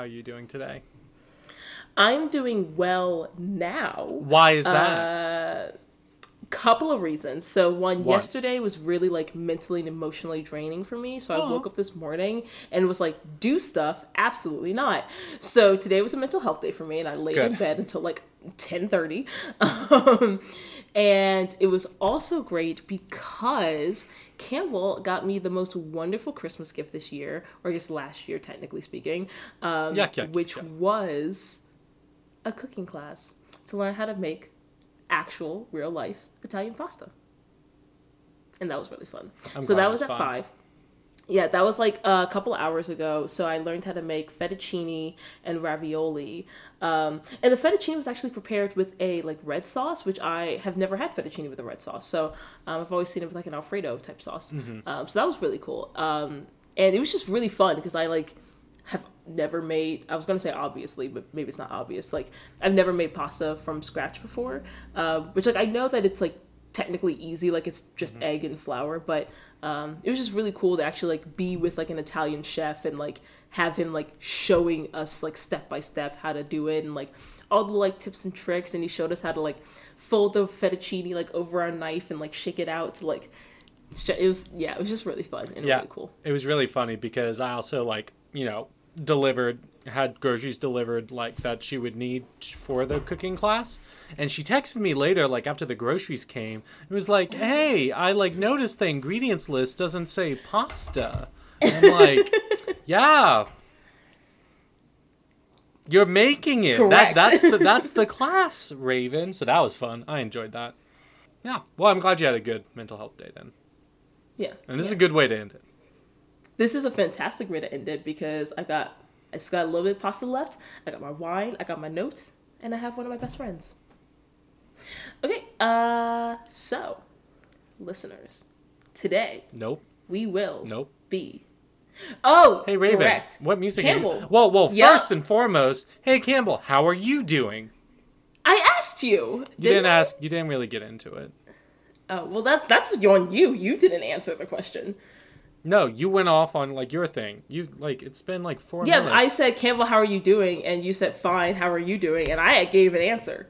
How are you doing today? I'm doing well now. Why is that? Uh, couple of reasons. So one, What? yesterday was really like mentally and emotionally draining for me. So I woke up this morning and was like, do stuff? Absolutely not. So today was a mental health day for me, and I laid in bed until like ten thirty. Um, and it was also great because Campbell got me the most wonderful Christmas gift this year, or I guess last year, technically speaking, um, Yuck, yuck, which yuck. was a cooking class to learn how to make actual real life Italian pasta. And that was really fun. I'm so that was at fun. five. Yeah, that was like a couple hours ago. So I learned how to make fettuccine and ravioli. Um, and the fettuccine was actually prepared with a like red sauce, which I have never had fettuccine with a red sauce. So um, I've always seen it with like an Alfredo type sauce. Mm-hmm. Um, so that was really cool. Um, and it was just really fun because I like have never made i was going to say obviously but maybe it's not obvious like i've never made pasta from scratch before uh, which like i know that it's like technically easy like it's just egg and flour but um, it was just really cool to actually like be with like an italian chef and like have him like showing us like step by step how to do it and like all the like tips and tricks. And he showed us how to like fold the fettuccine like over our knife and like shake it out to like it was yeah it was just really fun and yeah, really cool. It was really funny because I also like you know delivered had groceries delivered like that she would need for the cooking class. And she texted me later like after the groceries came. It was like oh. hey i like noticed the ingredients list doesn't say pasta i'm like yeah. You're making it. That, Correct. that's the that's the class raven. So that was fun. I enjoyed that. Yeah. Well i'm glad you had a good mental health day then. Yeah. And this is a good way to end it. This is a fantastic way to end it because I got I just got a little bit of pasta left. I got my wine, I got my notes, and I have one of my best friends. Okay, uh so listeners, today nope. we will nope. be Oh, Hey Raven, correct. what music? Campbell. You... Well, well, Yeah. first and foremost, hey Campbell, how are you doing? I asked you. You didn't I? ask. You didn't really get into it. Oh, well that that's on you. You didn't answer the question. No, you went off on like your thing. You like it's been like four Yeah, but I said, Campbell, how are you doing? And you said, fine, how are you doing? And I gave an answer.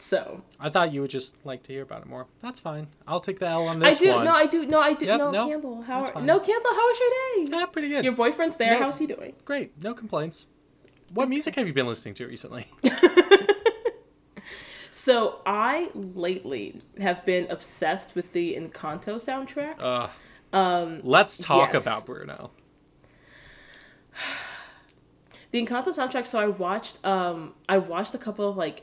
So I thought you would just like to hear about it more. That's fine. I'll take the L on this I do. one. No, I do. No, I do. Yep, no, no, Campbell. How are, no, Campbell? How was your day? yeah, pretty good. Your boyfriend's there. No. How's he doing? Great. No complaints. What music have you been listening to recently? So I lately have been obsessed with the Encanto soundtrack. Uh, um, let's talk yes. about Bruno. the Encanto soundtrack. So I watched. Um, I watched a couple of like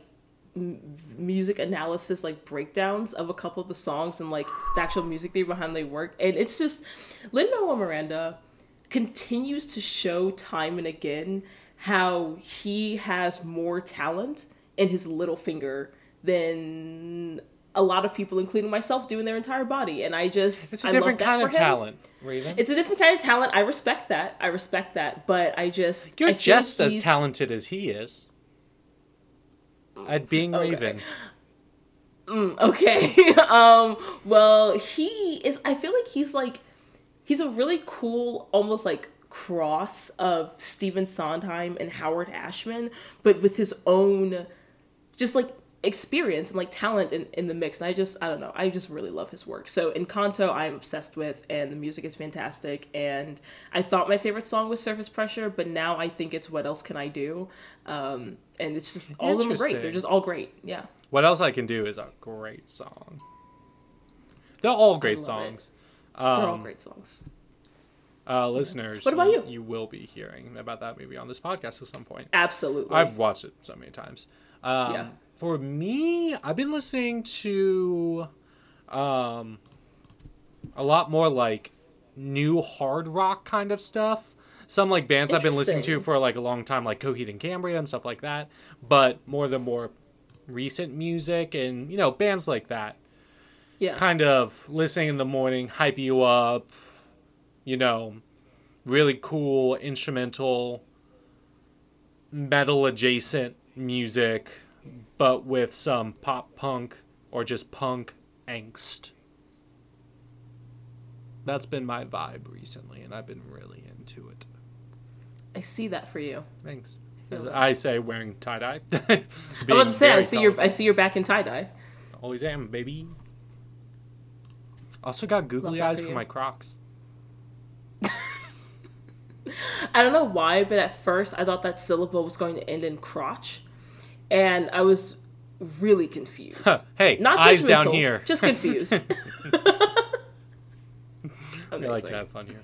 m- music analysis like breakdowns of a couple of the songs and like the actual music theory behind they work and it's just Lin Manuel Miranda continues to show time and again how he has more talent in his little finger than a lot of people including myself do in their entire body and I just It's a I different love that kind of him. talent, Raven. It's a different kind of talent. I respect that. I respect that. But I just You're I just as talented as he is at being Okay. Raven. Okay. um, well, he is I feel like he's like he's a really cool almost like cross of Stephen Sondheim and Howard Ashman, but with his own just like experience and like talent in, in the mix. And I just I don't know. I just really love his work. So Encanto I'm obsessed with and the music is fantastic and I thought my favorite song was Surface Pressure, but now I think it's What Else Can I Do? Um and it's just all of them are great. They're just all great. Yeah. What else I can do is a great song. They're all great songs. They're all Um, great songs. uh, listeners, What about you? You will be hearing about that movie on this podcast at some point. Absolutely. I've watched it so many times. Um, Yeah. For me, I've been listening to um, a lot more like new hard rock kind of stuff. Some like bands I've been listening to for like a long time, like Coheed and Cambria and stuff like that. But more the more recent music and you know bands like that. yeah. kind of listening in the morning, hype you up, you know, really cool instrumental, metal adjacent music, but with some pop punk or just punk angst. That's been my vibe recently, and I've been really into it. I see that for you. Thanks. As. I say, wearing tie dye. I'm about to say I see your I see your back in tie dye. Always am, baby. Also got googly eyes for for my Crocs. I don't know why, but at first I thought that syllable was going to end in crotch, and I was really confused. Huh, hey, Not eyes down here. just confused. we like to have fun here.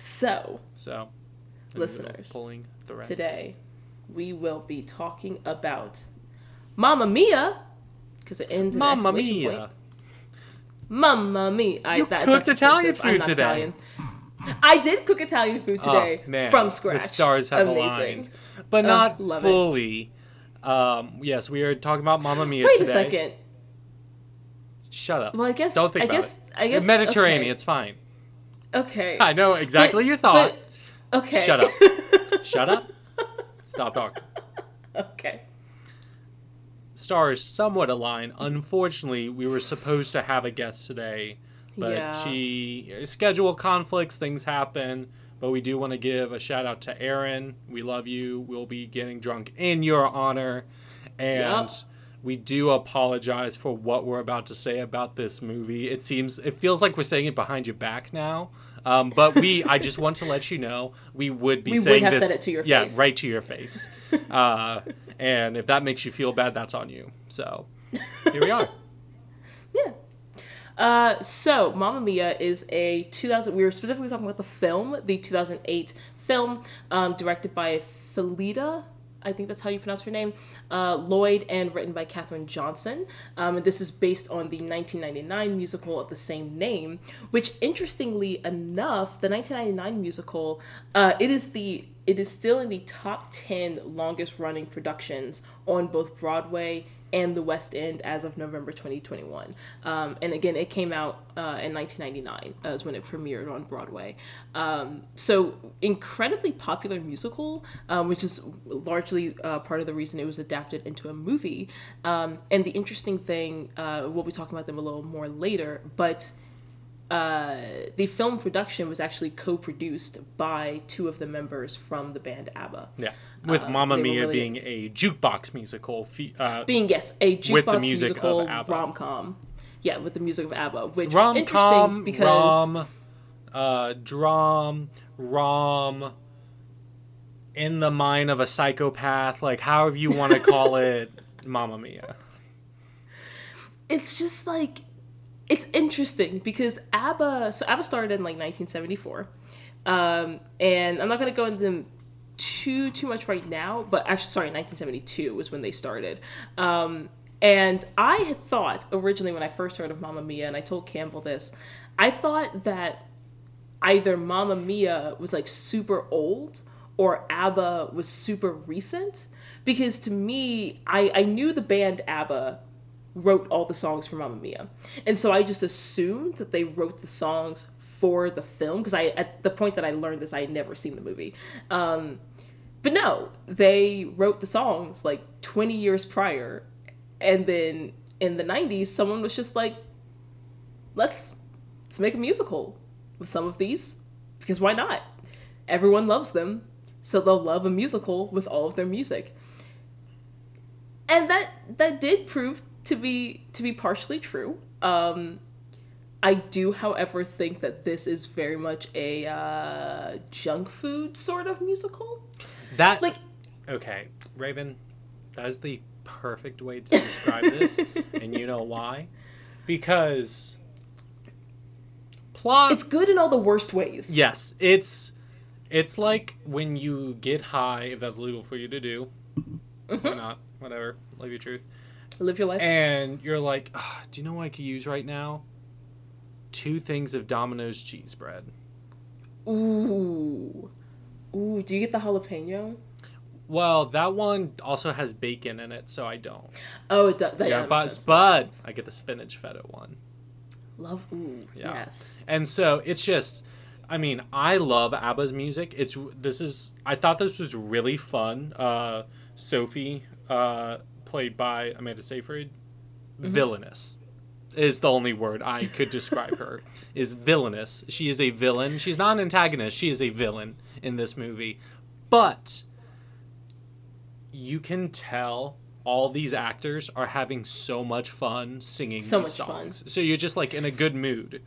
So So, Listeners, pulling the red. today we will be talking about Mamma Mia because it ends in Mamma mia! point. Mamma Mia! I, You that, cooked Italian offensive. I'm food today. Italian. I did cook Italian food today Oh, from scratch. The stars have Amazing. aligned, but Uh, not fully. Um, yes, we are talking about Mamma Mia Wait today. a second. Shut up. Well, I guess Don't think I about guess it. I guess Mediterranean. It's fine. Okay. I know exactly But- your thought. but- okay. Shut up. Shut up. Stop talking. okay. Stars somewhat align. Unfortunately, we were supposed to have a guest today, but Yeah. she schedule conflicts. Things happen. But we do want to give a shout out to Aaron. We love you. We'll be getting drunk in your honor, and Yup. We do apologize for what we're about to say about this movie. It seems it feels like we're saying it behind your back now. Um, but we, I just want to let you know, we would be We would saying have this. said it to your yeah, face. right to your face. Uh, and if that makes you feel bad, that's on you. So here we are. Yeah. Uh, so, Mamma Mia is a 2000. We were specifically talking about the film, the 2008 film, um, directed by Phyllida. I think that's how you pronounce her name. Uh, Lloyd and written by Catherine Johnson. Um, and this is based on the 1999 musical of the same name, which, interestingly enough, the 1999 musical, uh, it is the it is still in the top 10 longest running productions on both Broadway and the West End as of November 2021. Um, and again, it came out uh, in 1999 as when it premiered on Broadway. Um, so incredibly popular musical, um, which is largely uh, part of the reason it was adapted into a movie. Um, and the interesting thing, uh, we'll be talking about them a little more later, but uh, the film production was actually co-produced by two of the members from the band ABBA. Yeah. With Uh, Mamma Mia really- being a jukebox musical. Uh, being yes a With the jukebox music of musical ABBA. rom com. Yeah, with the music of ABBA, which is rom interesting because rom, uh, drum, rom, in the mind of a psychopath, like however you want to call it, Mamma Mia. it's just like it's interesting because ABBA. So ABBA started in like 1974, um, and I'm not gonna go into them too too much right now. But actually, sorry, 1972 was when they started. Um, and I had thought originally when I first heard of Mamma Mia, and I told Campbell this, I thought that either Mamma Mia was like super old or ABBA was super recent. Because to me, I, I knew the band ABBA wrote all the songs for Mamma Mia. And so I just assumed that they wrote the songs for the film because I at the point that I learned this I had never seen the movie. Um, but no, they wrote the songs like 20 years prior and then in the 90s someone was just like let's let's make a musical with some of these because why not? Everyone loves them, so they'll love a musical with all of their music. And that that did prove to be to be partially true. Um, I do, however, think that this is very much a uh, junk food sort of musical. That Like, okay, Raven, that is the perfect way to describe this, and you know why? Because plot. it's good in all the worst ways. yes, it's it's like when you get high, if that's legal for you to do, or not, whatever, live your truth, Live your life. and you're like, "Ah, do you know what I could use right now? Two things of Domino's cheese bread. Ooh. Ooh, do you get the jalapeno? Well, that one also has bacon in it, so I don't. Oh, it does. That, Yeah, yeah, but sense. That makes but. I get the spinach feta one. Love. Ooh. Yeah. Yes. And so it's just, I mean, I love ABBA's music. It's this is I thought this was really fun. Uh, Sophie, uh, played by Amanda Seyfried, Mm-hmm. villainous is the only word I could describe her. Is villainous. She is a villain. She's not an antagonist. She is a villain in this movie, but you can tell all these actors are having so much fun singing So these much fun. songs. So you're just like in a good mood.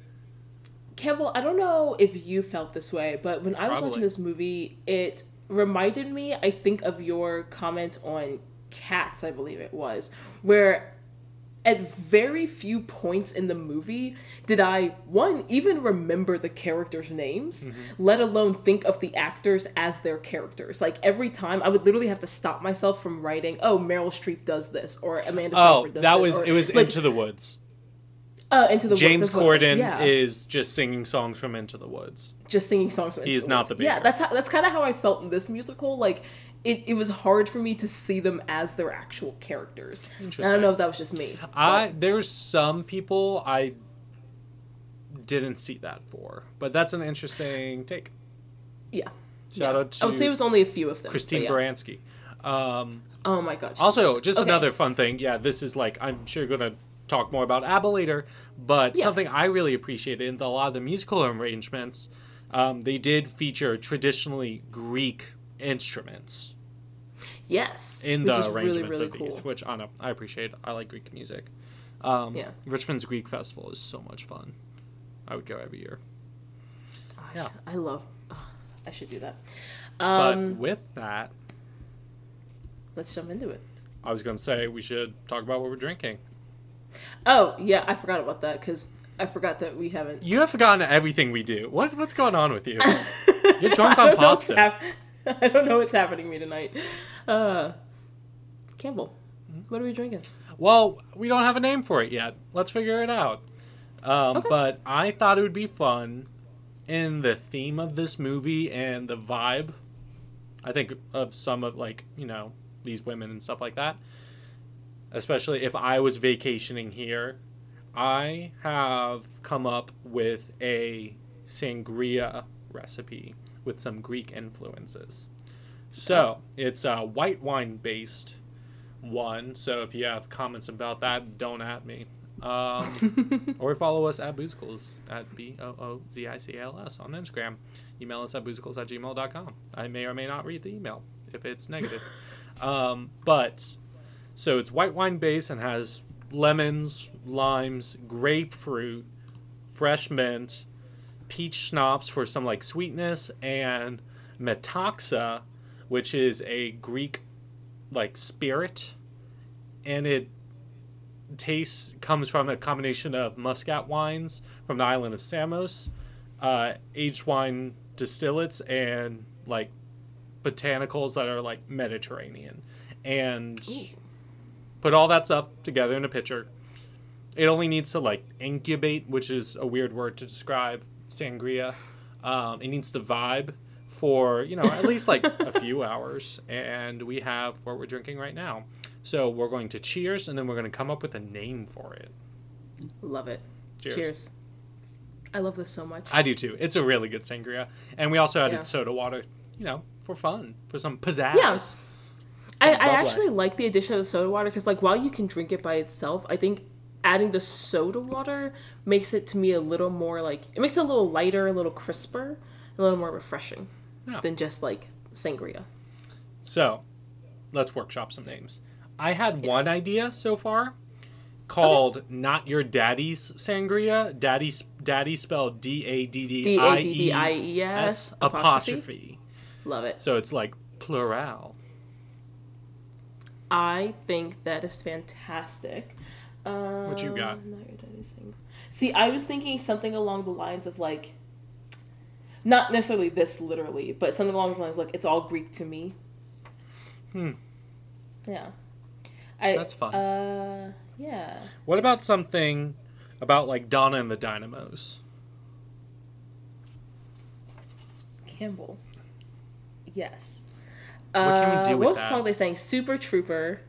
Campbell, I don't know if you felt this way, but when I was Probably. watching this movie, it reminded me, I think, of your comment on Cats, I believe it was, where at very few points in the movie did I, one, even remember the characters' names, let alone think of the actors as their characters. Like every time, I would literally have to stop myself from writing, oh, Meryl Streep does this, or Amanda Oh, Seyfried does that this. was or, it was like, Into the Woods. uh, Into the Woods, James it was, Corden yeah. is just singing songs from Into the Woods. just singing songs from Into He's the not Woods. the Yeah, that's how, that's kind of how I felt in this musical. Like it, it was hard for me to see them as their actual characters. I don't know if that was just me. I there's some people I didn't see that for, but that's an interesting take. Yeah. Shout yeah. out to I would say it was only a few of them. Christine yeah. Baranski. Um, Oh my gosh. also, just Okay. another fun thing. Yeah, this is like I'm sure you're gonna talk more about ABBA later, but Yeah. something I really appreciated in a lot of the musical arrangements, um, they did feature traditionally Greek instruments yes. in the arrangements really, really of cool. these, which I know I appreciate. I like Greek music. Um, Yeah. Richmond's Greek Festival is so much fun. I would go every year. Yeah. I love. ugh, I should do that. But Um, with that, let's jump into it. I was going to say we should talk about what we're drinking. Oh yeah, I forgot about that because I forgot that we haven't. You have forgotten everything we do. What what's going on with you? You're drunk on don't know what's pasta. I don't know what's happening to me tonight. Uh, Campbell, Hmm? what are we drinking? Well, we don't have a name for it yet. Let's figure it out. Um, Okay. But I thought it would be fun in the theme of this movie and the vibe. I think of some of like you know these women and stuff like that. Especially if I was vacationing here, I have come up with a sangria recipe with some Greek influences. So it's a white wine based one. So if you have comments about that, don't at me. Um, or follow us at Boozicals at B O O Z I C L S on Instagram. Email us at boozicals at gmail.com. I may or may not read the email if it's negative. um, but so it's white wine based and has lemons, limes, grapefruit, fresh mint, peach schnapps for some like sweetness, and metaxa, which is a Greek like spirit, and it tastes comes from a combination of muscat wines from the island of Samos, uh, aged wine distillates, and like botanicals that are like Mediterranean, and put all that stuff together in a pitcher. It only needs to like incubate, which is a weird word to describe sangria. Um, it needs to vibe for you know at least like a few hours, and we have what we're drinking right now. So we're going to cheers, and then we're going to come up with a name for it. Love it. Cheers. Cheers. I love this so much. I do too. It's a really good sangria, and we also added Yeah. soda water, you know, for fun, for some pizzazz. Yeah. I, Some I bubbler. actually like the addition of the soda water because, like, while you can drink it by itself, I think adding the soda water makes it to me a little more like it makes it a little lighter, a little crisper, a little more refreshing Yeah. than just like sangria. So, let's workshop some names. I had Yes. one idea so far called "Not Your Daddy's Sangria." Daddy, daddy spelled D A D D I D D I E S apostrophe. Love it. So it's like plural. I think that is fantastic. Um, What you got? not your daddy's thing. See, I was thinking something along the lines of like, not necessarily this literally, but something along the lines like it's all Greek to me. Hmm. Yeah. I, That's fun. Uh, yeah. What about something about like Donna and the Dynamos? Campbell. Yes. What can we Uh, with what that? song they sang? Super Trooper.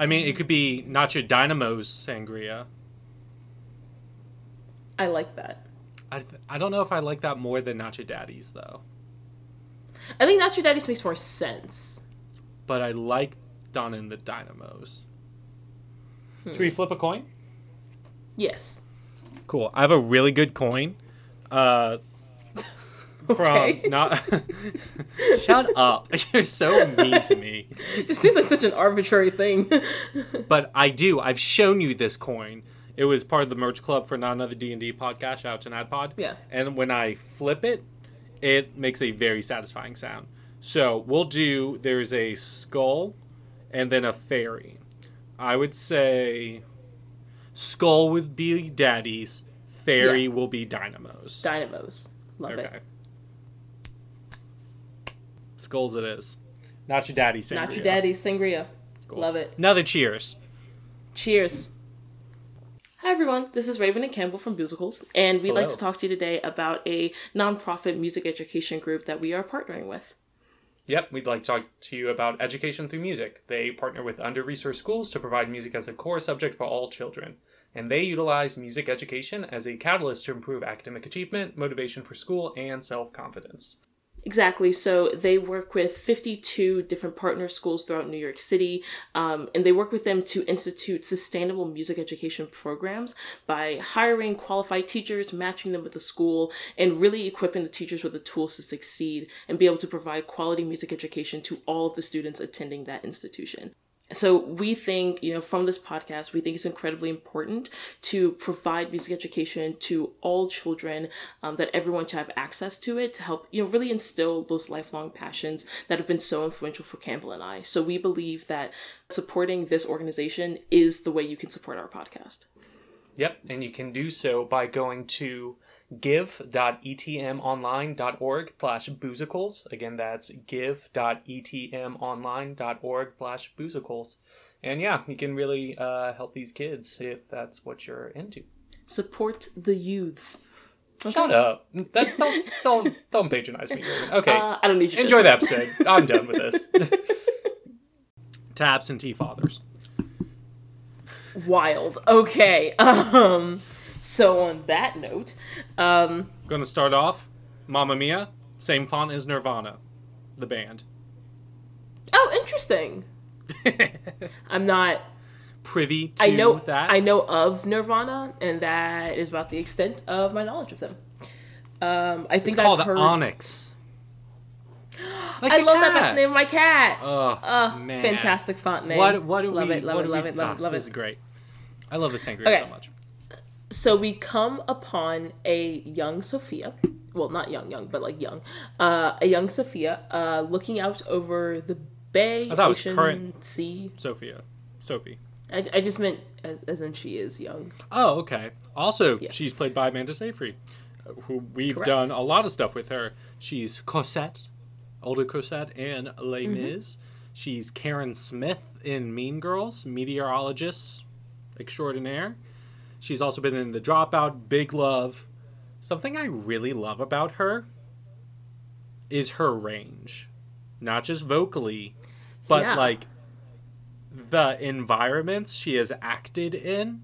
I mean, it could be Nacho Dynamos Sangria. I like that. I, th- I don't know if I like that more than Nacho Daddy's though, I think Nacho Daddy's makes more sense. but I like Donna and the Dynamos. Hmm. Should we flip a coin? Yes. Cool. I have a really good coin. Uh, from not. Shut up! You're so mean to me. It just seems like such an arbitrary thing. But I do. I've shown you this coin. It was part of the merch club for not another D and D podcast. Shout out to NADDPOD. Yeah. And when I flip it, it makes a very satisfying sound. So we'll do. There's a skull, and then a fairy. I would say, skull would be daddy's. Fairy Yeah. will be Dynamo's. Dynamos. Love okay. it. Skulls it is. Not your daddy, sangria. Not your daddy's sangria. Cool. Love it. Another cheers. Cheers. Hi everyone, this is Raven and Campbell from Boozicals, and we'd like to talk to you today about a nonprofit music education group that we are partnering with. Yep, we'd like to talk to you about education through music. They partner with under resourced schools to provide music as a core subject for all children. And they utilize music education as a catalyst to improve academic achievement, motivation for school, and self confidence. Exactly. So they work with 52 different partner schools throughout New York City, um, and they work with them to institute sustainable music education programs by hiring qualified teachers, matching them with the school, and really equipping the teachers with the tools to succeed and be able to provide quality music education to all of the students attending that institution. So we think, you know, from this podcast, we think it's incredibly important to provide music education to all children, um, that everyone should have access to it to help, you know, really instill those lifelong passions that have been so influential for Campbell and I. So we believe that supporting this organization is the way you can support our podcast. Yep, and you can do so by going to give.etmonline.org slash boozicals. Again, that's give.etmonline.org slash boozicals. And yeah, you can really uh, help these kids if that's what you're into. Support the youths. Shut up. That's, don't, don't, don't patronize me. Raven. Okay, Uh, I don't need you. enjoy the episode. I'm done with this. to absentee fathers. Wild. Okay. Um. So on that note, um, Gonna start off, Mamma Mia, same font as Nirvana, the band. oh, interesting. I'm not. Privy to I know that. I know of Nirvana, and that is about the extent of my knowledge of them. Um, I think It's called I've heard. Onyx. Like I love that. That's the name of my cat. Oh, Oh, man. fantastic font name. What, what do love we, it, love what it, love we- it, love ah, it, love it. This is great. I love the sangria Okay. so much. So we come upon a young Sophia. Well, not young, young, but like young. Uh, a young Sophia uh, looking out over the bay, I thought it was ocean, current. sea. Sophia. Sophie. I, I just meant as, as in she is young. Oh, okay. Also, Yeah. she's played by Amanda Seyfried, uh, who we've Correct. done a lot of stuff with her. She's Cosette, older Cosette and Les Mm-hmm. Mis. She's Karen Smith in Mean Girls, meteorologist extraordinaire. She's also been in The Dropout, Big Love. Something I really love about her is her range. Not just vocally, but Yeah. like the environments she has acted in.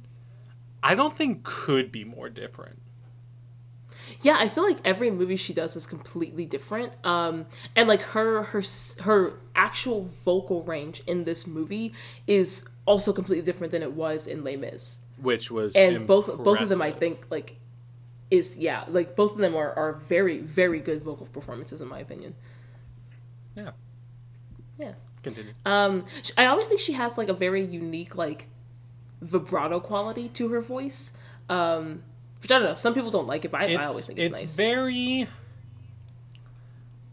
I don't think could be more different. Yeah, I feel like every movie she does is completely different. Um, and like her her her actual vocal range in this movie is also completely different than it was in Les Mis. Which was And both both of them, I think, like is yeah, like both of them are are very very good vocal performances in my opinion. Yeah. Yeah. Continue. Um, I always think she has like a very unique like vibrato quality to her voice. Um, which I don't know. Some people don't like it, but I, I always think it's, it's nice. very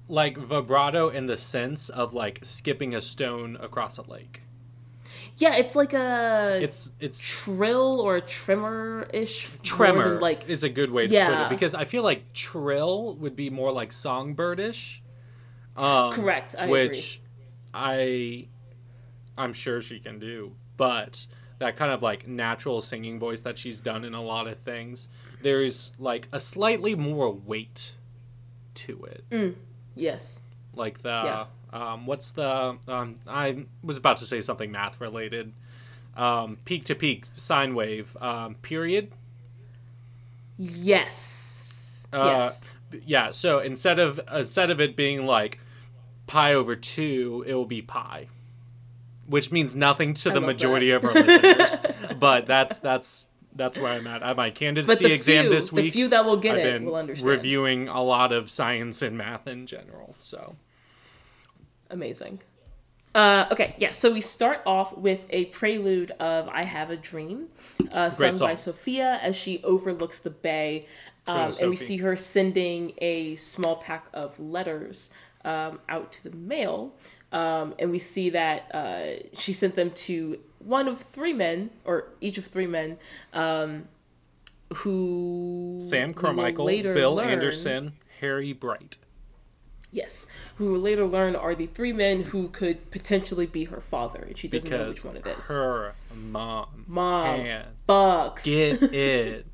like vibrato in the sense of like skipping a stone across a lake. Yeah, it's like a It's it's trill or a tremor ish. tremor like is a good way to put it because I feel like trill would be more like songbirdish. Um, correct. I which I I'm sure she can do, but that kind of like natural singing voice that she's done in a lot of things, there's like a slightly more weight to it. agree. Yes. Like the Yeah. Um, what's the um, I was about to say something math related. Um, peak to peak sine wave um, period. Yes. Uh, yes. Yeah, so instead of instead of it being like pi over two, it will be pi, which means nothing to I the majority of our listeners. But that's that's that's where I'm at. I have my candidacy exam few, this the week. few that will get I've it will understand. reviewing a lot of science and math in general. So Amazing. Uh, okay, yeah. So we start off with a prelude of "I Have a Dream," uh, sung by. Sophia as she overlooks the bay, um, and we see her sending a small pack of letters um, out to the mail, um, and we see that uh, she sent them to one of three men, or each of three men, um, who Sam Carmichael, Bill learn- Anderson, Harry Bright. Yes, who will later learn are the three men who could potentially be her father, and she doesn't know which one it is. her mom, Mom. Bucks, get it.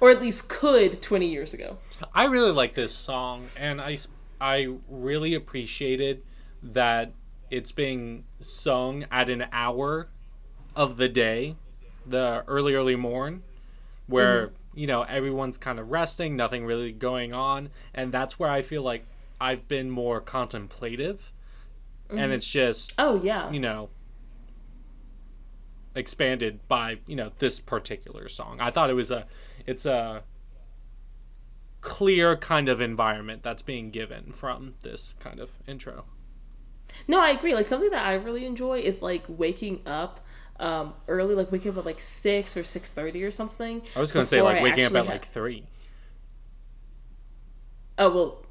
or at least could twenty years ago. I really like this song, and I I really appreciated that it's being sung at an hour of the day, the early, early morn, where, mm-hmm. you know, everyone's kind of resting, nothing really going on. And that's where I feel like I've been more contemplative. And it's just, Oh yeah, you know, expanded by, you know, this particular song. I thought it was a, it's a, clear kind of environment that's being given from this kind of intro. no, I agree. Like something that I really enjoy is like waking up um, early, like waking up at like six or six thirty or something. I was going to say like waking up at like 3. Oh well,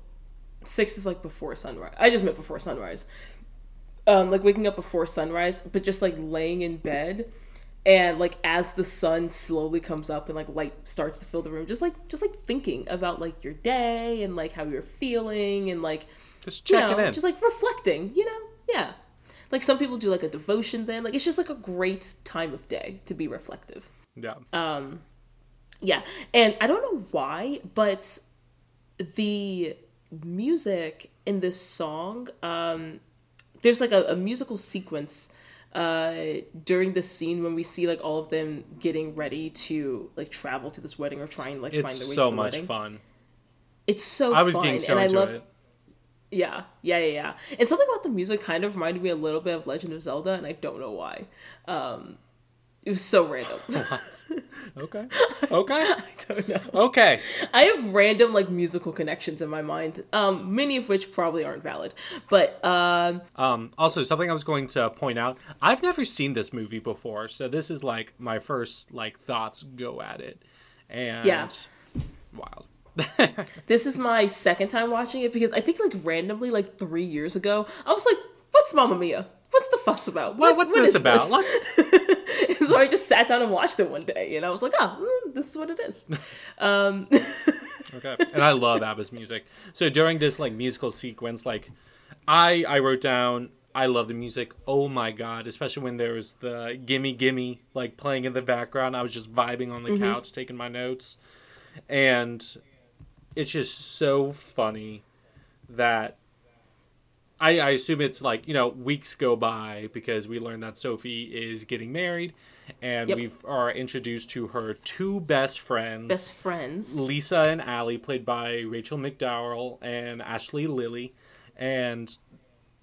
six is like before sunrise. I just meant before sunrise. Um, like waking up before sunrise, but just like laying in bed, and like as the sun slowly comes up and like light starts to fill the room, just like just like thinking about like your day and like how you're feeling and like Just you know, in. just like reflecting, you know, yeah. Like some people do like a devotion then, like it's just like a great time of day to be reflective. yeah. Um, yeah, and I don't know why, but the music in this song, um, there's like a, a musical sequence uh during the scene when we see like all of them getting ready to like travel to this wedding or try and like find it's their way so to the much wedding. fun. It's so I was fun, getting so and into I love it. yeah, yeah, yeah, yeah. And something about the music kind of reminded me a little bit of Legend of Zelda, and I don't know why. Um, it was so random. what? Okay. Okay. I don't know. Okay. I have random like musical connections in my mind, um, many of which probably aren't valid. But um, Um, also, something I was going to point out: I've never seen this movie before, so this is like my first like thoughts go at it, and Yeah. wild. this is my second time watching it because I think like randomly like three years ago I was like, "What's Mamma Mia? What's the fuss about? What- what's what this is about? this?" So I just sat down and watched it one day, and I was like, "Oh, mm, this is what it is." Um, okay. And I love ABBA's music. So during this like musical sequence, like I I wrote down I love the music. Oh my god, especially when there was the gimme gimme like playing in the background. I was just vibing on the couch, taking my notes. And it's just so funny that I, I assume it's like, you know, weeks go by because we learn that Sophie is getting married and Yep. we are introduced to her two best friends. best friends. Lisa and Allie, played by Rachel McDowall and Ashley Lilley, and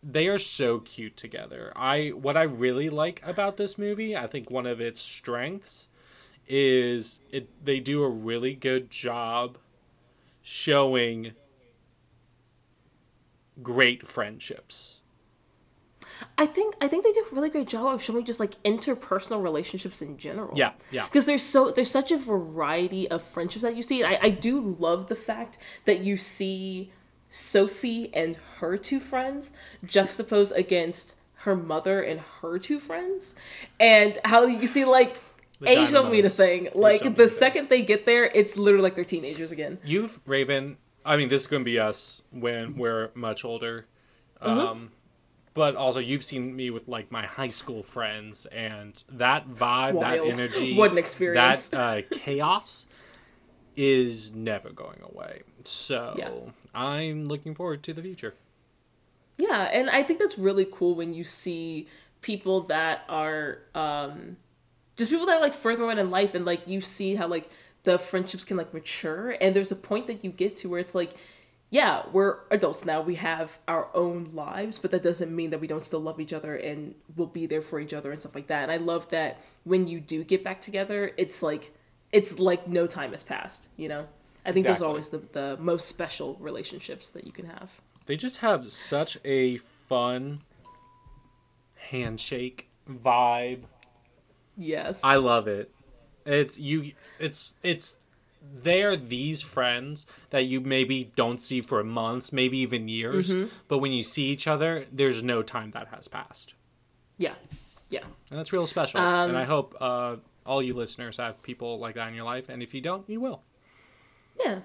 they are so cute together. I what I really like about this movie, I think one of its strengths is it they do a really good job showing great friendships. I think I think they do a really great job of showing just like interpersonal relationships in general. Yeah, yeah. Because there's so there's such a variety of friendships that you see. I, I do love the fact that you see Sophie and her two friends juxtaposed against her mother and her two friends, and how you see like The age don't mean a thing. Like the a thing. second they get there, it's literally like they're teenagers again. You've Raven. I mean, this is going to be us when we're much older. Mm-hmm. Um, but also, you've seen me with like my high school friends, and that vibe, Wild. that energy, What an experience. that uh, chaos is never going away. So Yeah. I'm looking forward to the future. Yeah, and I think that's really cool when you see people that are um just people that are like further on in life and like you see how like the friendships can like mature and there's a point that you get to where it's like yeah, we're adults now. We have our own lives, but that doesn't mean that we don't still love each other and we'll be there for each other and stuff like that. And I love that when you do get back together, it's like it's like no time has passed. You know, I think those Exactly. are always the the most special relationships that you can have. They just have such a fun handshake vibe. Yes, I love it. It's you. It's it's they're these friends that you maybe don't see for months, maybe even years. Mm-hmm. But when you see each other, there's no time that has passed, yeah, yeah. and that's real special. Um, and I hope uh, all you listeners have people like that in your life. And if you don't, you will. Yeah.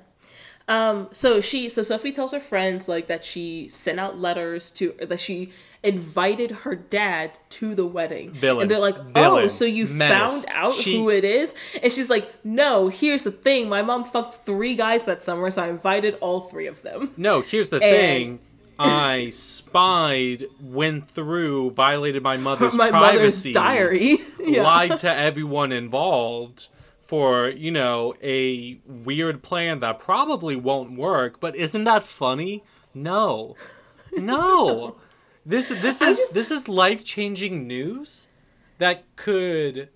Um, so she, so Sophie tells her friends like that she sent out letters to that she invited her dad to the wedding, Villain. and they're like, Villain. "Oh, so you Menace. found out She- who it is?" And she's like, "No, here's the thing: my mom fucked three guys that summer, so I invited all three of them." No, here's the thing. I spied, went through, violated my mother's my privacy, mother's diary. yeah. lied to everyone involved for, you know, a weird plan that probably won't work, but isn't that funny? No. No. This this is just- this is life-changing news that could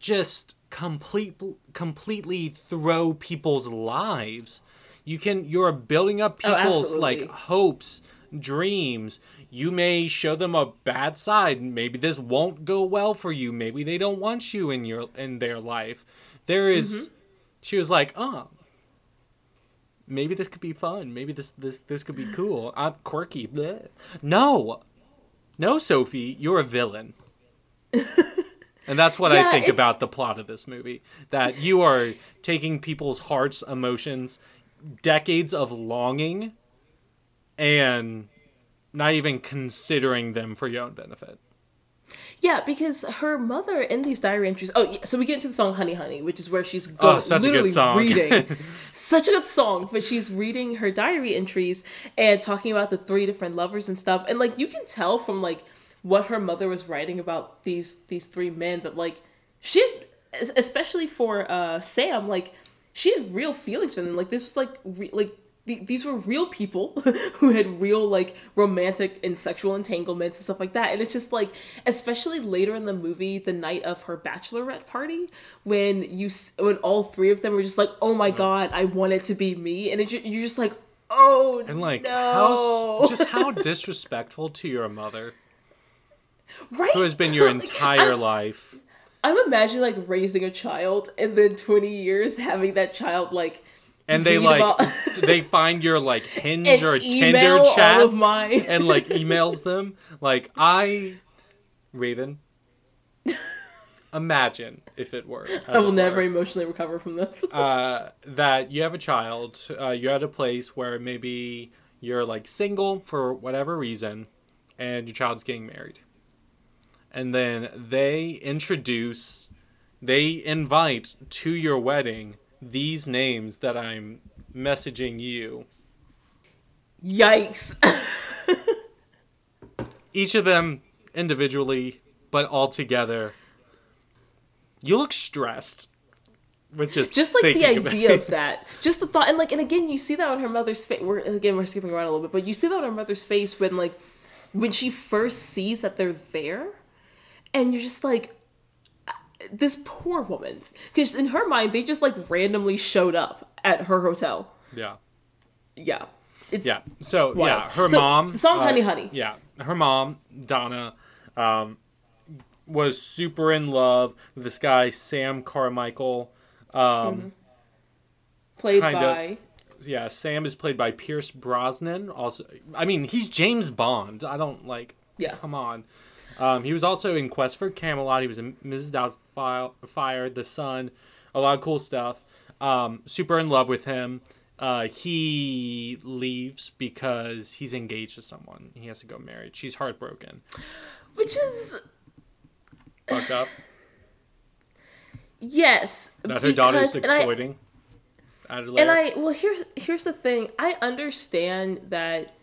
just complete completely throw people's lives. You can you're building up Oh, people's like hopes, dreams. You may show them a bad side. Maybe this won't go well for you. Maybe they don't want you in your in their life. There is- Mm-hmm. she was like, "Oh, maybe this could be fun. Maybe this this this could be cool. I'm quirky." Bleh. No. No, Sophie, you're a villain. And that's what Yeah, I think it's- about the plot of this movie. That you are taking people's hearts, emotions, decades of longing, and not even considering them for your own benefit. Yeah, because her mother in these diary entries. Oh, yeah, so we get into the song "Honey, Honey," which is where she's go- Oh, such a good literally song. reading, such a good song. But she's reading her diary entries and talking about the three different lovers and stuff. And like you can tell from like what her mother was writing about these these three men that like she, had, especially for uh Sam, like she had real feelings for them. Like this was like re- like. Th- These were real people who had real like romantic and sexual entanglements and stuff like that, and it's just like, especially later in the movie, the night of her bachelorette party, when you s- when all three of them were just like, "Oh my god, I want it to be me," and it, ju- you're just like, "Oh And like no. how just how disrespectful to your mother, right? who has been your Like, entire I'm, life. I'm imagining like raising a child and then 20 years having that child like and they like they find your like hinge And or tinder chats and like emails them. Like i raven imagine if it were. I will never emotionally recover from this. uh, that you have a child uh, you're at a place where maybe you're like single for whatever reason and your child's getting married. And then they introduce they invite to your wedding these names that i'm messaging you Yikes. each of them individually, but all together. You look stressed. With just just like the idea of that just the thought and like and again you see that on her mother's face we're again we're skipping around a little bit but you see that on her mother's face when like when she first sees that they're there and you're just like this poor woman because in her mind they just like randomly showed up at her hotel Yeah, yeah it's yeah. So Wild. yeah, her So, mom. the song uh, Honey Honey. Yeah, her mom Donna, um, was super in love with this guy Sam Carmichael. Um, played kinda- by Yeah, Sam is played by Pierce Brosnan. Also, I mean, he's James Bond. I don't like. Yeah. Come on. Um, he was also in Quest for Camelot. He was in Mrs. Doubtfire, The Sun, a lot of cool stuff. Um, super in love with him. Uh, he leaves because he's engaged to someone. He has to go married. She's heartbroken. which is Fucked up. yes That her daughter's because- and I- exploiting. And. I well here's here's the thing. I understand that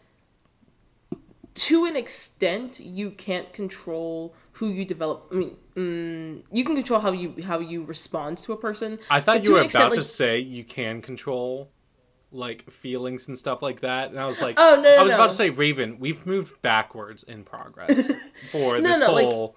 to an extent you can't control who you develop. I mean, mm, you can control how you how you respond to a person. I thought you were extent, about to say you can control like feelings and stuff like that, and I was like, Oh, no, no, I was no. about to say, Raven, we've moved backwards in progress for No, this no, like- whole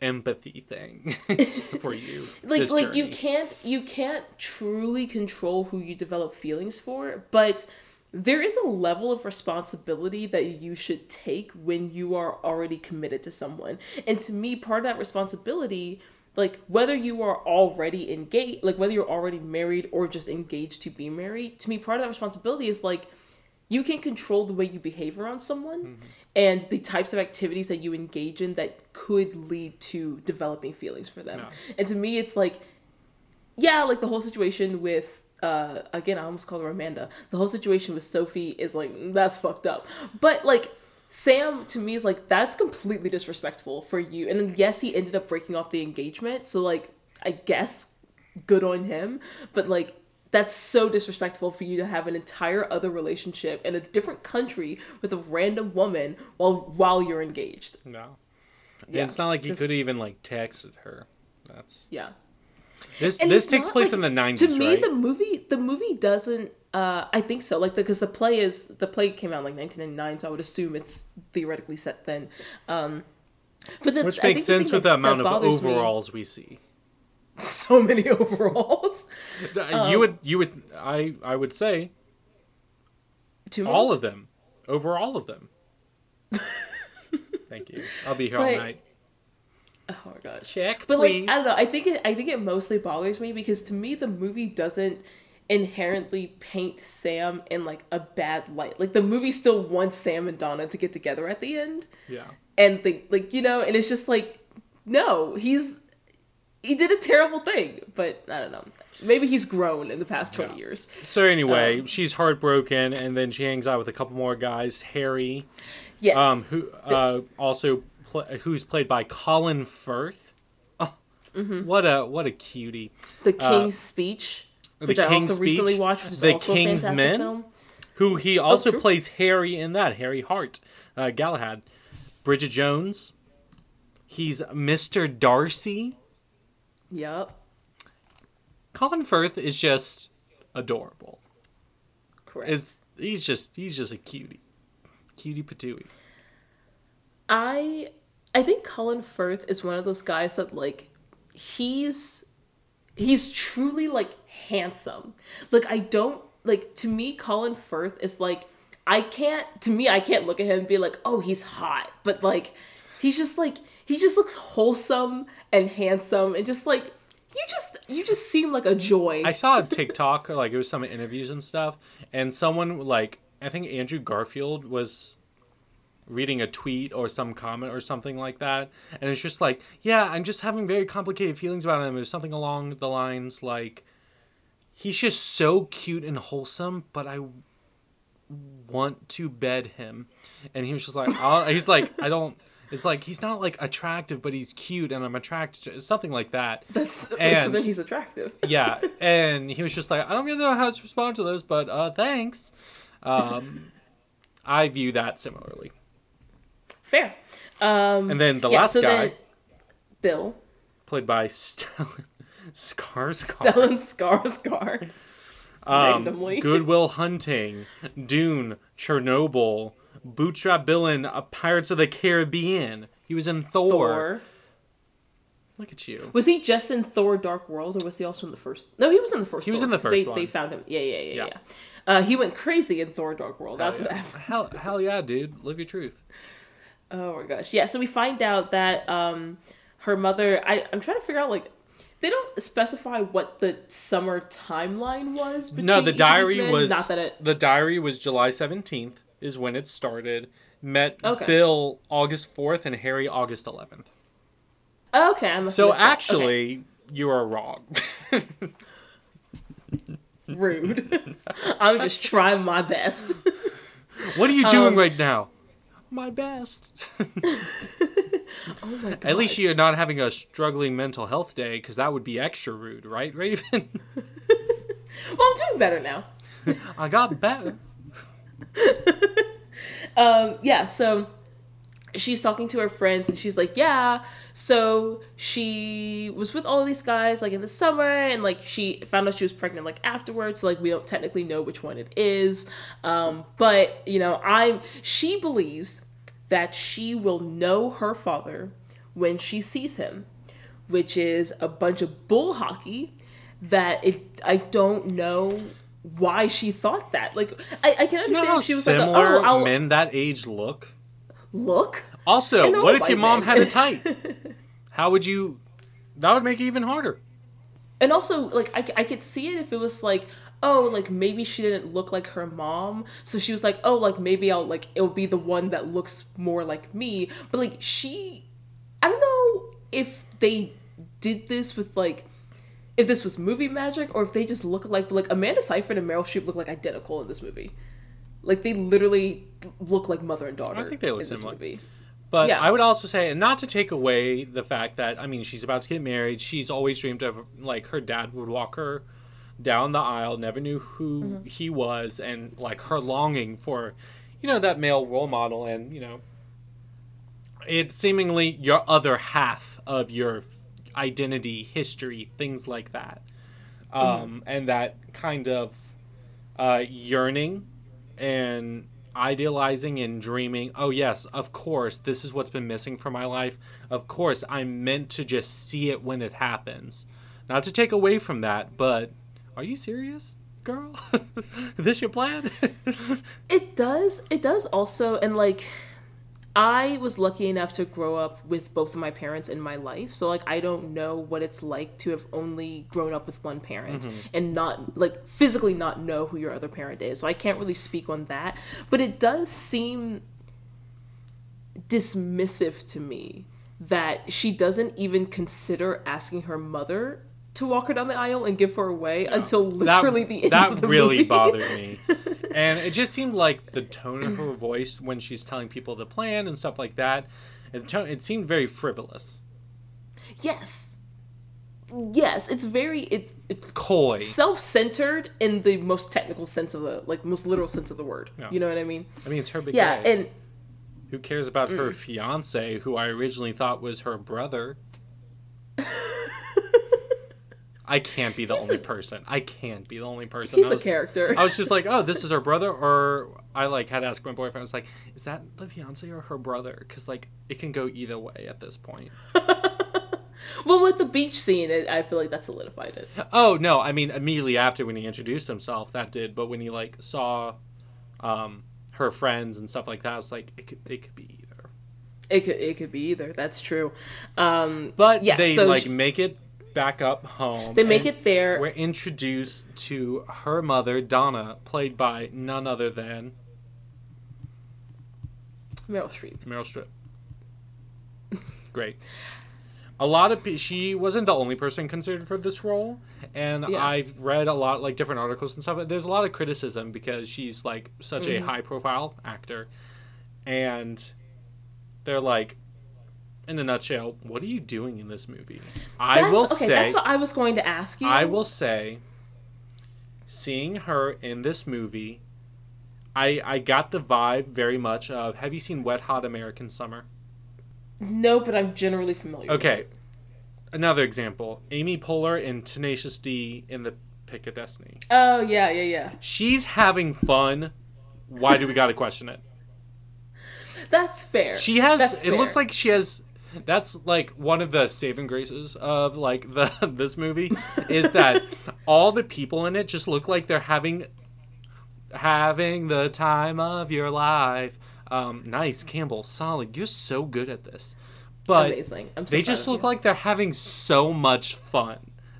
empathy thing for you. like like you can't you can't truly control who you develop feelings for but there is a level of responsibility that you should take when you are already committed to someone and to me part of that responsibility like whether you are already engaged like whether you're already married or just engaged to be married to me part of that responsibility is like you can control the way you behave around someone mm-hmm. and the types of activities that you engage in that could lead to developing feelings for them. Yeah. And to me, it's like, yeah, like the whole situation with, uh, again, I almost called her Amanda. The whole situation with Sophie is like, that's fucked up. But like, Sam to me is like, that's completely disrespectful for you. And then, yes, he ended up breaking off the engagement. So, like, I guess good on him. But like, that's so disrespectful for you to have an entire other relationship in a different country with a random woman while while you're engaged. No. And Yeah, it's not like he just- could even like texted her. That's Yeah. This. And this takes place like- in the nineties, To me, right? the movie the movie doesn't. Uh, I think so. Like because the, play is the play came out in, like 1999, so I would assume it's theoretically set then. Um, but the, Which I makes think sense thing with the amount that of bothers me- overalls we see. so many overalls. Um, you would, you would, I, I would say all of them, over all of them. Thank you. I'll be here all night. Oh my gosh. Check, But like please. I don't know. I think it. I think it mostly bothers me because to me the movie doesn't inherently paint Sam in like a bad light. Like the movie still wants Sam and Donna to get together at the end, Yeah. and they like you know, and it's just like no, he's he did a terrible thing, but I don't know. Maybe he's grown in the past twenty Yeah. years. So anyway, Um, she's heartbroken, and then she hangs out with a couple more guys. Harry, Yes. um, who uh, also pl- who's played by Colin Firth. Oh, Mm-hmm. what a what a cutie! the King's Speech, uh, The which I King's also recently watched, which is The also King's a fantastic Men? film. Who he also true. plays Harry in that Harry Hart, uh, Galahad, Bridget Jones. He's Mr. Darcy. Yep. Colin Firth is just adorable. Correct. Is he's just he's just a cutie, cutie patootie. I I think Colin Firth is one of those guys that like he's he's truly like handsome. Like I don't like to me Colin Firth is like I can't to me I can't look at him and be like, "Oh, he's hot." But like he's just like he just looks wholesome and handsome and just like you just you just seem like a joy. I saw a TikTok, like it was some interviews and stuff, and someone like I think Andrew Garfield was reading a tweet or some comment or something like that, and it's just like, yeah, I'm just having very complicated feelings about him. It was something along the lines like, he's just so cute and wholesome, but I want to bed him, and he was just like, I'll, he's like, I don't. It's like he's not like attractive, but he's cute, and I'm attracted to something like that. That's so and- then he's attractive. yeah and he was just like i don't really know how to respond to this but uh thanks um i view that similarly Fair. Um and then the yeah, last so guy then Bill played by stellan skarsgård Stellan Skarsgård. um, randomly. goodwill hunting dune chernobyl bootstrap villain uh, pirates of the caribbean he was in thor. Thor. look at you Was he just in Thor: Dark World, or was he also in the first? No, he was in the first. He was Thor, in the first they, one. They found him. Yeah, yeah, yeah, Yeah. yeah. Uh, he went crazy in Thor: Dark World. That's hell what happened. hell, hell yeah dude live your truth Oh my gosh. Yeah. So we find out that um, her mother. I I'm trying to figure out like. They don't specify what the summer timeline was. Between no the diary was not that it. the diary was july 17th is when it started met Okay. bill august 4th and harry august 11th Oh, okay, I must so that. Okay. actually you are wrong rude. I'm just trying my best. what are you doing Um, right now my best oh my god. at least you're not having a struggling mental health day because that would be extra rude right raven Well, I'm doing better now. i got better Um, yeah, so she's talking to her friends and she's like, Yeah, so she was with all these guys like in the summer and like she found out she was pregnant like afterwards, so like we don't technically know which one it is. Um, but you know, I'm she believes that she will know her father when she sees him, which is a bunch of bull hockey that it I don't know why she thought that. Like I, I can You know understand how if she was like, similar oh, I'll men that age look? Look. Also, what if your mom men. had a type? How would you? That would make it even harder. And also, like, I, I could see it if it was like, oh, like maybe she didn't look like her mom, so she was like, oh, like maybe I'll like it'll be the one that looks more like me. But like she, I don't know if they did this with like. If this was movie magic, or if they just look like like Amanda Seyfried and Meryl Streep look like identical in this movie, like they literally look like mother and daughter. I think they look in this similar. movie. But Yeah. I would also say, and not to take away the fact that I mean, she's about to get married. She's always dreamed of like her dad would walk her down the aisle, never knew who Mm-hmm. he was, and like her longing for, you know, that male role model, and you know, it seemingly your other half of your identity, history, things like that, um, and that kind of uh, yearning and idealizing and dreaming oh yes of course this is what's been missing from my life. Of course i'm meant to just see it when it happens. Not to take away from that but are you serious girl? This your plan? It does. It does also, and like, I was lucky enough to grow up with both of my parents in my life, so like, I don't know what it's like to have only grown up with one parent mm-hmm. and not like physically not know who your other parent is. So I can't really speak on that, but it does seem dismissive to me that she doesn't even consider asking her mother to walk her down the aisle and give her away until literally that, the end that of the really movie. bothered me and it just seemed like the tone of her voice when she's telling people the plan and stuff like that it, it seemed very frivolous Yes. Yes, it's very it's it's coy self-centered in the most technical sense of the like most literal sense of the word. You know what I mean? i mean it's her big Yeah, day. and Who cares about her Mm. fiance, who I originally thought was her brother? I can't be the He's only a- person. I can't be the only person. he's I a was, character. I was just like, oh, this is her brother, or I like had to ask my boyfriend. I was like, is that the fiance or her brother? Because like it can go either way at this point. well, with the beach scene, it, I feel like that solidified it. Oh no, I mean immediately after when he introduced himself, that did. But when he like saw, um, her friends and stuff like that, I was like, it could it could be either. It could it could be either. That's true. Um, But Yeah, they so like sh- make it back up home. they make it there. We're introduced to her mother, Donna, played by none other than Meryl Streep. Meryl Streep. Great. A lot of pe- she wasn't the only person considered for this role, and Yeah. I've read a lot like different articles and stuff. There's a lot of criticism because she's like such Mm-hmm. a high profile actor, and they're like, in a nutshell, what are you doing in this movie? I That's, will okay, say, that's what I was going to ask you. I will say, seeing her in this movie, I I got the vibe very much of. Have you seen Wet Hot American Summer? No, but I'm generally familiar. Okay, another example: Amy Poehler in Tenacious D in the Pick of Destiny. Oh yeah, yeah, yeah. She's having fun. Why do we got to question it? That's fair. She has. That's it looks like she has. That's like one of the saving graces of like the this movie is that all the people in it just look like they're having having the time of your life. Um, nice, Campbell, solid. You're so good at this. But amazing. I'm so they just look you. like they're having so much fun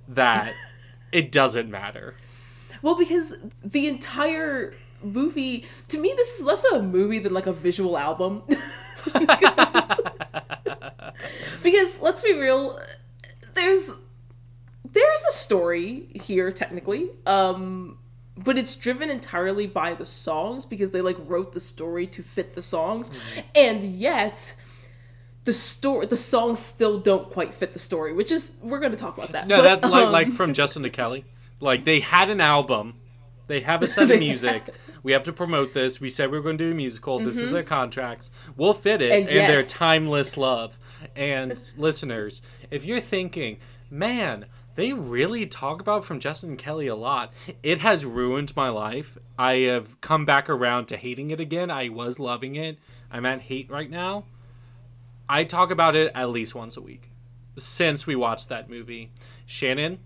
that it doesn't matter. Well, because the entire movie, to me, this is less of a movie than like a visual album. Because, because let's be real, there's there's a story here technically, um, but it's driven entirely by the songs because they like wrote the story to fit the songs, Mm-hmm. and yet. The story, the songs still don't quite fit the story, which is we're going to talk about that. No, But, that's like um, like from Justin to Kelly. Like they had an album, they have a set of music. We have to promote this. We said we were going to do a musical. This is their contracts. We'll fit it Mm-hmm. And in their timeless love. And listeners, if you're thinking, man, they really talk about from Justin and Kelly a lot. It has ruined my life. I have come back around to hating it again. I was loving it. I'm at hate right now. I talk about it at least once a week since we watched that movie. Shannon,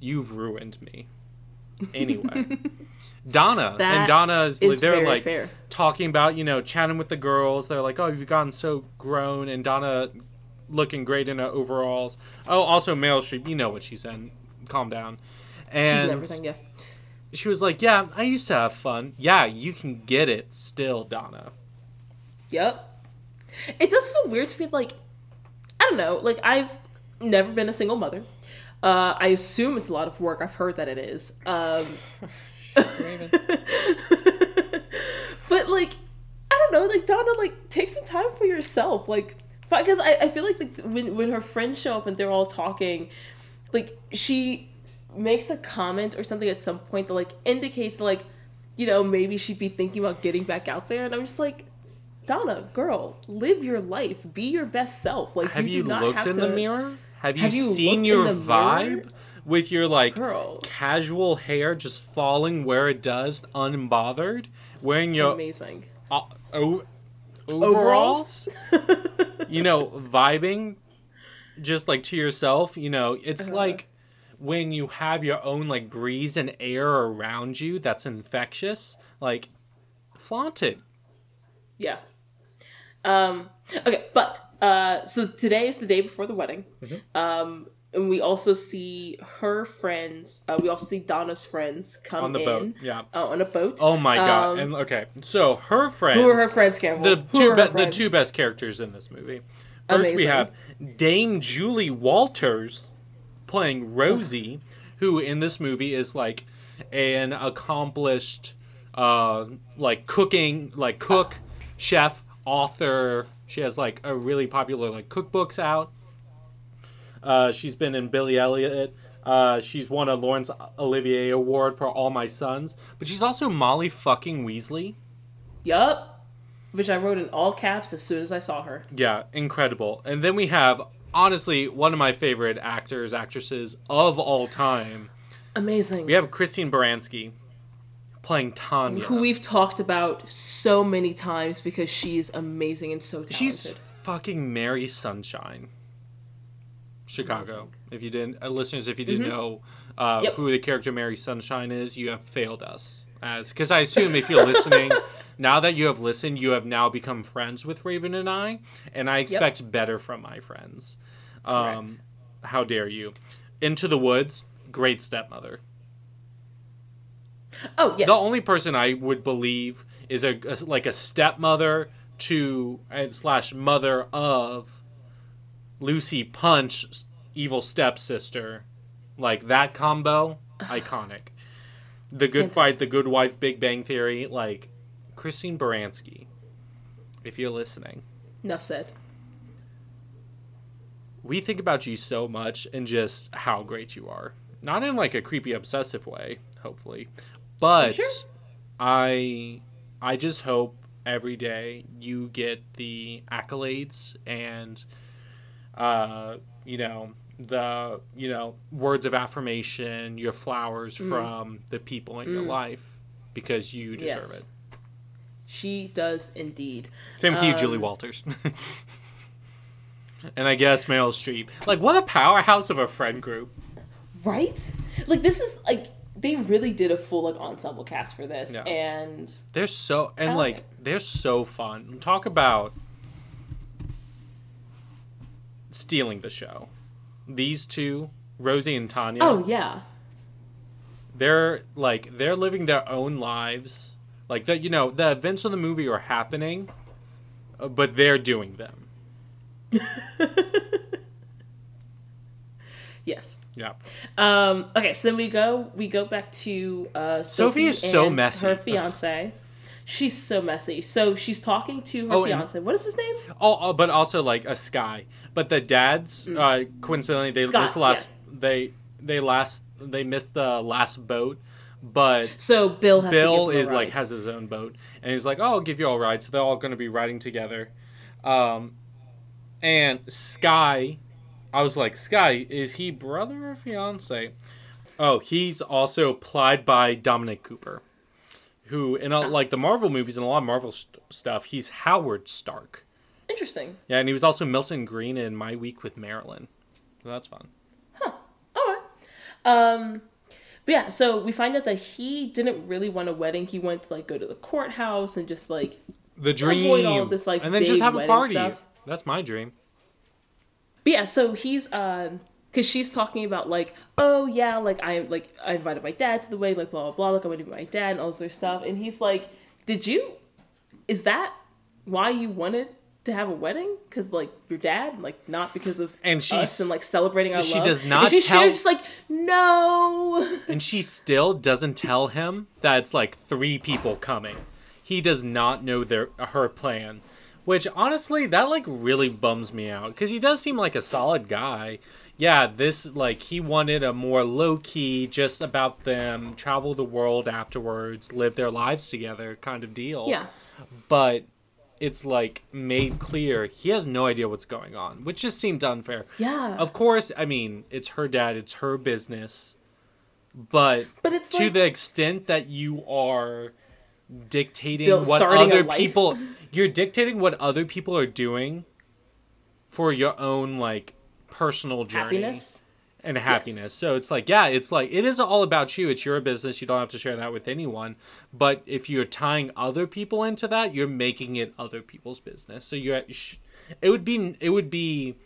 you've ruined me. Anyway, Donna That and Donna is, they're like fair. talking about you know chatting with the girls. They're like, oh, you've gotten so grown, and Donna looking great in her overalls. Oh, also Meryl Streep, you know what she's in. Calm down. And She's in everything, yeah. she was like, yeah, I used to have fun. Yeah, you can get it still, Donna. Yep. It does feel weird to be like, I don't know, like I've never been a single mother. Uh, I assume it's a lot of work. I've heard that it is. Um, but like, I don't know, like Donna, like take some time for yourself, like because I, I feel like, like when when her friends show up and they're all talking, like she makes a comment or something at some point that like indicates like, you know, maybe she'd be thinking about getting back out there, and I'm just like. Donna, girl, live your life. Be your best self. Like Have you, you, do not looked have in to, the mirror? Have you, Have you seen your vibe? mirror? With your like Girl. casual hair just falling where it does, unbothered, wearing your Amazing. uh, o- overalls, you know, vibing just like to yourself, you know, it's Uh-huh. like when you have your own like breeze and air around you that's infectious, like flaunted. Yeah. Um, okay, but uh, so today is the day before the wedding. Mm-hmm. Um, and we also see her friends. Uh, we also see Donna's friends come On the in, boat, yeah. uh, on a boat. Oh my god! Um, and okay, so her friends. who are her friends, Campbell? The Who two be- the two best characters in this movie. First, we have Dame Julie Walters playing Rosie, who in this movie is like an accomplished, uh, like cooking, like cook, chef, author. She has like a really popular like cookbooks out. Uh, she's been in Billy Elliot. Uh, she's won a Laurence Olivier Award for All My Sons, but she's also Molly fucking Weasley. Yup. Which I wrote in all caps as soon as I saw her. Yeah, incredible. And then we have honestly one of my favorite actors, actresses of all time. Amazing. We have Christine Baranski playing Tanya. Who we've talked about so many times because she's amazing and so talented. She's fucking Mary Sunshine. Chicago. If you didn't, uh, listeners, if you didn't know uh, Mm-hmm. Yep. who the character Mary Sunshine is, you have failed us. As because I assume if you're listening, now that you have listened, you have now become friends with Raven and I, and I expect better from my friends. Um, how dare you? Into the Woods, great stepmother. oh yes. The only person I would believe is a, a- like a stepmother to and slash mother of Lucy Punch, evil stepsister, like that combo, iconic. The Good Fight, The Good Wife, Big Bang Theory, like Christine Baranski. If you're listening, Enough said. we think about you so much and just how great you are. Not in like a creepy obsessive way, hopefully. But sure? I I just hope every day you get the accolades and uh you know the you know words of affirmation, your flowers from the people in your life because you deserve Yes. it. She does indeed. Same with you, Julie Um, Walters. and I guess Meryl Streep. Like what a powerhouse of a friend group. Right? Like this is like they really did a full like ensemble cast for this, Yeah. and They're so and like like it. they're so fun. Talk about stealing the show. These two, Rosie and Tanya, oh yeah, they're like they're living their own lives. Like that, you know, the events of the movie are happening, uh, but they're doing them. yes. Yeah. Um, okay, so then we go we go back to uh, Sophie Sophie is so messy. Her fiance. She's so messy. So she's talking to her Oh, fiance. What is his name? Oh, oh, but also like a sky. But the dads, uh, coincidentally, they Mm. Scott, missed the last. They they last they missed the last boat, but So Bill has Bill to give him a is like has his own boat, and he's like, "Oh, I'll give you all a ride." So they're all going to be riding together. Um, and Sky, I was like, Sky, is he brother or fiance? Oh, he's also plied by Dominic Cooper, who in a, like the Marvel movies and a lot of Marvel st- stuff, he's Howard Stark. Interesting. Yeah, and he was also Milton Greene in My Week with Marilyn. So that's fun. Huh. All right. Um, but yeah, so we find out that he didn't really want a wedding. He went to like go to the courthouse and just like The dream. Avoid all this, like, and then just have a party. stuff. That's my dream. But yeah, so he's uh because she's talking about like, oh yeah, like I like I invited my dad to the wedding, like blah blah blah, like I'm gonna be my dad and all this other stuff. And he's like, Did you is that why you wanted to have a wedding? Because like your dad, like not because of And us she's- and like celebrating our she love. does And not she's tell- just like, no. And she still doesn't tell him that it's like three people coming. He does not know their her plan. Which honestly, that like really bums me out because he does seem like a solid guy. Yeah, this like he wanted a more low key, just about them, travel the world afterwards, live their lives together kind of deal. Yeah. But it's like made clear he has no idea what's going on, which just seemed unfair. Yeah. Of course, I mean, it's her dad, it's her business. But But it's to like- the extent that you are dictating what other people you're dictating what other people are doing for your own like personal journey Happiness. and happiness. So it's like, yeah, it's like it is all about you. It's your business. You don't have to share that with anyone. But if you're tying other people into that, you're making it other people's business. So you're, sh- it would be it would be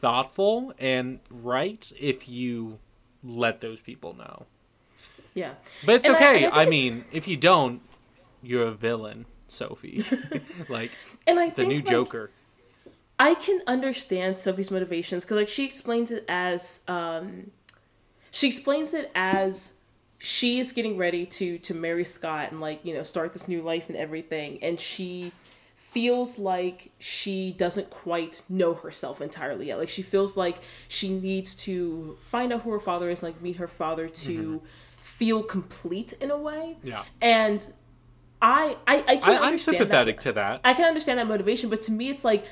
thoughtful and right if you let those people know. Yeah. But it's And okay. and I I, mean, if you don't, you're a villain, Sophie. like And I the new like, Joker. I can understand Sophie's motivations because like she explains it as um she explains it as she is getting ready to to marry Scott and like, you know, start this new life and everything and she feels like she doesn't quite know herself entirely yet. Like she feels like she needs to find out who her father is, like meet her father to feel complete in a way. Yeah. And I I, I can I, I'm sympathetic that. to that. I can understand that motivation, but to me, it's like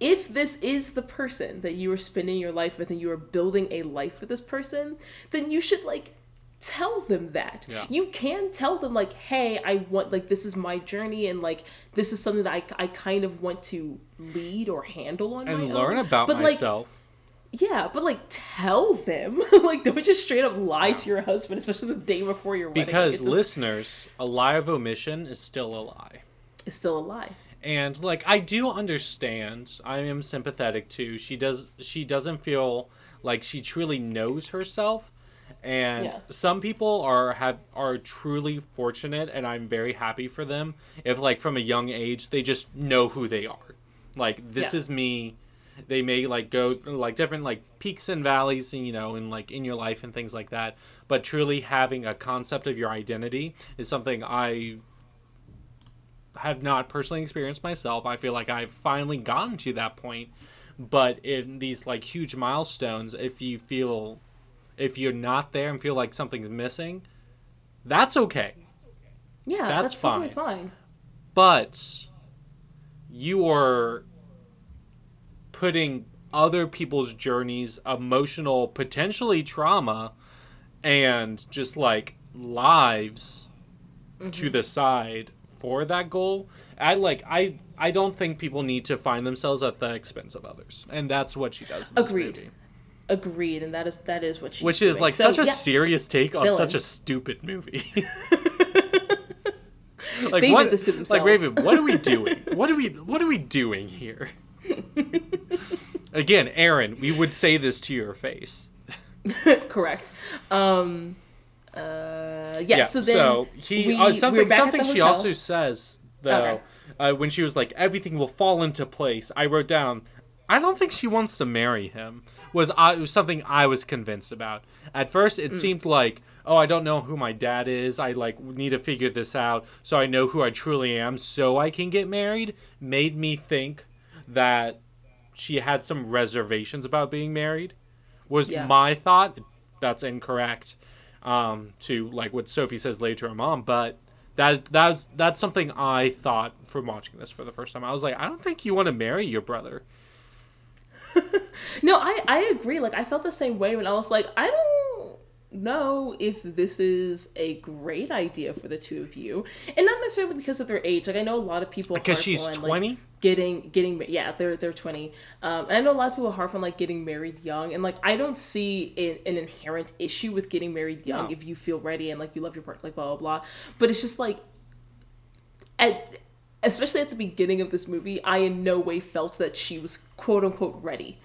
if this is the person that you are spending your life with and you are building a life with this person, then you should like tell them that. Yeah. You can tell them like, "Hey, I want like this is my journey and like this is something that I, I kind of want to lead or handle on and my learn own." about but, like, myself. yeah, but like tell them. like don't just straight up lie to your husband, especially the day before your wedding. Because it just listeners, a lie of omission is still a lie. It's still a lie. And like I do understand, I am sympathetic too. She does she doesn't feel like she truly knows herself. And Yeah. some people are have are truly fortunate and I'm very happy for them if like from a young age they just know who they are. Like this Yeah. is me. They may like go like different like peaks and valleys, you know, and like in your life and things like that. But truly having a concept of your identity is something I have not personally experienced myself. I feel like I've finally gotten to that point. But in these like huge milestones, if you feel if you're not there and feel like something's missing, that's okay. Yeah, That's that's, totally fine. fine. But you are putting other people's journeys, emotional, potentially trauma, and just like lives to mm-hmm. the side for that goal. I like I I don't think people need to find themselves at the expense of others, and that's what she does. In this Agreed. movie. Agreed, and that is that is what she's Which is doing. like So, such a yeah, serious take on such a stupid movie. like They what, did this to Like. Raven, what are we doing? what are we what are we doing here? Again, Aaron, we would say this to your face. correct. Um, uh, yeah, So then so he we, uh, something at something she also says though Okay. uh, when she was like everything will fall into place. I wrote down I don't think she wants to marry him. Was I was something I was convinced about. At first Mm. it seemed like oh I don't know who my dad is. I like need to figure this out so I know who I truly am so I can get married. Made me think that she had some reservations about being married. Was Yeah. my thought. That's incorrect um, to like what Sophie says later to her mom, but that that's that's something I thought from watching this for the first time. I was like, I don't think you want to marry your brother. No, I I agree. Like I felt the same way when I was like, I don't know if this is a great idea for the two of you, and not necessarily because of their age. Like I know a lot of people Because she's on, like- twenty. Getting getting yeah they're they're 20 um and i know a lot of people harp on like getting married young and like i don't see an, an inherent issue with getting married young No. if you feel ready and like you love your partner like blah blah blah but it's just like at especially at the beginning of this movie i in no way felt that she was quote unquote ready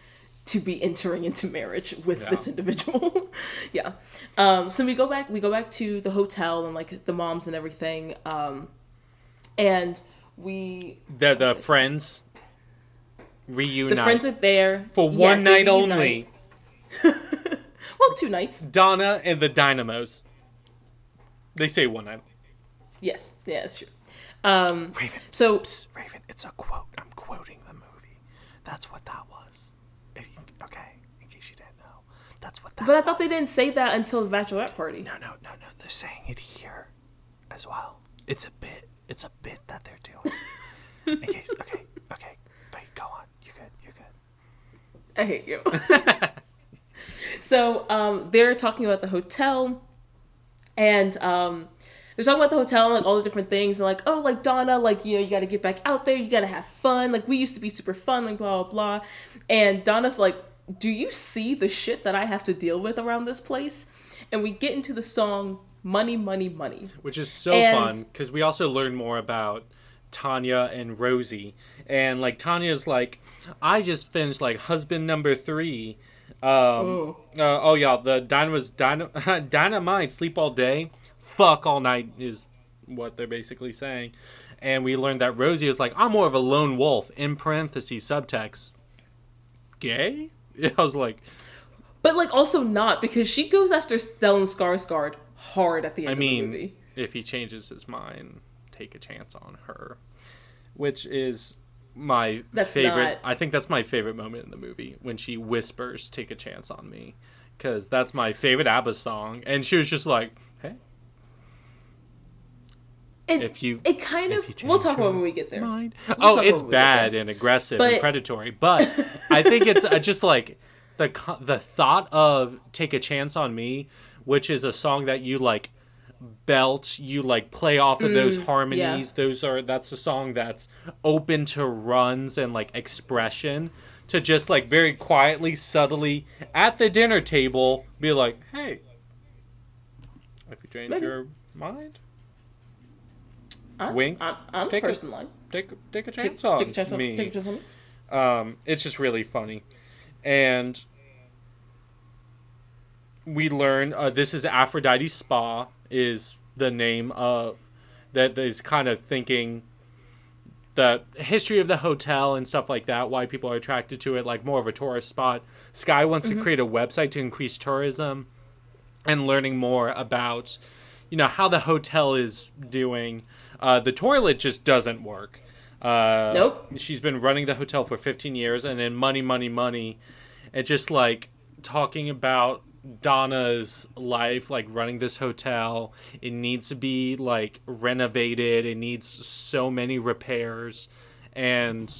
to be entering into marriage with Yeah. this individual yeah um so we go back we go back to the hotel and like the moms and everything um and we The the friends reunite the friends are there for Yeah, one they night only. Well, two nights. Donna and the Dynamos. They say one night. Yes, yeah, that's true. Um, Raven. So- psst, psst, Raven, it's a quote. I'm quoting the movie. That's what that was. If you- okay, in case you didn't know, that's what that. but I thought they didn't say that until the bachelorette party. No, no, no, no. They're saying it here as well. It's a bit. It's a bit that they're doing. in case. Okay. Okay. Wait, go on. You're good. You're good. I hate you. so um, they're talking about the hotel, and um, they're talking about the hotel and like all the different things, and like, oh, like Donna, like you know, you got to get back out there, you got to have fun. Like we used to be super fun, like blah blah blah. And Donna's like, do you see the shit that I have to deal with around this place? And we get into the song "Money, Money, Money." Which is so And- fun because we also learn more about Tanya and Rosie. And like Tanya's like, I just finished like husband number three. Um, Oh. uh, oh yeah, the Dyna, dynamite sleep all day, fuck all night is what they're basically saying. And we learned that Rosie is like, I'm more of a lone wolf. In parentheses, subtext, gay. I was like, But like also not because she goes after Stellan Skarsgård hard at the end I of the mean, movie. if he changes his mind, take a chance on her, which is my That's favorite. not- I think that's my favorite moment in the movie when she whispers, "Take a chance on me," because that's my favorite ABBA song, and she was just like, "Hey, It, if you it kind of we'll talk about when we get there. mind." We'll oh, it's bad and aggressive But- and predatory, but I think it's uh, just like the the thought of "Take a chance on me," which is a song that you like belt you like play off of those harmonies those are that's a song that's open to runs and like expression to just like very quietly subtly at the dinner table be like hey if you change Maybe. your mind I'm, Wink. I'm, I'm Take a- first in line. take take a Take, chance on take a chance on me Take a chance on me. um, it's just really funny, and we learn uh, this is Aphrodite Spa is the name of that is kind of thinking the history of the hotel and stuff like that, why people are attracted to it, like more of a tourist spot. Sky wants to create a website to increase tourism and learning more about, you know, how the hotel is doing. Uh, the toilet just doesn't work. Uh, Nope. She's been running the hotel for 15 years, and then money, money, money. It's just like talking about Donna's life, like running this hotel. It needs to be like renovated. It needs so many repairs, and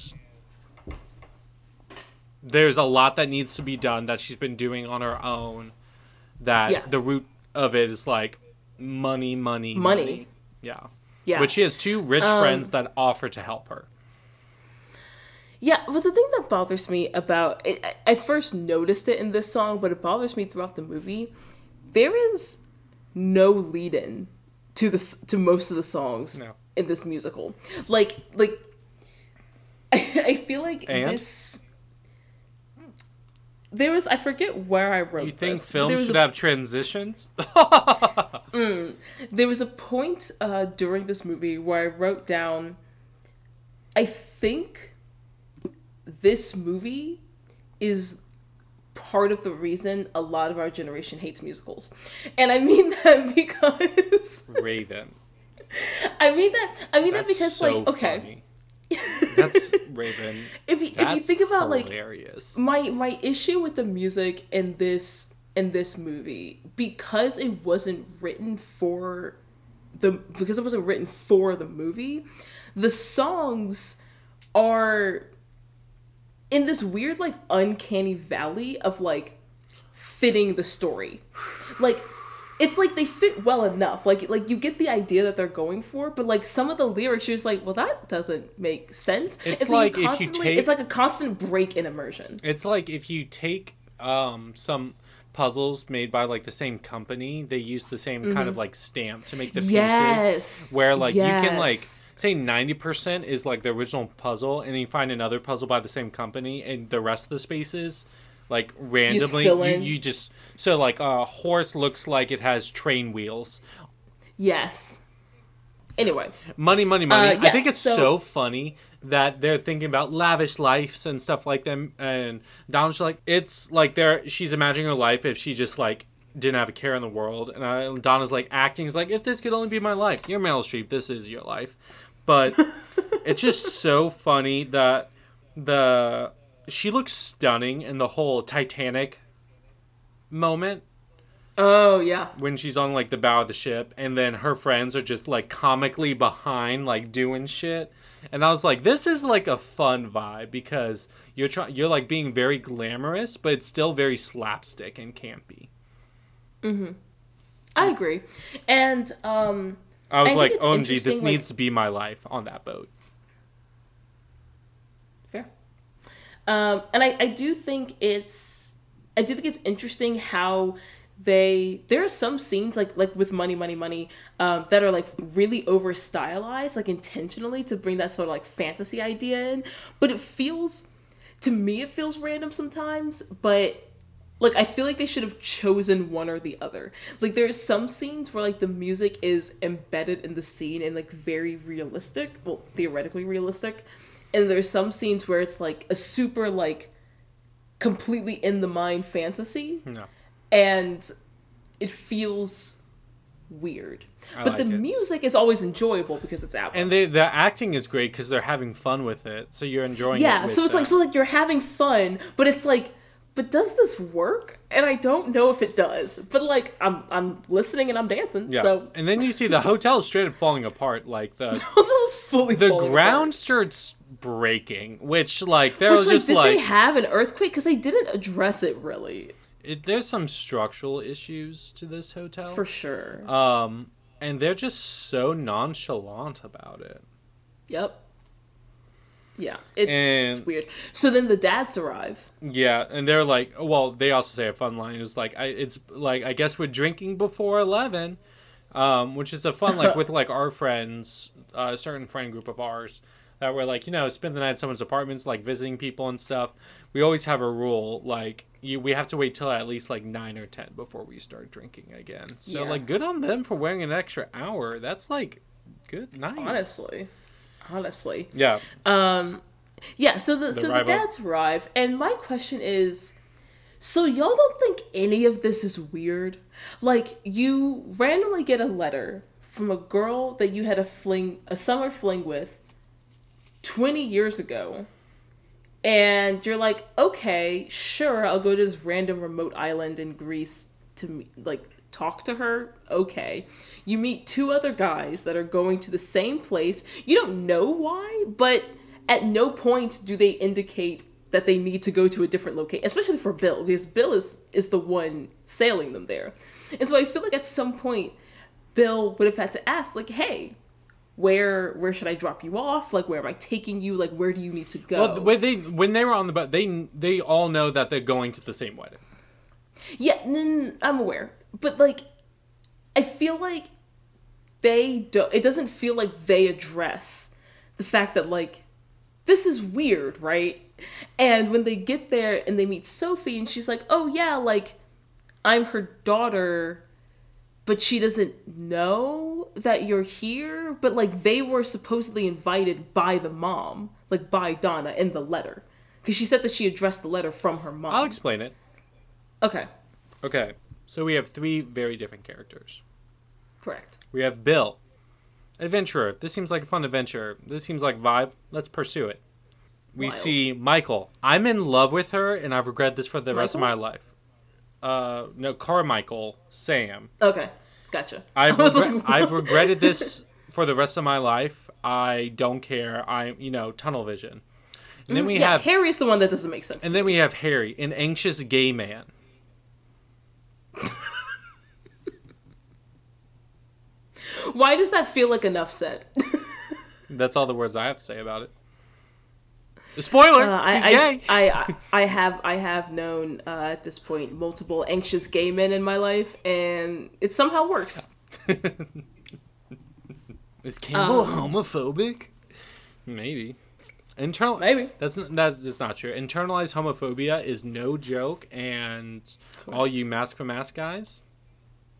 there's a lot that needs to be done that she's been doing on her own. That Yeah. the root of it is like money, money, Money. Yeah. Yeah. But she has two rich Um, friends that offer to help her. Yeah, but the thing that bothers me about it, I- first noticed it in this song, but it bothers me throughout the movie. There is no lead-in to the s- to most of the songs No. in this musical. Like like I, I feel like And? this there was I forget where I wrote You think this, films should a- have transitions? there was a point uh, during this movie where I wrote down, I think this movie is part of the reason a lot of our generation hates musicals. And I mean that because Raven. I mean that I mean That's that because so like okay, funny. That's Raven. if you if you think about like hilarious. my my issue with the music in this in this movie because it wasn't written for the because it wasn't written for the movie the songs are in this weird like uncanny valley of like fitting the story like it's like they fit well enough. Like like you get the idea that they're going for, but like some of the lyrics, you're just like, well, that doesn't make sense. It's And like if you take- it's like a constant break in immersion. It's like if you take um, some puzzles made by like the same company, they use the same kind of like stamp to make the pieces. Mm-hmm. Yes. Where like you can like Yes. Say ninety percent is like the original puzzle, and then you find another puzzle by the same company, and the rest of the spaces. Like randomly, you, in. you just so like a horse looks like it has train wheels. Yes. Anyway, Money, money, money. Uh, I think it's so, so- funny that they're thinking about lavish lives and stuff like them. And Donna's like, it's like they're she's imagining her life if she just like didn't have a care in the world. And I, Donna's like acting is like, if this could only be my life, you're Meryl Streep. This is your life. But it's just so funny that the she looks stunning in the whole Titanic moment oh yeah, when she's on like the bow of the ship and then her friends are just like comically behind like doing shit and i was like this is like a fun vibe because you're trying you're like being very glamorous but it's still very slapstick and campy Mhm. I agree. And um, i was I like omg this like- needs to be my life on that boat Fair. Um, and I, I do think it's I do think it's interesting how they there are some scenes like like with money money money um, that are like really over stylized like intentionally to bring that sort of like fantasy idea in but it feels to me it feels random sometimes but like I feel like they should have chosen one or the other. Like there are some scenes where like the music is embedded in the scene and like very realistic, well theoretically realistic, and there's some scenes where it's like a super like completely in the mind fantasy no and it feels weird. I but the it. music is always enjoyable because it's ABBA. and they, the acting is great because they're having fun with it so you're enjoying it yeah with so it's like so like you're having fun but it's like but does this work? And i don't know if it does but like i'm i'm listening and i'm dancing yeah. so. And then you see the hotel is straight up falling apart like the fully the ground apart. starts breaking which like there which was like just did like they have an earthquake? Because they didn't address it really. It, there's some structural issues to this hotel. For sure. Um and they're just so nonchalant about it. Yep yeah it's And- weird. So then the dads arrive. Yeah and they're like well they also say a fun line. Is like I, it's like i guess we're drinking before 11 um which is a fun like with like our friends uh, a certain friend group of ours that we're like you know spend the night at someone's apartments like visiting people and stuff. We always have a rule like you we have to wait till at least like 9 or 10 before we start drinking again. So Yeah. like good on them for wearing an extra hour. That's like good nice honestly honestly yeah Um, yeah. So the, so the dads arrive, and my question is, so y'all don't think any of this is weird? Like you randomly get a letter from a girl that you had a fling, a summer fling with, twenty years ago, and you're like, okay, sure, I'll go to this random remote island in Greece to like talk to her. Okay, you meet two other guys that are going to the same place. You don't know why, but at no point do they indicate that they need to go to a different location, especially for Bill, because Bill is is the one sailing them there. And so I feel like at some point Bill would have had to ask, like, hey, where where should I drop you off? Like, where am I taking you? Like, where do you need to go? well when they when they were on the boat they they all know that they're going to the same wedding Yeah, I'm aware, but like, I feel like they don't. It doesn't feel like they address the fact that like this is weird, right? And when they get there and they meet Sophie, and she's like, "Oh yeah, like I'm her daughter." But she doesn't know that you're here. But like they were supposedly invited by the mom, like by Donna in the letter, because she said that she addressed the letter from her mom. i'll explain it okay, Okay, so we have three very different characters. correct. We have Bill, adventurer. This seems like a fun adventure. This seems like vibe. Let's pursue it. We Wild. see Michael. I'm in love with her, and I've regretted this for the rest of my life. Uh, no, Carmichael, Sam. Okay, gotcha. I've I regre- like, I've regretted this for the rest of my life. I don't care. I'm, you know tunnel vision. And then we Mm, yeah, have Harry's the one that doesn't make sense. and then we have Harry, an anxious gay man. Why does that feel like enough said? That's all the words I have to say about it. Spoiler, Uh, I, he's I, gay. I, I, I have I have known uh, at this point multiple anxious gay men in my life, and it somehow works. Is Campbell Um, homophobic? Maybe. Internal. Maybe. That's not, that's not true. Internalized homophobia is no joke, and all you mask for mask guys,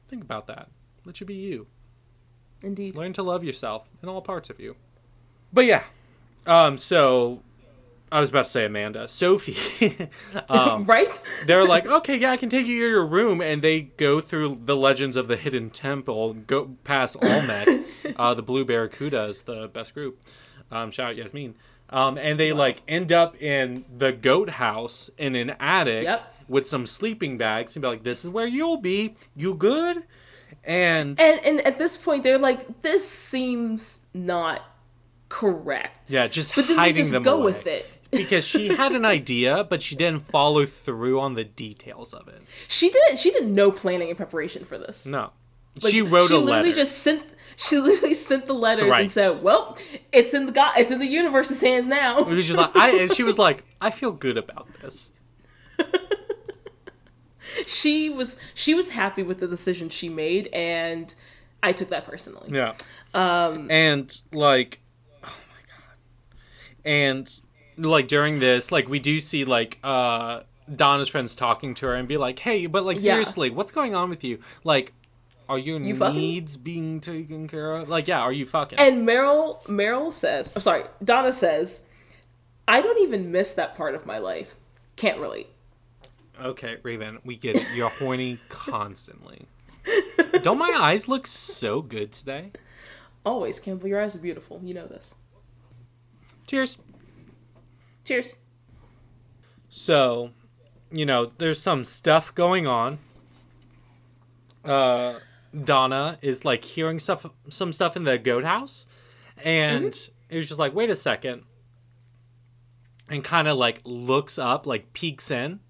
think about that. Let should be you. Indeed. Learn to love yourself in all parts of you. But yeah, um, so I was about to say Amanda, Sophie. um, right? they're like, okay, yeah, I can take you to your room, and they go through the legends of the hidden temple, go past Olmec. uh, the Blue Barracuda is the best group. Um, shout out Yasmin. Um, and they like end up in the goat house in an attic Yep. with some sleeping bags, and be like, "This is where you'll be. You good?" And, And and at this point, they're like, this seems not correct. yeah, just But then they just them go away. with it. because she had an idea, but she didn't follow through on the details of it. She didn't. She did no planning and preparation for this. No, Like, she wrote she a literally letter. just sent. She literally sent the letters and said, "Well, it's in the God. It's in the universe's hands now." It was like I, and she was like, I feel good about this. she was. She was happy with the decision she made, and I took that personally. Yeah. Um. And like, oh my god. And like during this, like we do see like uh Donna's friends talking to her and be like, "Hey, but like Yeah. seriously, what's going on with you? Like, are your You needs being taken care of? Like, yeah, are you fucking?" And Meryl, Meryl says, "I'm sorry." Donna says, "I don't even miss that part of my life. Can't relate." Okay, Raven, we get it. You're horny constantly. Don't my eyes look so good today? Always, Campbell. Your eyes are beautiful. You know this. Cheers. Cheers. So, you know, there's some stuff going on. Uh, Donna is like hearing stuff, some stuff in the goat house, and mm-hmm. it was just like, wait a second, and kind of like looks up, like peeks in,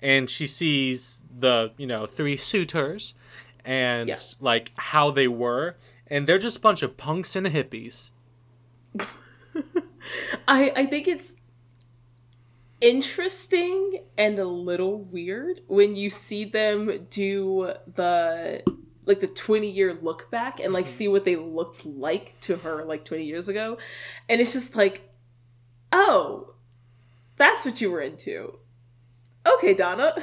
and she sees the you know three suitors, and like how they were, and they're just a bunch of punks and hippies. I I think it's interesting and a little weird when you see them do the like the 20 year look back and like see what they looked like to her like 20 years ago. And it's just like oh that's what you were into. Okay donna.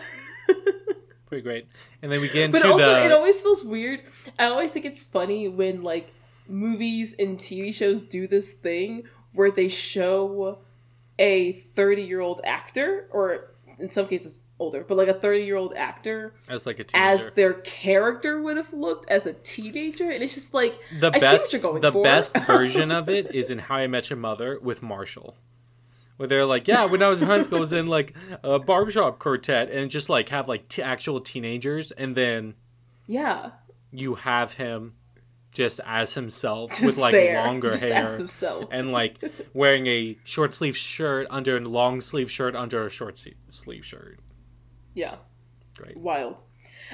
Pretty great. And then we get into but also the it always feels weird. I always think it's funny when like movies and tv shows do this thing where they show a 30 year old actor or in some cases older but like a 30 year old actor as like a teenager. as their character would have looked as a teenager and it's just like the I best you're going the for. best version of it is in How I Met Your Mother with Marshall. Where they're like, yeah, when I was in high school, I was in like a barbershop quartet, and just like have like t- actual teenagers, and then yeah you have him just as himself just with like there, longer just hair as himself and like wearing a short sleeve shirt under a long sleeve shirt under a short sleeve shirt. yeah Great. wild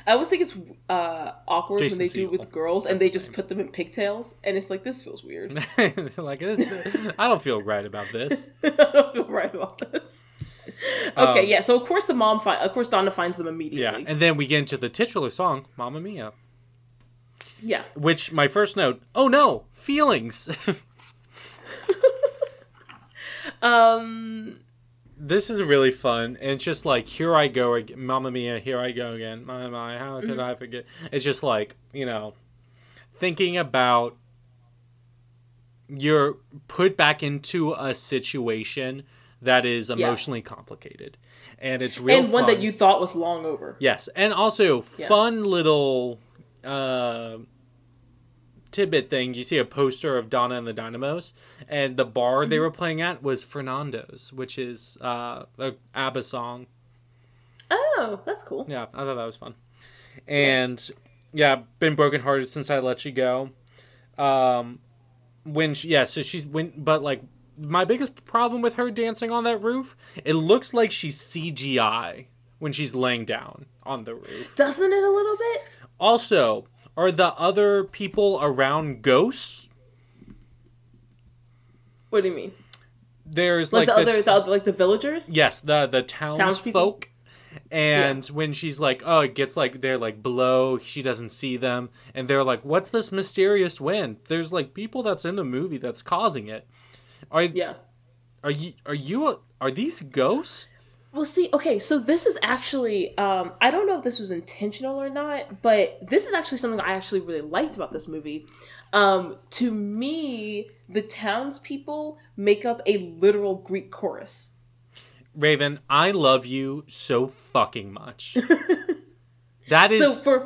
i always think it's uh awkward Jason when they do it with girls and they just name. put them in pigtails and it's like this feels weird like this, I don't feel right about this. I don't feel right about this. Okay, Um, yeah. So of course the mom find. Of course Donna finds them immediately. Yeah, and then we get into the titular song, "Mamma Mia." Yeah. Which my first note, oh no, feelings. Um. this is really fun, and it's just like here I go again, Mamma Mia, here I go again. My my, how could I forget? It's just like you know, thinking about you're put back into a situation that is Yeah. emotionally complicated, and it's real and one that you thought was long over. Yes, and also Yeah. fun little uh, tidbit thing. You see a poster of Donna and the Dynamos, and the bar Mm-hmm. they were playing at was Fernando's, which is uh, a ABBA song. Oh, that's cool. Yeah, I thought that was fun. And yeah, been brokenhearted since I let you go. Um, when she, yeah, so she's when, but like my biggest problem with her dancing on that roof, it looks like she's CGI when she's laying down on the roof. Doesn't it a little bit? Also, are the other people around ghosts? What do you mean? There's Like, like, the, other, the other, like the villagers? Yes, the the townsfolk. And when she's like, oh, it gets like they're like below, she doesn't see them, and they're like, "What's this mysterious wind?" There's like people that's in the movie that's causing it. Are Yeah. are you are you are these ghosts? Well, see, okay, so this is actually, um, I don't know if this was intentional or not, but this is actually something I actually really liked about this movie. Um, to me, the townspeople make up a literal Greek chorus. Raven, I love you so fucking much. that is So for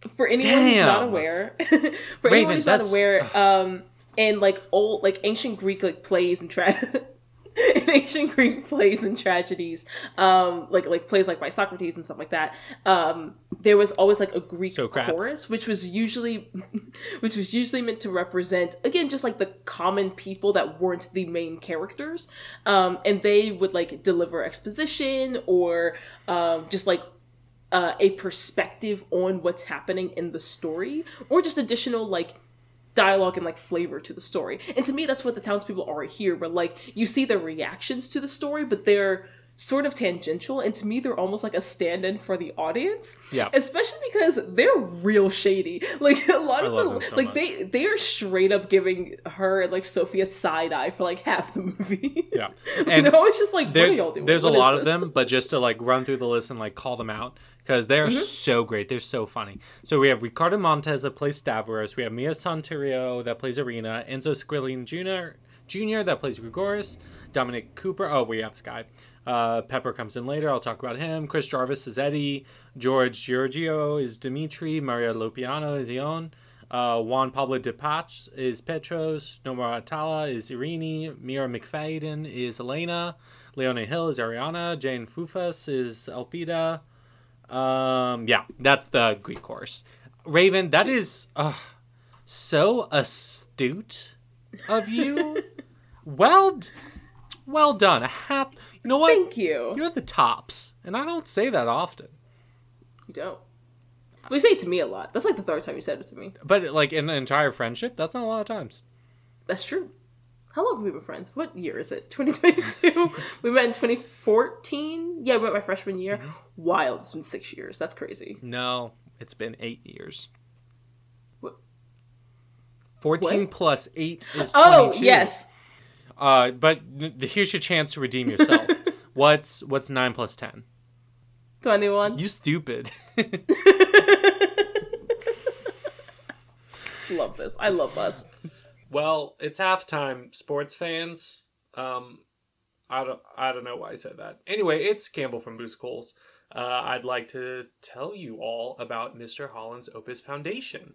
for, for anyone who's not aware, for Raven, anyone who's not that's- aware, um, in like old like ancient Greek like plays and tra- in ancient Greek plays and tragedies, um, like like plays like by Socrates and stuff like that, um, there was always like a Greek Socrates. chorus, which was usually, which was usually meant to represent again just like the common people that weren't the main characters, um, and they would like deliver exposition or um, just like uh, a perspective on what's happening in the story, or just additional like dialogue and like flavor to the story. And to me, that's what the townspeople are here. Where like you see their reactions to the story, but they're sort of tangential, and to me, they're almost like a stand-in for the audience. Yeah. especially because they're real shady. Like a lot I of the them so like much. they they are straight up giving her and like Sophia side eye for like half the movie. yeah. and they're always just like, what are y'all doing? there's What a lot of this?" them, but just to like run through the list and like call them out because they're Mm-hmm. so great. They're so funny. So we have Ricardo montez that plays Stavros. We have Mia Soteriou that plays Arena. Enzo Squillino Jr. Jr. that plays Grigoris. Dominic Cooper. Oh, we have Sky. Uh, Pepper comes in later. I'll talk about him. Chris Jarvis is Eddie. George Georgiou is Dimitri. Maria Lopiano is Ion. Uh, Juan Pablo Di Pace is Petros. Norma Atallah is Irini. Myra McFadyen is Elena. Leona Hill is Ariana. Jane Foufas is Elpida. Um, yeah, that's the Greek chorus. Raven, that is uh, so astute of you. well, d- well done. A hat. You know what? Thank you. You're the tops, and I don't say that often. You don't. We say it to me a lot. That's like the third time you said it to me. But like in an entire friendship, that's not a lot of times. That's true. How long have we been friends? What year is it? 2022? we met in 2014? Yeah, we met my freshman year. Mm-hmm. Wild. It's been six years. That's crazy. No, it's been eight years. What? Fourteen What? plus eight is oh yes. Uh, but n- here's your chance to redeem yourself. what's what's nine plus ten? 21. You stupid. Love this. I love us. well, it's halftime, sports fans. Um, I don't I don't know why I said that. Anyway, it's Campbell from Boozicals. Uh, I'd like to tell you all about Mr. Holland's Opus Foundation.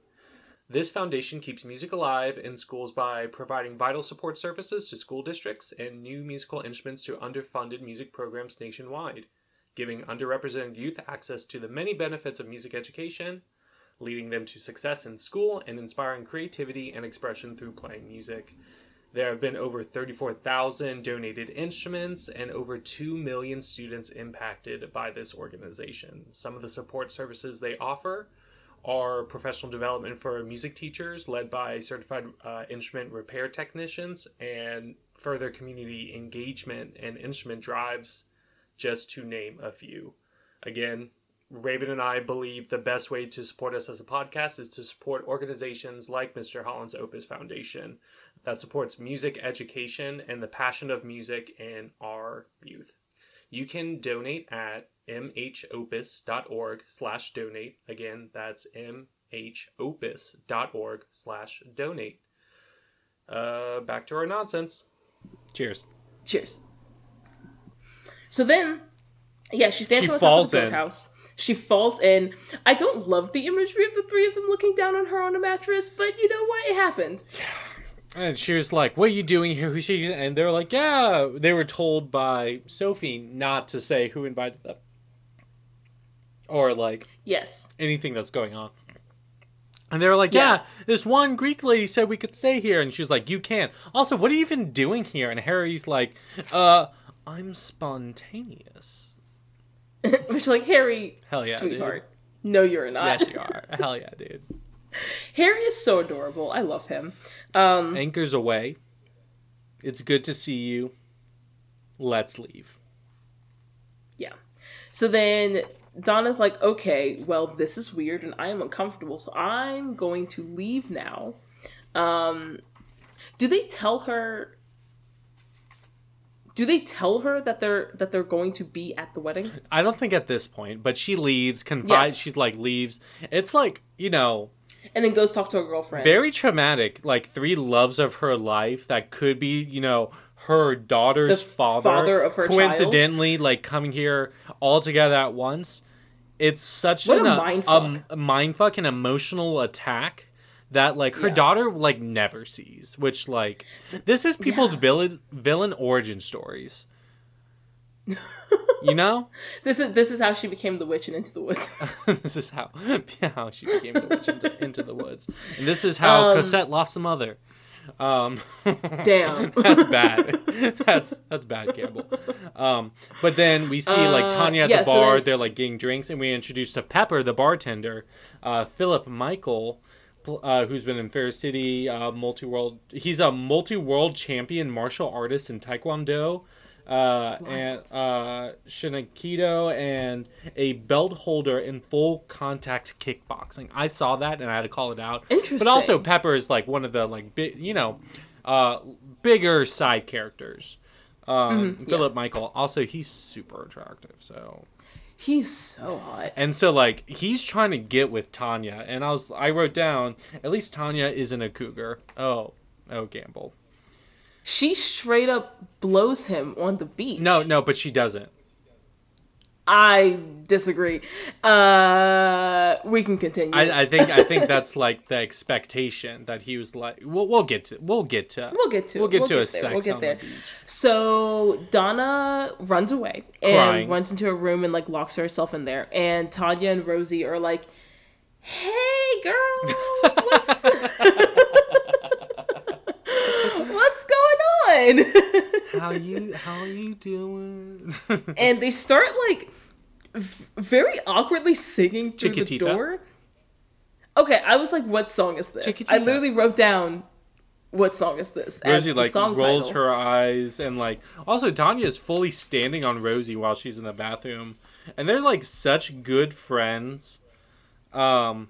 This foundation keeps music alive in schools by providing vital support services to school districts and new musical instruments to underfunded music programs nationwide, giving underrepresented youth access to the many benefits of music education, leading them to success in school, and inspiring creativity and expression through playing music. There have been over 34,000 donated instruments and over 2 million students impacted by this organization. Some of the support services they offer are professional development for music teachers led by certified uh, instrument repair technicians and further community engagement and instrument drives just to name a few. Again raven and i believe the best way to support us as a podcast is to support organizations like mr holland's opus foundation that supports music education and the passion of music in our youth. You can donate at mhopus.org slash donate. Again, that's mhopus.org slash donate. Uh, back to our nonsense. Cheers. Cheers. So then, yeah, she's dancing She on top of falls the in. boathouse. She falls in. I don't love the imagery of the three of them looking down on her on a mattress, but you know what? It happened. And she was like, What are you doing here? Who's she? And they're like, Yeah. They were told by Sophie not to say who invited them. Or like Yes. anything that's going on. And they were like, yeah. Yeah. this one Greek lady said we could stay here. And she's like, you can't. Also, what are you even doing here? And Harry's like, uh, I'm spontaneous. Which, like, Harry, Hell yeah, sweetheart. No, you're not. Yes, you are. Hell yeah, dude. Harry is so adorable. I love him. Um, Anchors away. It's good to see you. Let's leave. Yeah. So then Donna's like, okay, well, this is weird and I am uncomfortable, so I'm going to leave now. Um, do they tell her? Do they tell her that they're that they're going to be at the wedding? I don't think at this point, but she leaves, confides, Yeah. she's like leaves. It's like, you know, And then goes talk to her girlfriend. very traumatic, like three loves of her life that could be, you know, her daughter's The father, father of her child. coincidentally like coming here all together at once. It's such What an, a uh, mind um, a fuck and emotional attack that like her Yeah. daughter like never sees. Which like this is people's Yeah. villain villain origin stories. you know, This is this is how she became the witch and into the woods. this is how how she became the witch into, into the woods, and this is how Um, Cosette lost a mother. Um, Damn. that's bad. that's that's bad, Campbell. Um, but then we see like Uh, Tanya at yeah, the so bar. then- they're like getting drinks, and we introduced to Pepper, the bartender, uh, Philip Michael, uh, who's been in Fair City, uh, multi world. He's a multi world champion martial artist in Taekwondo. Uh, and uh, Shinikido and a belt holder in full contact kickboxing. I saw that and I had to call it out. But also, Pepper is like one of the like big, you know, uh, bigger side characters. Um, Mm-hmm, Philip Michael. Also, he's super attractive. So He's so hot. and so like he's trying to get with Tanya, and I was I wrote down at least Tanya isn't a cougar. Oh, oh, gamble. She straight up blows him on the beach. No, no, but she doesn't. I disagree. Uh, we can continue. I, I think I think that's like the expectation that he was like. We'll, we'll get to we'll get to We'll get to we'll get We'll to a get sex. We'll get on there. the beach. So Donna runs away and Crying. runs into a room and like locks herself in there. And Tanya and Rosie are like, "Hey, girl, what's what's going on?" How you how are you doing? and they start like v- very awkwardly singing through the door. Okay, I was like, "What song is this?" I literally wrote down, "What song is this?" as Rosie like song rolls title. her eyes and like also Tanya is fully standing on Rosie while she's in the bathroom, and they're like such good friends, um,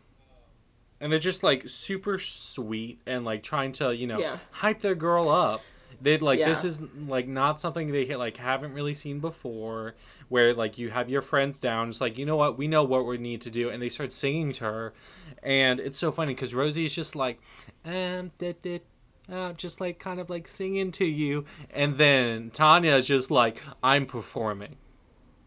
and they're just like super sweet and like trying to you know Yeah. hype their girl up. They like this is like not something they like haven't really seen before, where like you have your friends down, it's like you know what we know what we need to do, and they start singing to her, and it's so funny because Rosie is just like, um, uh, just like kind of like singing to you, and then Tanya is just like, I'm performing,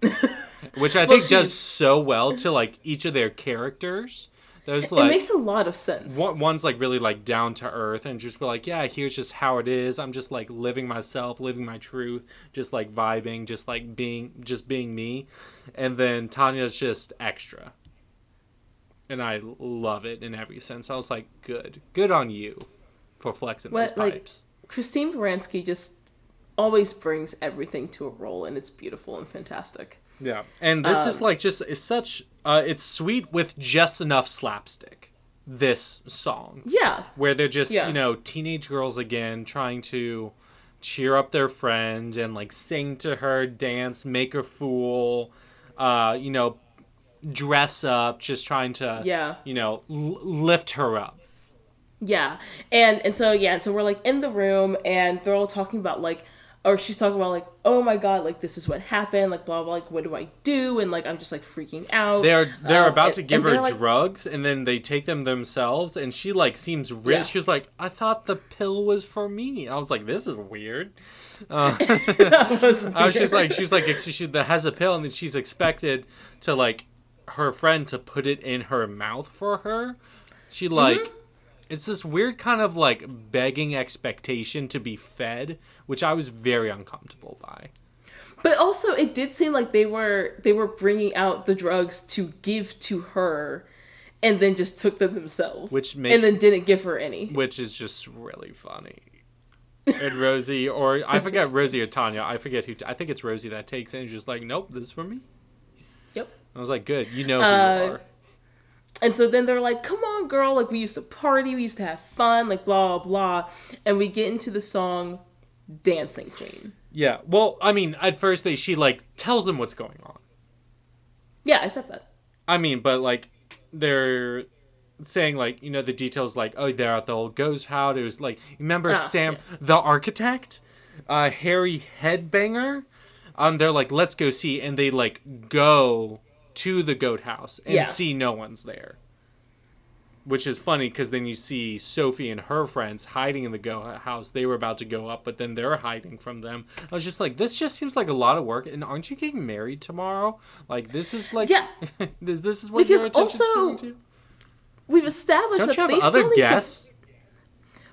which I Well, think does so well to like each of their characters. Those it makes a lot of sense. one, one's like really like down to earth and just be like, yeah, here's just how it is. I'm just like living myself, living my truth, just like vibing, just like being, just being me. And then Tanya's just extra, and I love it in every sense. I was like, good, good on you for flexing What, those like- pipes. Christine Baranski just always brings everything to a role, and it's beautiful and fantastic. Yeah, and this is Um, like just it's such uh, it's sweet with just enough slapstick. This song. Yeah, where they're just Yeah. you know teenage girls again trying to cheer up their friend and like sing to her dance make her fool uh you know dress up just trying to Yeah. you know l- lift her up yeah, and and so yeah, and so we're like in the room, and they're all talking about like, or she's talking about like, oh my god, like this is what happened, like blah blah, like what do I do, and like I'm just like freaking out. they're they're Um, about and- to give her like- drugs and then they take them themselves and she like seems rich Yeah. she's like i thought the pill was for me i was like this is weird uh, was I was just weird. like, she's like, she, she has a pill, and then she's expected to like her friend to put it in her mouth for her. She like, Mm-hmm. It's this weird kind of like begging expectation to be fed, which I was very uncomfortable by. But also, it did seem like they were they were bringing out the drugs to give to her, and then just took them themselves, Which makes- and then didn't give her any. which is just really funny. And Rosie, or I forget Rosie or Tanya, I forget who. I think it's Rosie that takes it and just like, nope, this is for me. Yep. I was like, good, you know who Uh, you are. And so then they're like, "Come on, girl! Like we used to party, we used to have fun, like blah blah blah." And we get into the song "Dancing Queen." Yeah. Well, I mean, at first they she like tells them what's going on. Yeah, I said that. I mean, but like they're saying like you know the details like oh they're at the old ghost house. It was like remember Ah, Sam yeah. the architect, uh, Harry Headbanger. Um, they're like let's go see, and they like go to the goat house and Yeah. see no one's there. Which is funny because then you see Sophie and her friends hiding in the goat house. They were about to go up, but then they're hiding from them. I was just like, this just seems like a lot of work. And aren't you getting married tomorrow? Like this is like, Yeah. this, this is what Because your attention's also, going to. We've established Don't that they still need to.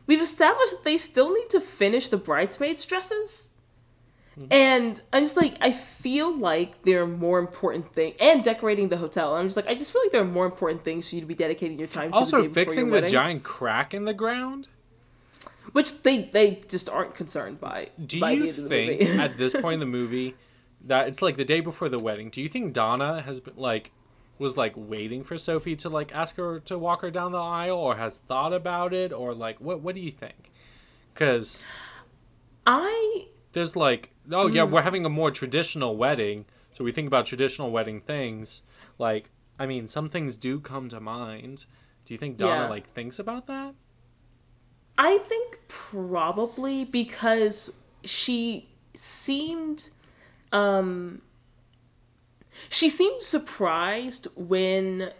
We've established that they still need to finish the bridesmaids' dresses. Mm-hmm. And I'm just like, I feel like there are more important things, and decorating the hotel. I'm just like, I just feel like there are more important things for you to be dedicating your time to. the Also, day fixing the wedding, giant crack in the ground. which they they just aren't concerned by. Do by you the the think movie. at this point in the movie that it's like the day before the wedding? Do you think Donna has been like was like waiting for Sophie to like ask her to walk her down the aisle, or has thought about it, or like what? What do you think? Because I there's like oh yeah Mm. we're having a more traditional wedding so we think about traditional wedding things like i mean some things do come to mind do you think donna Yeah. like thinks about that I think probably because she seemed um she seemed surprised when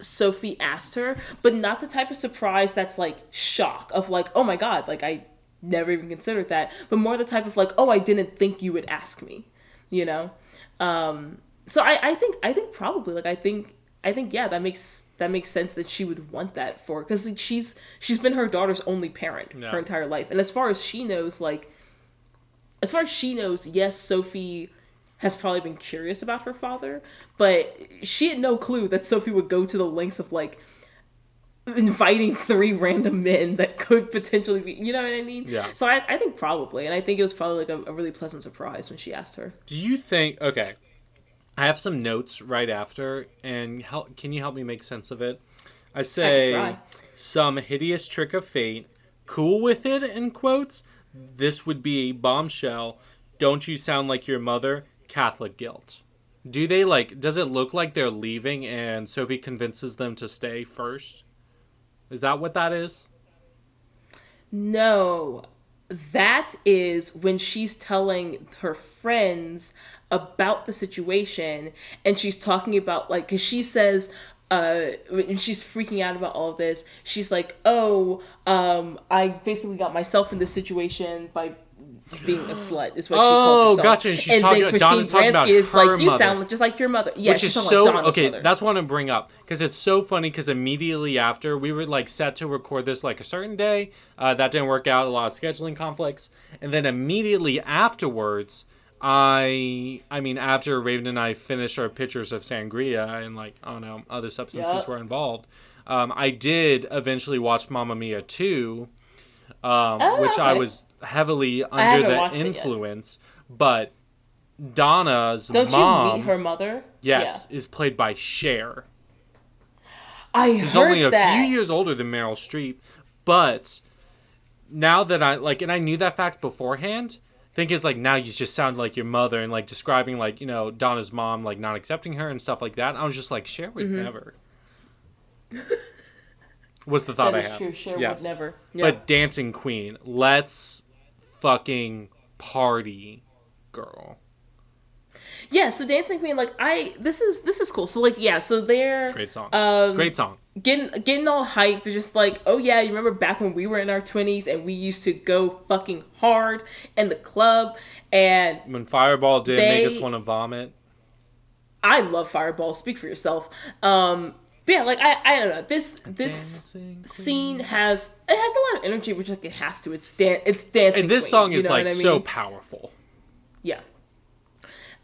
Sophie asked her, but not the type of surprise that's like shock of like, "Oh my god, like I never even considered that," but more the type of like, "Oh, I didn't think you would ask me." You know? Um so I I think I think probably like I think I think yeah, that makes that makes sense that she would want that for because like, she's she's been her daughter's only parent Yeah. her entire life, and as far as she knows, like as far as she knows, yes, Sophie has probably been curious about her father, but she had no clue that Sophie would go to the lengths of like inviting three random men that could potentially be, you know what I mean? Yeah. So I, I think probably, and I think it was probably like a, a really pleasant surprise when she asked her. do you think okay i have some notes right after and help can you help me make sense of it i say try. some hideous trick of fate cool with it in quotes this would be a bombshell don't you sound like your mother catholic guilt do they like does it look like they're leaving and sophie convinces them to stay first is that what that is? No, that is when she's telling her friends about the situation and she's talking about like because she says uh she's freaking out about all of this she's like oh um i basically got myself in this situation by being a slut is what she Oh, calls herself. Oh, gotcha, and she's and talking- then Christine about is like, you sound just like your mother. Yeah, which is so like okay mother. that's what i'm bring up because it's so funny because immediately after we were like set to record this like a certain day uh, that didn't work out a lot of scheduling conflicts and then immediately afterwards i i mean after raven and i finished our pictures of sangria and like i don't know other substances Yup. were involved um, i did eventually watch mamma mia 2 um, Oh, which i was heavily under the watched it yet. influence but donna's Don't mom you meet her mother? Yes, is played by Cher. Yeah. I He's heard only a that. few years older than Meryl Streep, but now that I like, and I knew that fact beforehand. Think is like now you just sound like your mother and like describing like you know Donna's mom like not accepting her and stuff like that. I was just like Cher would Mm-hmm. never. Was the thought That I had? true. Cher Yes. would never. Yeah. But Dancing Queen, let's fucking party, girl. Yeah, so Dancing Queen, like I, this is this is cool. So like, yeah, so they're Great song. Um, Great song. getting getting all hyped. They're just like, oh yeah, you remember back when we were in our twenties and we used to go fucking hard in the club. And When Fireball did make us want to vomit. I love Fireball. Speak for yourself. Um, but yeah, like I, I don't know. This this Dancing Queen. scene has it has a lot of energy, which like it has to. It's dan- it's dancing. And this Queen, song you is know like I so powerful. Yeah.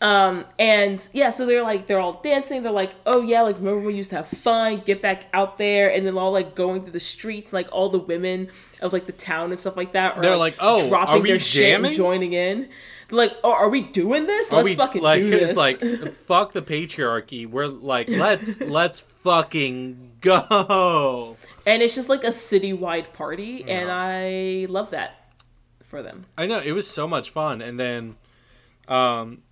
Um, and yeah, so they're like they're all dancing. They're like, oh yeah, like remember we used to have fun, get back out there, and then all like going through the streets, like all the women of like the town and stuff like that. Are, They're like, "Oh, are we their shit and jamming?" joining in. Like, oh, are we doing this? Let's we fucking like do this. like fuck the patriarchy. We're like let's let's fucking go. and it's just like a citywide party, and I love that for them. I know it was so much fun, and then, um,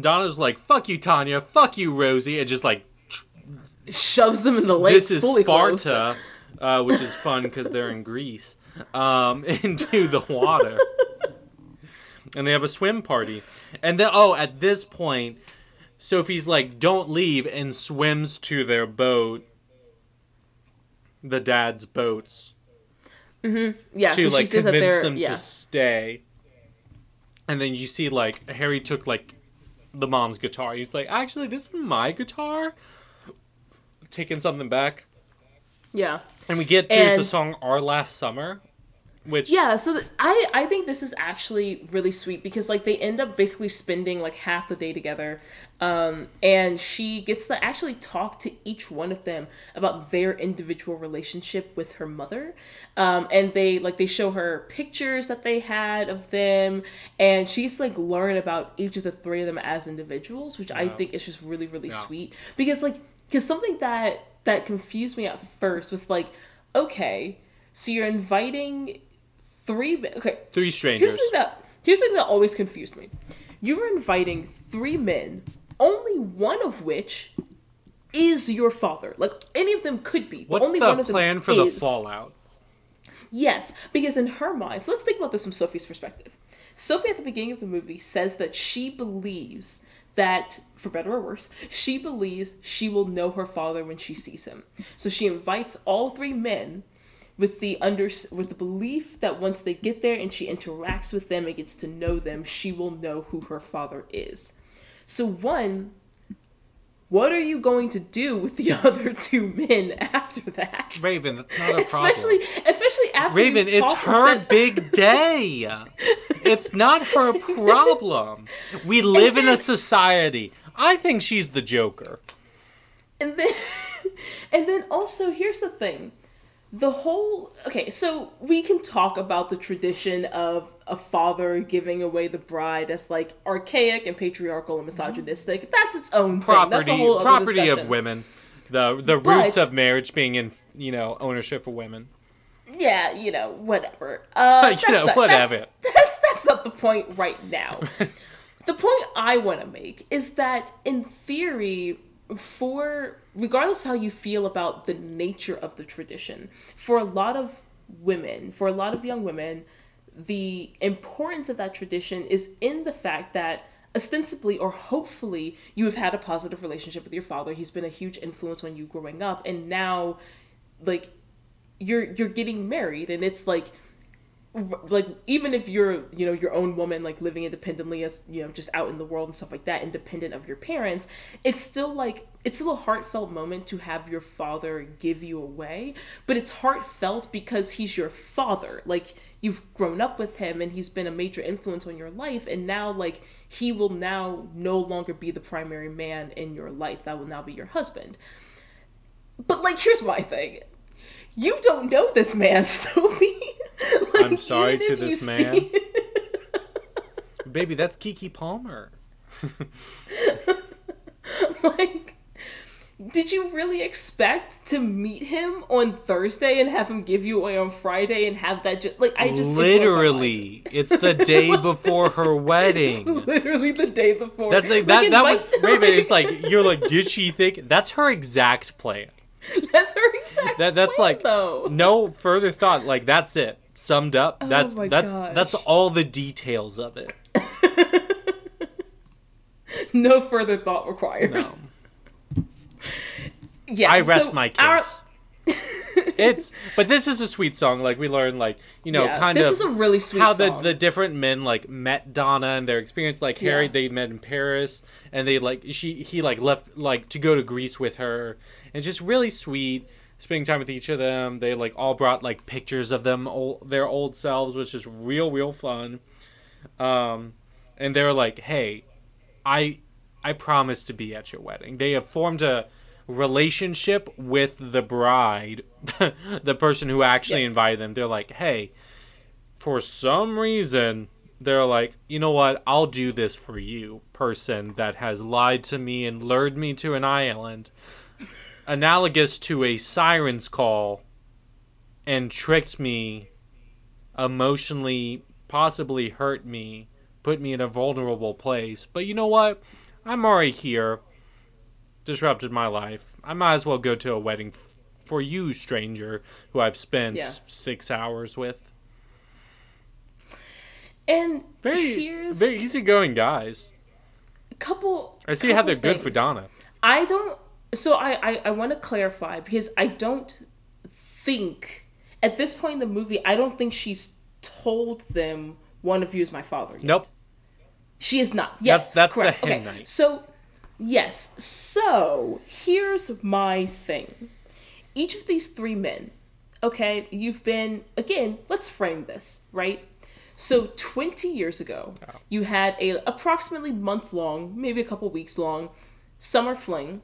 Donna's like, "Fuck you, Tanya. Fuck you, Rosie," and just like Shoves them in the lake. this is. Sparta, uh, which is fun because they're in Greece, um, into the water, and they have a swim party, and then oh, at this point, Sophie's like, "Don't leave," and swims to their boat, the dad's boats, Yeah, to like convince them yeah. to stay. And then you see like Harry took like the mom's guitar. He's like, actually, this is my guitar. Taking something back, yeah. and we get to And- the song "Our Last Summer," which Yeah, so th- I I think this is actually really sweet because like they end up basically spending like half the day together, um, and she gets to actually talk to each one of them about their individual relationship with her mother, um, and they like they show her pictures that they had of them, and she's like learn about each of the three of them as individuals, which I think is just really really Yeah. sweet because like because something that that confused me at first was like okay so you're inviting three men- okay three here's strangers. the thing that here's the thing that always confused me you were inviting three men only one of which is your father like any of them could be but What's only the one of them plan for the fallout? Yes, because in her mind, so let's think about this from Sophie's perspective. Sophie at the beginning of the movie says that she believes that, for better or worse, she believes she will know her father when she sees him. So she invites all three men with the under with the belief that once they get there and she interacts with them and gets to know them, she will know who her father is. So one, what are you going to do with the other two men after that? Raven, that's not a problem. especially especially after Raven, it's her said- big day. it's not her problem. We live in a society. I think she's the Joker. and then and then also here's the thing the whole okay so we can talk about the tradition of a father giving away the bride as like archaic and patriarchal and misogynistic that's its own thing that's a Property, other property of women. The the But- roots of marriage being in you know ownership of women. yeah you know whatever uh You that's know, not- whatever. that's, that's that's not the point right now the point i want to make is that in theory for regardless of how you feel about the nature of the tradition for a lot of women for a lot of young women the importance of that tradition is in the fact that ostensibly or hopefully you have had a positive relationship with your father. He's been a huge influence on you growing up. And now like you're you're getting married and it's like like even if you're you know your own woman like living independently as you know just out in the world and stuff like that independent of your parents it's still like it's still a heartfelt moment to have your father give you away but it's heartfelt because he's your father. Like you've grown up with him and he's been a major influence on your life and now like he will now no longer be the primary man in your life. That will now be your husband. But like here's my thing you don't know this man, Sophie. Like, I'm sorry to this see- Baby, that's Keke Palmer. like, did you really expect to meet him on Thursday and have him give you away on Friday and have that? Ju- like, I just it blows my mind. Literally, it's the day before her wedding. literally the day before. That's like that. That was invite- Raven. It's like you're like, did she think that's her exact plan? that's her exact. That that's plan, like though. no further thought. Like that's it. Summed up. Oh that's Oh my that's gosh. that's all the details of it. No further thought required. No. Yeah, I rest so my our- case. it's but this is a sweet song. Like we learn, like you know, yeah, kind this of is a really sweet how song. the the different men like met Donna and their experience. Like Harry, Yeah. they met in Paris, and they like she he like left like to go to Greece with her. It's just really sweet spending time with each of them. They like all brought like pictures of them old, their old selves, which is real real fun. Um, and they're like, hey, I I promise to be at your wedding. They have formed a relationship with the bride, the person who actually Yeah. invited them. They're like, "Hey, for some reason, they're like, "You know what? I'll do this for you, person that has lied to me and lured me to an island." Analogous to a siren's call and tricked me emotionally possibly hurt me put me in a vulnerable place but you know what i'm already here disrupted my life i might as well go to a wedding f- for you stranger who i've spent Yeah. six hours with And very here's very easygoing guys a couple. i see how they're good for donna I don't. So I I, I want to clarify because I don't think at this point in the movie I don't think she's told them one of you is my father. Yet. nope She is not. Yes, that's the correct. okay. night. So, yes. So here's my thing. Each of these three men, okay, you've been again. Let's frame this right. So 20 years ago, you had a approximately month long, maybe a couple weeks long, summer fling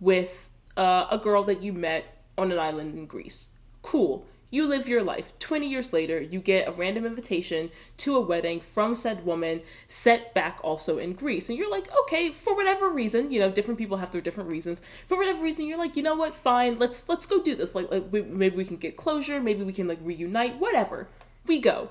with uh, a girl that you met on an island in Greece. Cool. You live your life. 20 years later, you get a random invitation to a wedding from said woman set back also in Greece. And you're like, okay, for whatever reason, you know, different people have their different reasons. For whatever reason, you're like, you know what, fine, let's let's go do this. Like, like we, maybe we can get closure, maybe we can like reunite, whatever. We go.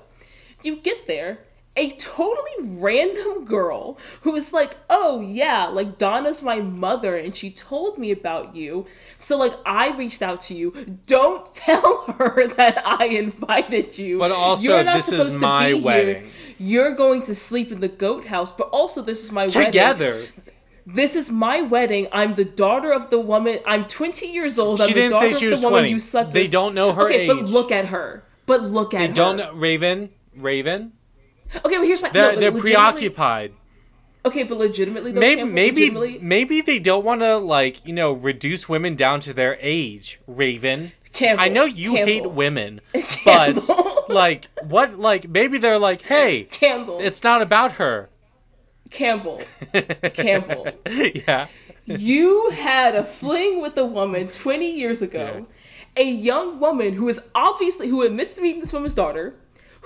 You get there, a totally random girl who is like, oh yeah, like Donna's my mother and she told me about you. So like I reached out to you. Don't tell her that I invited you. But also, You're not this is supposed to my be here. wedding. You're going to sleep in the goat house, but also this is my wedding. together This is my wedding. I'm the daughter of the woman. I'm 20 years old. I'm she the didn't daughter say she of was the woman 20 you slept they with. don't know her okay, age but look at her. But look at they her. don't know raven raven Okay, but here's my. they're, no, they're preoccupied. Okay, but legitimately, though, maybe Campbell, maybe legitimately, maybe they don't want to like you know reduce women down to their age raven. Campbell, i know you hate women but like what like maybe they're like hey Campbell, it's not about her. Campbell, Campbell. yeah. You had a fling with a woman 20 years ago, a young woman who is obviously who admits to being this woman's daughter.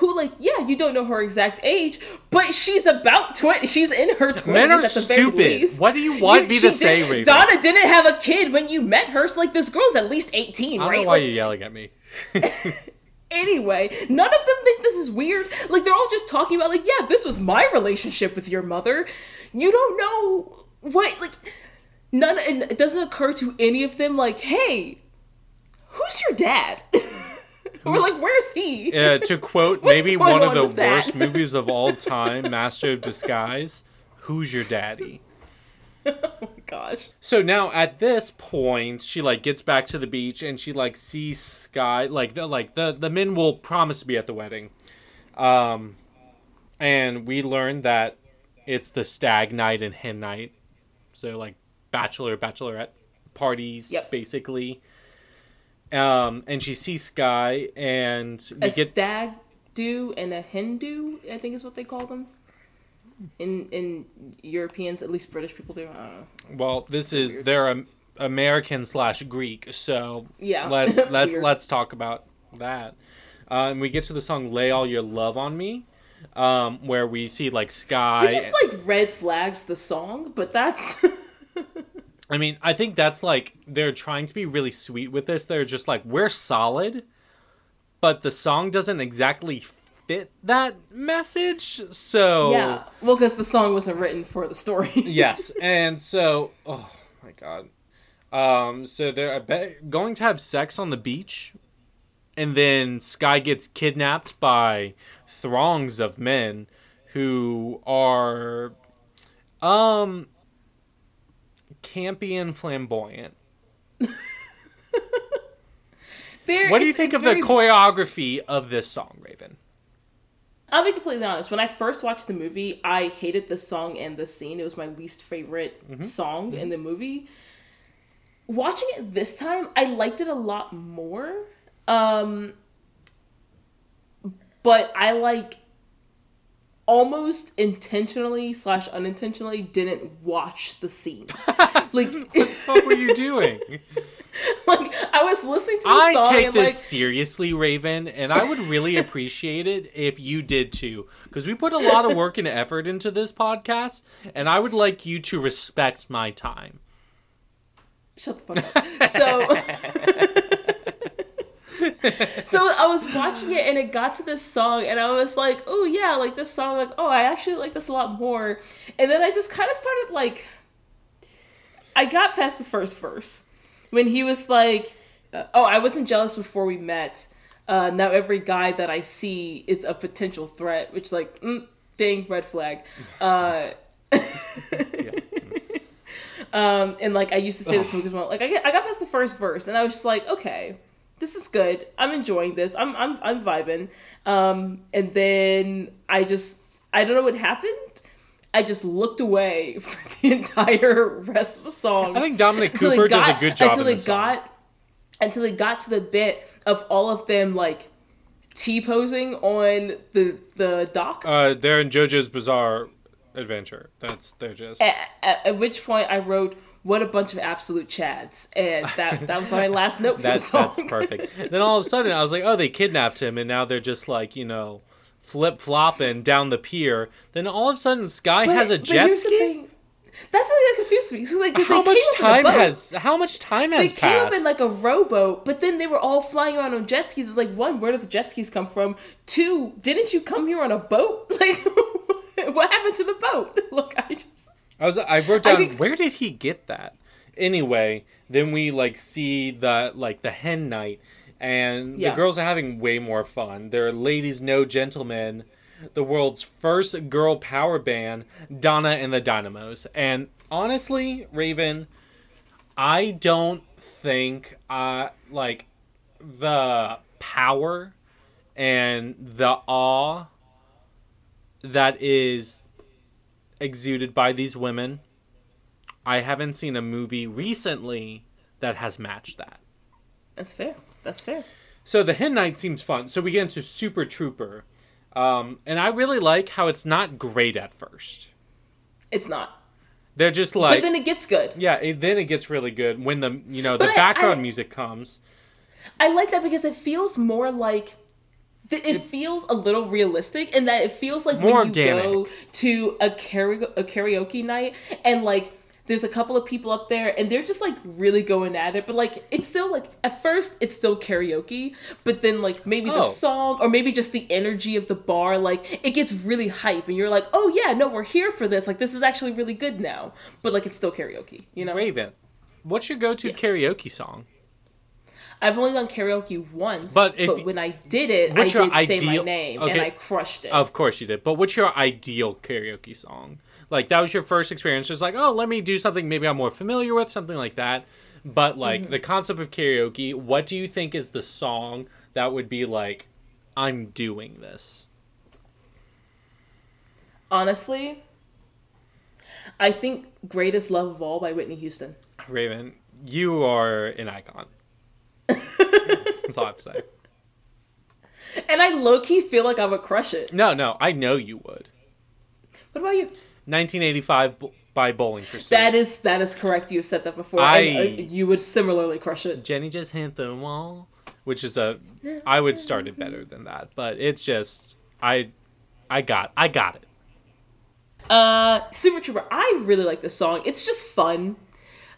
Who like yeah you don't know her exact age but she's about twenty she's in her twenties Men are at the very stupid. What do you want me to say, Raven? Donna didn't have a kid when you met her so like this girl's at least eighteen i don't right know why Like, you're yelling at me anyway, none of them think this is weird. Like they're all just talking about like, yeah, this was my relationship with your mother. You don't know what like none it doesn't occur to any of them like, hey, who's your dad? Or like, where's he? uh, to quote maybe one of the worst movies of all time master of disguise who's your daddy oh my gosh. So now at this point, she like gets back to the beach and she like sees Sky. Like the like the the men will promise to be at the wedding, um, and we learn that it's the stag night and hen night. So like bachelor bachelorette parties, Yep. basically. Um, and she sees Sky and we A get stag do and a hen do, I think is what they call them. In in Europeans, at least British people do. I don't know. well. This is Weird. they're um, American slash Greek. So Yeah. let's let's let's talk about that. Uh, and we get to the song "Lay All Your Love on Me," um, where we see like Sky. It just like red flags the song, but that's I mean, I think that's like they're trying to be really sweet with this. They're just like we're solid, but the song doesn't exactly fit that message. So yeah. Well, because the song wasn't written for the story. yes, and so oh my god, um, so they're going to have sex on the beach, and then Sky gets kidnapped by throngs of men who are, um, campy and flamboyant. There- What do you think of very- the choreography of this song, Raven? I'll be completely honest. When I first watched the movie, I hated the song and the scene. It was my least favorite Mm-hmm. song in the movie. Watching it this time, I liked it a lot more. Um, but I like almost intentionally slash unintentionally didn't watch the scene. like, what were you doing? like I was listening to the I song take and this like seriously, Raven, and I would really appreciate it if you did too, because we put a lot of work and effort into this podcast, and I would like you to respect my time. shut the fuck up. So So I was watching it and it got to this song and I was like, oh yeah, like this song, like, oh I actually like this a lot more. And then I just kind of started like I got past the first verse when he was like, uh, oh, I wasn't jealous before we met. Uh, now every guy that I see is a potential threat, which like, mm, ding, red flag. Uh, um, and like I used to say this movie as well. Like I, get, I got past the first verse and I was just like, okay, this is good. I'm enjoying this. I'm I'm I'm vibing. Um, and then I just I don't know what happened. I just looked away for the entire rest of the song. I think Dominic Cooper does a good job until it got until it got to the bit of all of them like T posing on the the dock. Uh, they're in JoJo's Bizarre Adventure. That's they're just. at, at, at which point I wrote, "What a bunch of absolute chads," and that that was my last note for That's the song. that's perfect. then all of a sudden, I was like, oh, they kidnapped him, and now they're just like you know, flip flopping down the pier. Then all of a sudden, Sky But- has a jet ski. That's something that confused me. So like, How much up in a time has how much time has They has came up in like a rowboat, but then they were all flying around on jet skis. It's like one, where did the jet skis come from? Two, didn't you come here on a boat? Like, what happened to the boat? Look, I just I was I wrote I down think- where did he get that? Anyway, then we like see the like the hen night and Yeah. the girls are having way more fun. They're ladies no gentlemen, the world's first girl power band, Donna and the Dynamos. And honestly, Raven, I don't think uh like the power and the awe that is exuded by these women. I haven't seen a movie recently that has matched that. that's fair. That's fair. So the hen night seems fun. So we get into Super Trooper, um, and I really like how it's not great at first. It's not, They're just like, but then it gets good. yeah. It, then it gets really good when the you know the But I- background I- music comes. I like that because it feels more like th- it feels a little realistic in that it feels like when you organic. go to a karaoke, a karaoke night and like there's a couple of people up there and they're just like really going at it but like it's still like at first it's still karaoke but then like maybe the Oh. song or maybe just the energy of the bar like it gets really hype and you're like oh yeah no we're here for this like this is actually really good now but like it's still karaoke you know Raven, what's your go-to Yes. karaoke song? I've only done karaoke once, But but, when I did it, I did say my name okay. and I crushed it. Of course you did. But what's your ideal karaoke song? Like that was your first experience. Just like, oh, let me do something maybe I'm more familiar with, something like that. But like Mm-hmm. the concept of karaoke, what do you think is the song that would be like, I'm doing this? Honestly, I think "Greatest Love of All" by Whitney Houston. Raven, you are an icon. That's all I have to say. And I low key feel like I would crush it. No, no, I know you would. What about you? 1985 b- by Bowling for Soup. That is that is correct. You've said that before. I- uh, you would similarly crush it. Jenny just hit the wall, which is a I would start it better than that, but it's just I I got I got it. Uh, Super Trooper. I really like this song. It's just fun.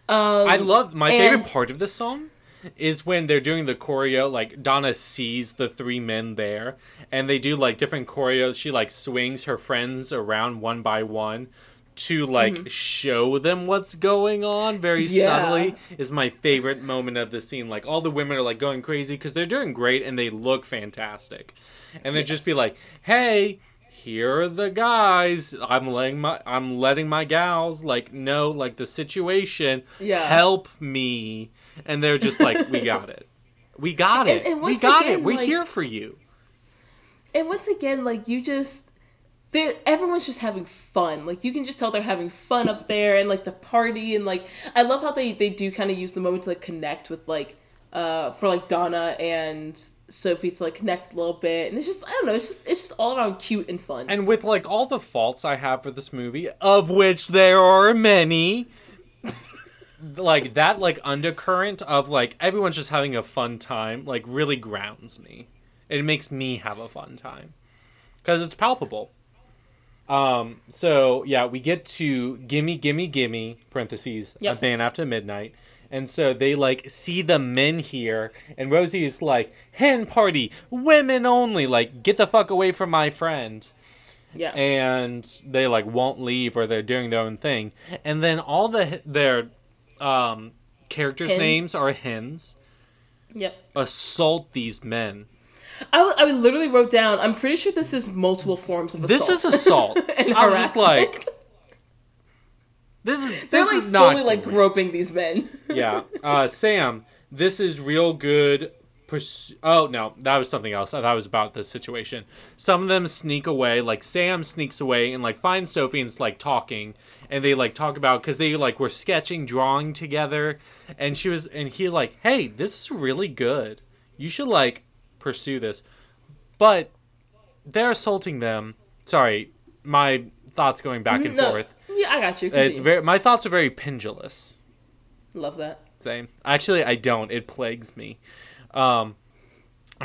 Um, I love my and- favorite part of this song is when they're doing the choreo like Donna sees the three men there and they do like different choreos. She like swings her friends around one by one to like show them what's going on very Mm-hmm. Yeah. subtly is my favorite moment of the scene. Like all the women are like going crazy because they're doing great and they look fantastic. And then just be like hey here are the guys. I'm letting my i'm letting my gals like know like the situation. Yeah. help me and they're just like we got it. We got it. and we once got it. we're like- here for you. And once again, like you just, everyone's just having fun. Like you can just tell they're having fun up there, and like the party, and like I love how they they do kind of use the moment to like connect with like, uh, for like Donna and Sophie to like connect a little bit, and it's just I don't know, it's just it's just all around cute and fun. And with like all the faults I have for this movie, of which there are many, like that like undercurrent of like everyone's just having a fun time, like really grounds me. It makes me have a fun time because it's palpable. Um. So yeah, we get to gimme, gimme, gimme parentheses Yep. a band after midnight. And so they like see the men here, and Rosie is like, "Hen party, women only. Like, get the fuck away from my friend." yeah, and they like won't leave or they're doing their own thing and then all the their um characters names are hens yep. assault these men I, w- I literally wrote down. I'm pretty sure this is multiple forms of assault. this is assault and i was just like this is They're this like is not fully like cool. groping these men. yeah uh sam this is real good pursu- oh no that was something else That was about this situation some of them sneak away like sam sneaks away and like finds sophie and's like talking and they like talk about because they like were sketching drawing together and she was and he like hey this is really good you should like pursue this but they're assaulting them sorry my thoughts going back and No. forth Yeah, I got you. it's very my thoughts are very pendulous Love that. same. Actually, I don't. It plagues me. Um,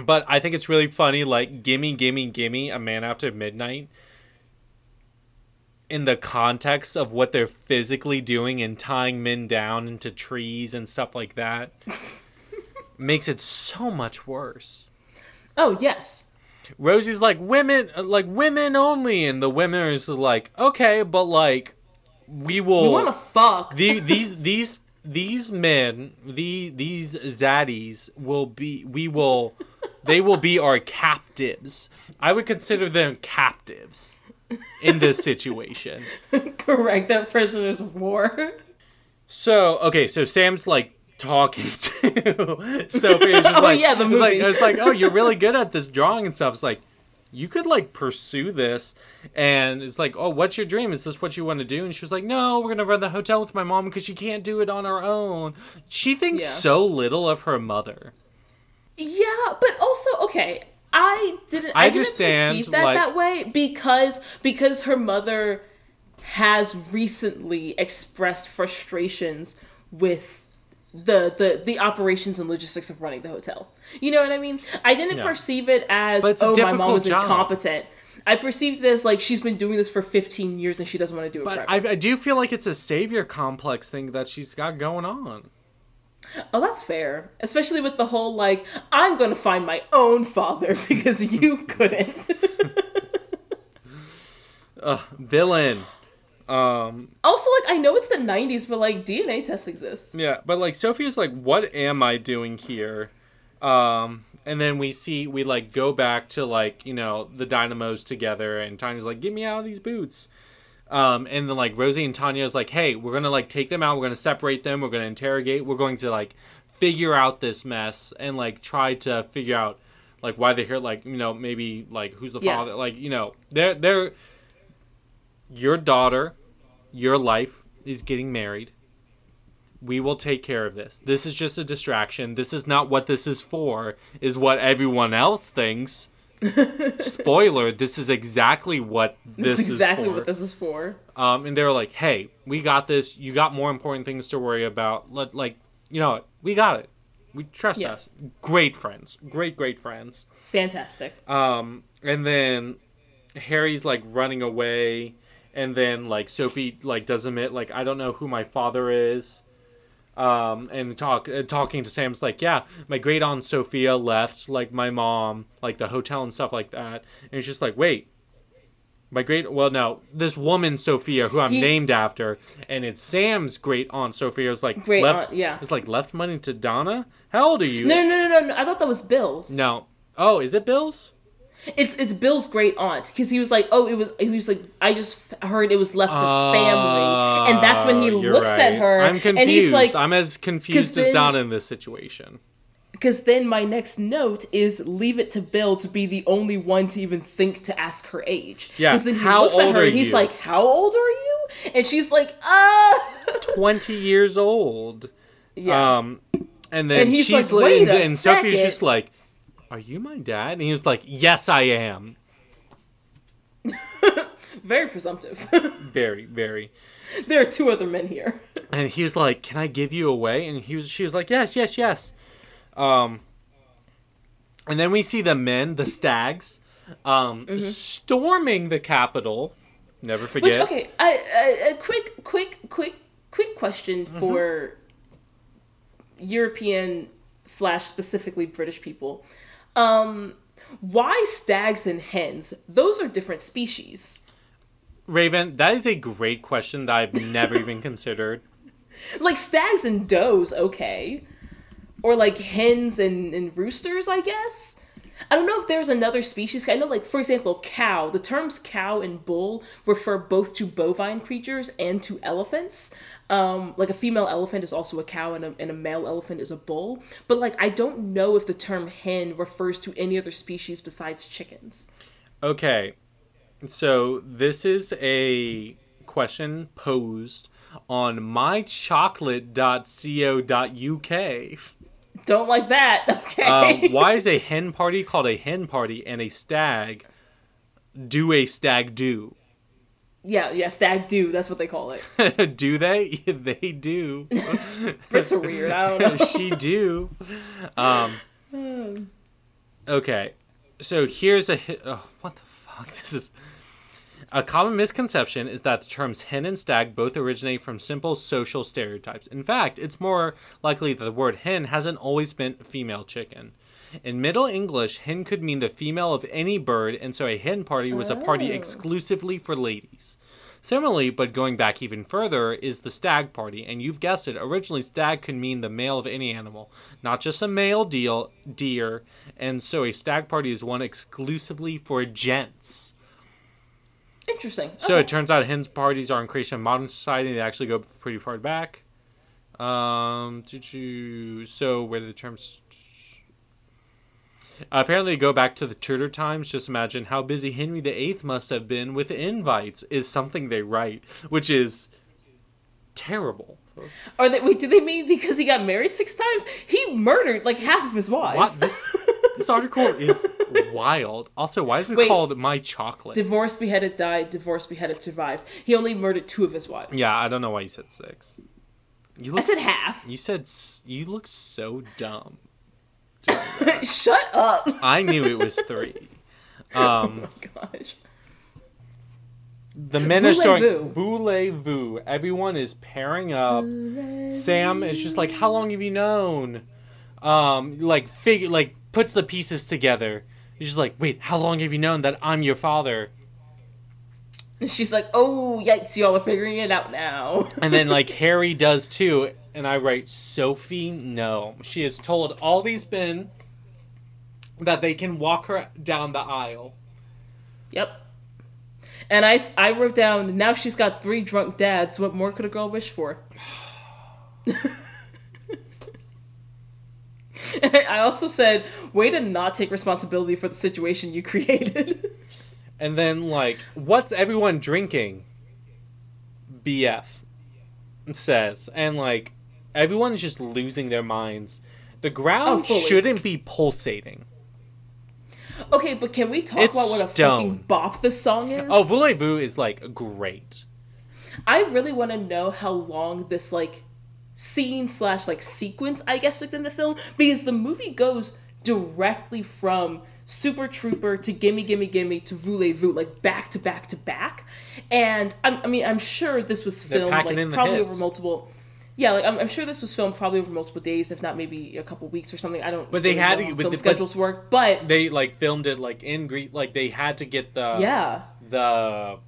but I think it's really funny. Like, gimme, gimme, gimme, a man after midnight. In the context of what they're physically doing and tying men down into trees and stuff like that, makes it so much worse. Oh yes. Rosie's like women, like women only, and the women is like, okay, but like, we will. We want to fuck. the, these these these men the these zaddies will be we will they will be our captives i would consider them captives in this situation Correct. They're prisoners of war. so okay so sam's like talking to sophie and she's Oh, like yeah, the it's like movie. it's like oh you're really good at this drawing and stuff it's like you could like pursue this and it's like oh what's your dream is this what you want to do and she was like no we're gonna run the hotel with my mom because she can't do it on her own she thinks Yeah. so little of her mother Yeah, but also okay. I didn't. I I, didn't perceive that like- that way because because her mother has recently expressed frustrations with the the the operations and logistics of running the hotel. You know what I mean? I didn't Yeah. perceive it as But it's a oh my mom job. incompetent. I perceived this like she's been doing this for 15 years and she doesn't want to do it but. I, I do feel like it's a savior complex thing that she's got going on Oh, that's fair. Especially with the whole like, I'm gonna find my own father because you couldn't. Ugh, villain um also, like, I know it's the 90s, but like, DNA tests exist. Yeah, but like Sophie's like, what am I doing here? Um, and then we see we like go back to like you know the dynamos together, and Tanya's like, get me out of these boots. Um, and then like Rosie and Tanya's like, hey, we're gonna like take them out, we're gonna separate them, we're gonna interrogate, we're going to like figure out this mess and like try to figure out like why they're here, like you know maybe like who's the Yeah. father, like you know they're they're your daughter, your life is getting married we will take care of this. This is just a distraction. This is not what this is for, is what everyone else thinks. Spoiler, this is exactly what this, This is exactly is for. what this is for. um, and they were like, hey, we got this. You got more important things to worry about. Let, like, you know, what? we got it. We trust Yeah. us. Great friends. Great, great friends. Fantastic. Um, and then Harry's like running away, and then like Sophie like does admit like I don't know who my father is. Um, and talk uh, talking to Sam's like, yeah, my great aunt Sophia left like my mom, like the hotel and stuff like that. And it's just like, wait, my great well no, this woman Sophia who I'm He- named after, and it's Sam's great aunt Sophia's like Great left, aunt, yeah. It's like left money to Donna. How old are you? No, no, no, no, no. I thought that was Bill's. No. Oh, is it Bill's? It's it's Bill's great aunt because he was like, oh, it was. He was like, I just heard it was left to family, and that's when he Oh, looks at her I'm confused. and he's like, I'm as confused as Donna in this situation. because then my next note is leave it to Bill to be the only one to even think to ask her age. Yeah. Because then he how looks at her and he's you? like, how old are you? And she's like, uh. Twenty years old. yeah. Um, and then And he's she's like, "Wait and, a and Sophie's just like, Are you my dad? And he was like, Yes, I am. Very presumptive. Very, very. there are two other men here. And he was like, "Can I give you away?" And he was, she was like, "Yes, yes, yes." Um, and then we see the men, the stags, um, storming the Capitol. Never Which forget. okay, I, I, a quick, quick, quick, quick question for European slash specifically British people. Um, why stags and hens? Those are different species. Raven, that is a great question that I've never even considered. Like stags and does, okay, or like hens and, and roosters, I guess. I don't know if there's another species. I know, like for example, cow. The terms cow and bull refer both to bovine creatures and to elephants. Um, like a female elephant is also a cow, and a, and a male elephant is a bull. But like, I don't know if the term hen refers to any other species besides chickens. Okay, so this is a question posed on mychocolate.co.uk. Don't like that. Okay. Um, why is a hen party called a hen party and a stag do a stag do? Yeah, yeah, stag do. That's what they call it. do they? they do. Brits are weird. I don't know. she do. Um, okay, so here's a oh, what the fuck. This is a common misconception is that the terms hen and stag both originate from simple social stereotypes. In fact, it's more likely that the word hen hasn't always meant female chicken. In Middle English, hen could mean the female of any bird, and so a hen party was a party Oh. exclusively for ladies. Similarly, but going back even further, is the stag party, and you've guessed it. Originally, stag could mean the male of any animal, not just a male deal deer, and so a stag party is one exclusively for gents. Interesting. So Okay. it turns out hens parties are in creation of modern society. They actually go pretty far back. Um, did you? So where did the terms? Apparently, go back to the Tudor times. Just imagine how busy Henry VIII must have been with invites. Is something they write, which is terrible. Are they wait? Do they mean because he got married six times? He murdered like half of his What wives. this? This article is wild. Also, why is it Wait. called "My Chocolate"? Divorced, beheaded, died. Divorced, beheaded, survived. He only murdered two of his wives. Yeah, I don't know why you said six. You I said half. You said you look so dumb. Shut up. I knew it was three. Um, Gosh. the men are starting voulez-vous. Everyone is pairing up. Sam is just like, "How long have you known?" Um, like figure like puts the pieces together. He's just like, "Wait, how long have you known that I'm your father?" And she's like, "Oh yikes! Y'all are figuring it out now." And then like Harry does too. And I write, Sophie, no. She has told all these men that they can walk her down the aisle. yep. And I, I wrote down. Now she's got three drunk dads. What more could a girl wish for? I also said, way to not take responsibility for the situation you created. And then like, what's everyone drinking? BF says. And like everyone is just losing their minds. The oh, ground Oh, shouldn't be pulsating. okay, but can we talk It's about what a stone. fucking bop this song is? Oh, Voulez-Vous is like great. I really want to know how long this like scene slash like sequence I guess within the film because the movie goes directly from Super Trooper to Gimme Gimme Gimme to Voulez-Vous like back to back to back, and I'm, I mean I'm sure this was filmed like probably hits. over multiple. Yeah, like I'm, I'm sure this was filmed probably over multiple days, if not maybe a couple weeks or something. I don't. But they really had know to- but the- but- schedules work, but They like filmed it like in Greek like they had to get the yeah, the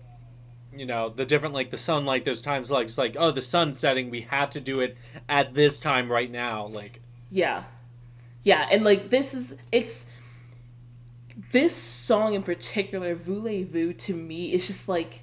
you know the different like the sunlight there's times like it's like oh the sun's setting we have to do it at this time right now like Yeah. Yeah, and like this is it's this song in particular, Voulez-Vous, to me is just like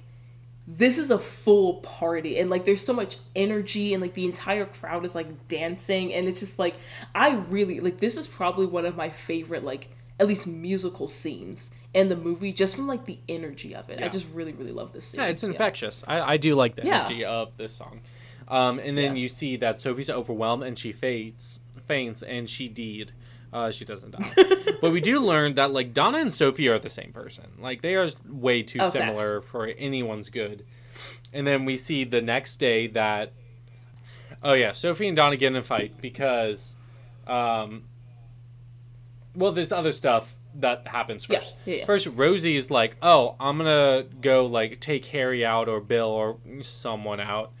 this is a full party and like there's so much energy and like the entire crowd is like dancing and it's just like I really like this is probably one of my favorite like at least musical scenes in the movie just from like the energy of it. I just really really love this scene. yeah it's infectious I, I do like the Yeah. energy of this song um and then Yeah. you see that sophie's overwhelmed and she faints faints and she deed Uh, she doesn't die. but we do learn that like Donna and Sophie are the same person. Like they are way too Oh, similar for anyone's good. And then we see the next day that oh yeah, Sophie and Donna get in a fight because um well there's other stuff that happens Yeah, first. yeah, yeah. First Rosie is like, "Oh, I'm going to go like take Harry out or Bill or someone out."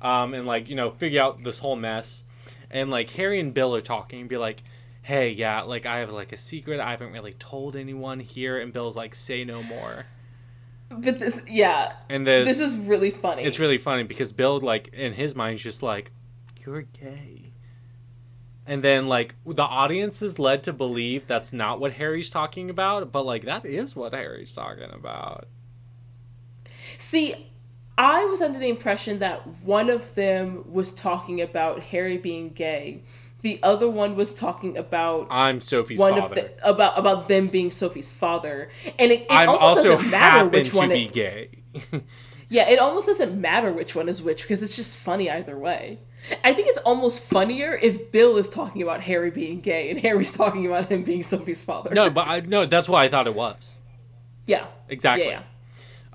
Um and like, you know, figure out this whole mess. And like Harry and Bill are talking and be like, "Hey, yeah, like I have like a secret I haven't really told anyone here." And Bill's like, "Say no more." But this, yeah, And this, this is really funny. it's really funny because Bill, like, in his mind, is just like, you're gay. And then, like, the audience is led to believe that's not what Harry's talking about, but, like, that is what Harry's talking about. See, I was under the impression that one of them was talking about Harry being gay. The other one was talking about I'm Sophie's one father. of the about about them being Sophie's father, and it, it I'm almost also doesn't matter which to one. be It, gay. yeah, it almost doesn't matter which one is which because it's just funny either way. I think it's almost funnier if Bill is talking about Harry being gay and Harry's talking about him being Sophie's father. no, but I, no, that's why I thought it was. yeah, Exactly. yeah,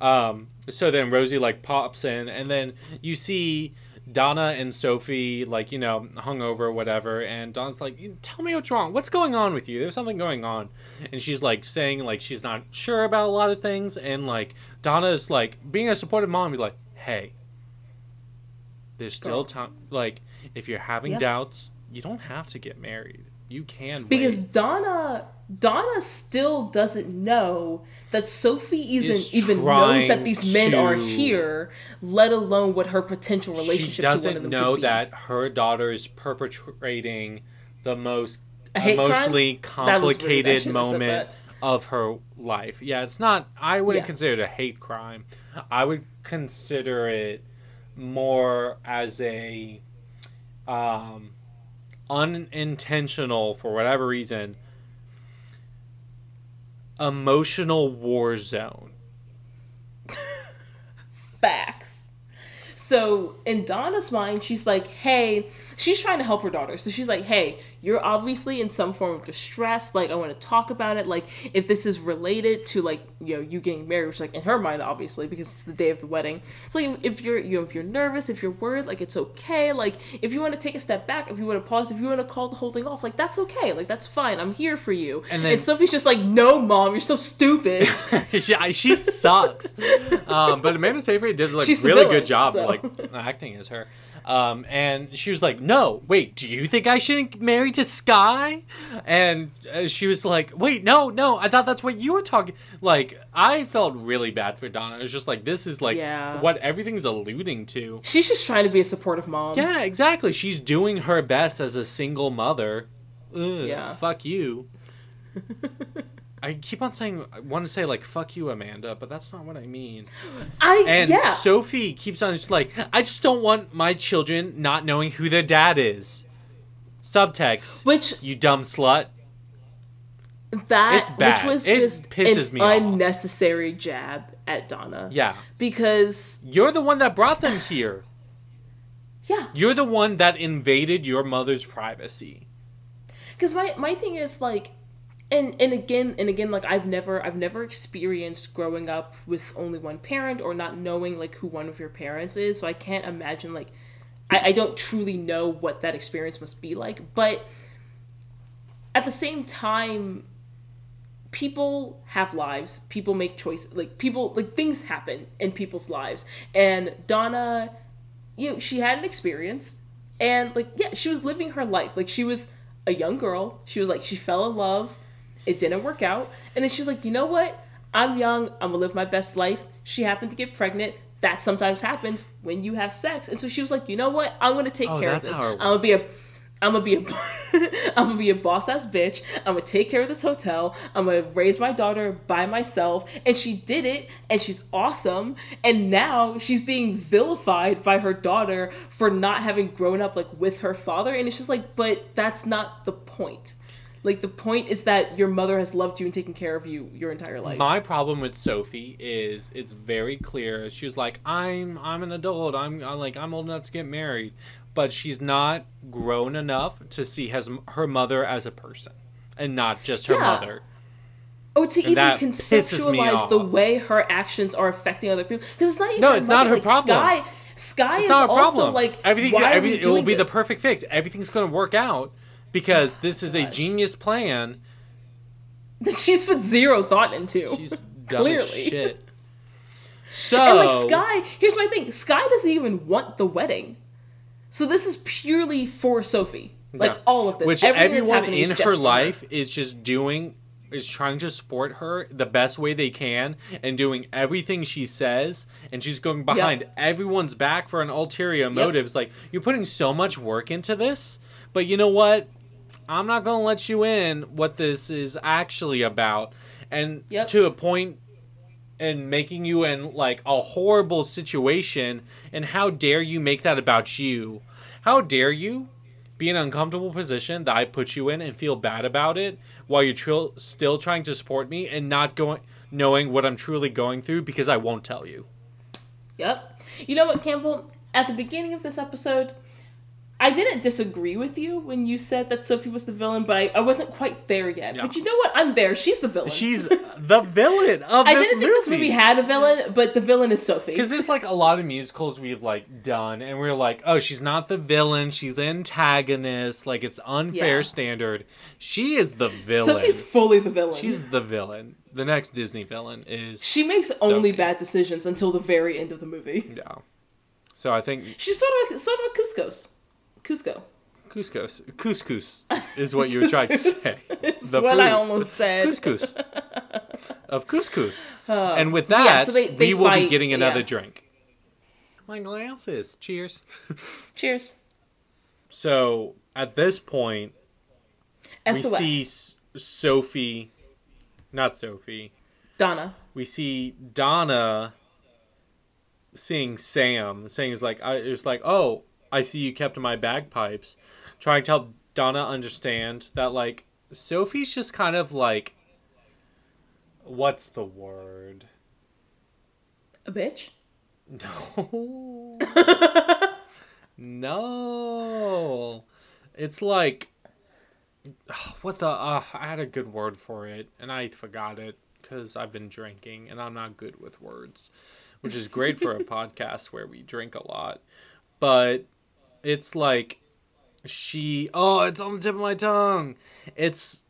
yeah. Um, so then Rosie like pops in, and then you see Donna and Sophie like you know hungover or whatever, and Donna's like, "Tell me what's wrong. What's going on with you? There's something going on." And she's like saying like she's not sure about a lot of things, and like Donna's like being a supportive mom, be like, "Hey, there's still time. Like if you're having Yeah. doubts, you don't have to get married. You can because wait." Donna Donna still doesn't know that Sophie Is isn't even knows that these men are here, let alone what her potential relationship she to one doesn't know that her daughter is perpetrating the most crime? emotionally That was rude. I complicated shouldn't have said moment of her life. Yeah, it's not. I wouldn't Yeah. consider it a hate crime. I would consider it more as a um, unintentional, for whatever reason, emotional war zone. facts. So in Donna's mind, she's like, hey, she's trying to help her daughter. So she's like, hey, you're obviously in some form of distress. Like, I want to talk about it. Like, if this is related to like, you know, you getting married, which like in her mind, obviously, because it's the day of the wedding. So like, if you're, you know, if you're nervous, if you're worried, like it's okay. Like, if you want to take a step back, if you want to pause, if you want to call the whole thing off, like that's okay. Like that's fine. I'm here for you. And And, then- Sophie's just like, no, mom, you're so stupid. she, I- she sucks. um, but Amanda Seyfried did like She's really villain, good job so. like acting as her. Um, and she was like, "No, wait, do you think I shouldn't married to Sky?" And uh, she was like, "Wait, no, no, I thought that's what you were talking." Like, I felt really bad for Donna. It was just like, this is like Yeah. what everything's alluding to. she's just trying to be a supportive mom. Yeah, exactly. She's doing her best as a single mother. Ugh, Yeah. Fuck you. I keep on saying I want to say like fuck you, Amanda, but that's not what I mean. I And yeah. Sophie keeps on just like, I just don't want my children not knowing who their dad is. Subtext. Which You dumb slut. that which was It just pisses an me off. unnecessary jab at Donna. Yeah. Because You're the one that brought them here. yeah. You're the one that invaded your mother's privacy. Because my my thing is like and and again and again like I've never I've never experienced growing up with only one parent or not knowing like who one of your parents is. So I can't imagine like I, I don't truly know what that experience must be like. But at the same time people have lives. People make choices like people like things happen in people's lives. And donna you know she had an experience. And like yeah she was living her life. Like she was a young girl. She was like she fell in love it didn't work out and then she was like you know what i'm young i'm gonna live my best life she happened to get pregnant that sometimes happens when you have sex and so she was like you know what i'm gonna take Oh, care of this i'm gonna be a I'm gonna be a I'm gonna be a boss ass bitch. I'm gonna take care of this hotel. I'm gonna raise my daughter by myself. And she did it, and she's awesome. And now she's being vilified by her daughter for not having grown up like with her father. And it's just like, but that's not the point. Like the point is that your mother has loved you and taken care of you your entire life. My problem with Sophie is it's very clear. She was like, "I'm I'm an adult. I'm, I'm like I'm old enough to get married," but she's not grown enough to see has her mother as a person. and not just her Yeah. mother. Or to even pisses me conceptualize the way her actions are affecting other people, because it's not even No, it's not her like, problem. Sky, Sky It's is not a also problem. like everything, why we it will doing be the perfect fix. Everything's going to work out because oh this is a genius plan. that she's put zero thought into. She's dumb as Clearly. shit. So And like Sky, here's my thing: Sky doesn't even want the wedding, so this is purely for Sophie. Like Yeah. all of this, which everyone in her life is just doing is trying to support her the best way they can and doing everything she says and she's going behind everyone's back for an ulterior motives like you're putting so much work into this but you know what i'm not going to let you in what this is actually about and Yep. to a point and making you in like a horrible situation and how dare you make that about you how dare you be in an uncomfortable position that i put you in and feel bad about it while you're tr- still trying to support me and not going knowing what i'm truly going through because i won't tell you Yep. You know what, Campbell? At the beginning of this episode, I didn't disagree with you when you said that Sophie was the villain, but I, I wasn't quite there yet. Yeah. But you know what? I'm there. She's the villain. she's the villain of I this didn't think this movie had a villain, but the villain is Sophie. because there's like a lot of musicals we've like done and we're like oh she's not the villain she's the antagonist like it's unfair Yeah. standard she is the villain Sophie's fully the villain. she's the villain the next disney villain is she makes only bad decisions until the very end of the movie. yeah so i think She's sort of like sort of a Kuzco's. Kuzco. couscous couscous is what you were trying to say It's The what I almost said. couscous of couscous oh. and with that yeah, so they- they we will be getting another yeah. drink my glasses cheers Cheers. so at this point SOS. we see Sophie, not Sophie. Donna. We see Donna seeing Sam, saying is like, I it's like, oh, I see you kept my bagpipes, trying to help Donna understand that like Sophie's just kind of like, what's the word? A bitch. No. no. It's like what the uh, I had a good word for it and I forgot it cuz I've been drinking and I'm not good with words, which is great for a podcast where we drink a lot. But it's like she oh, it's on the tip of my tongue. It's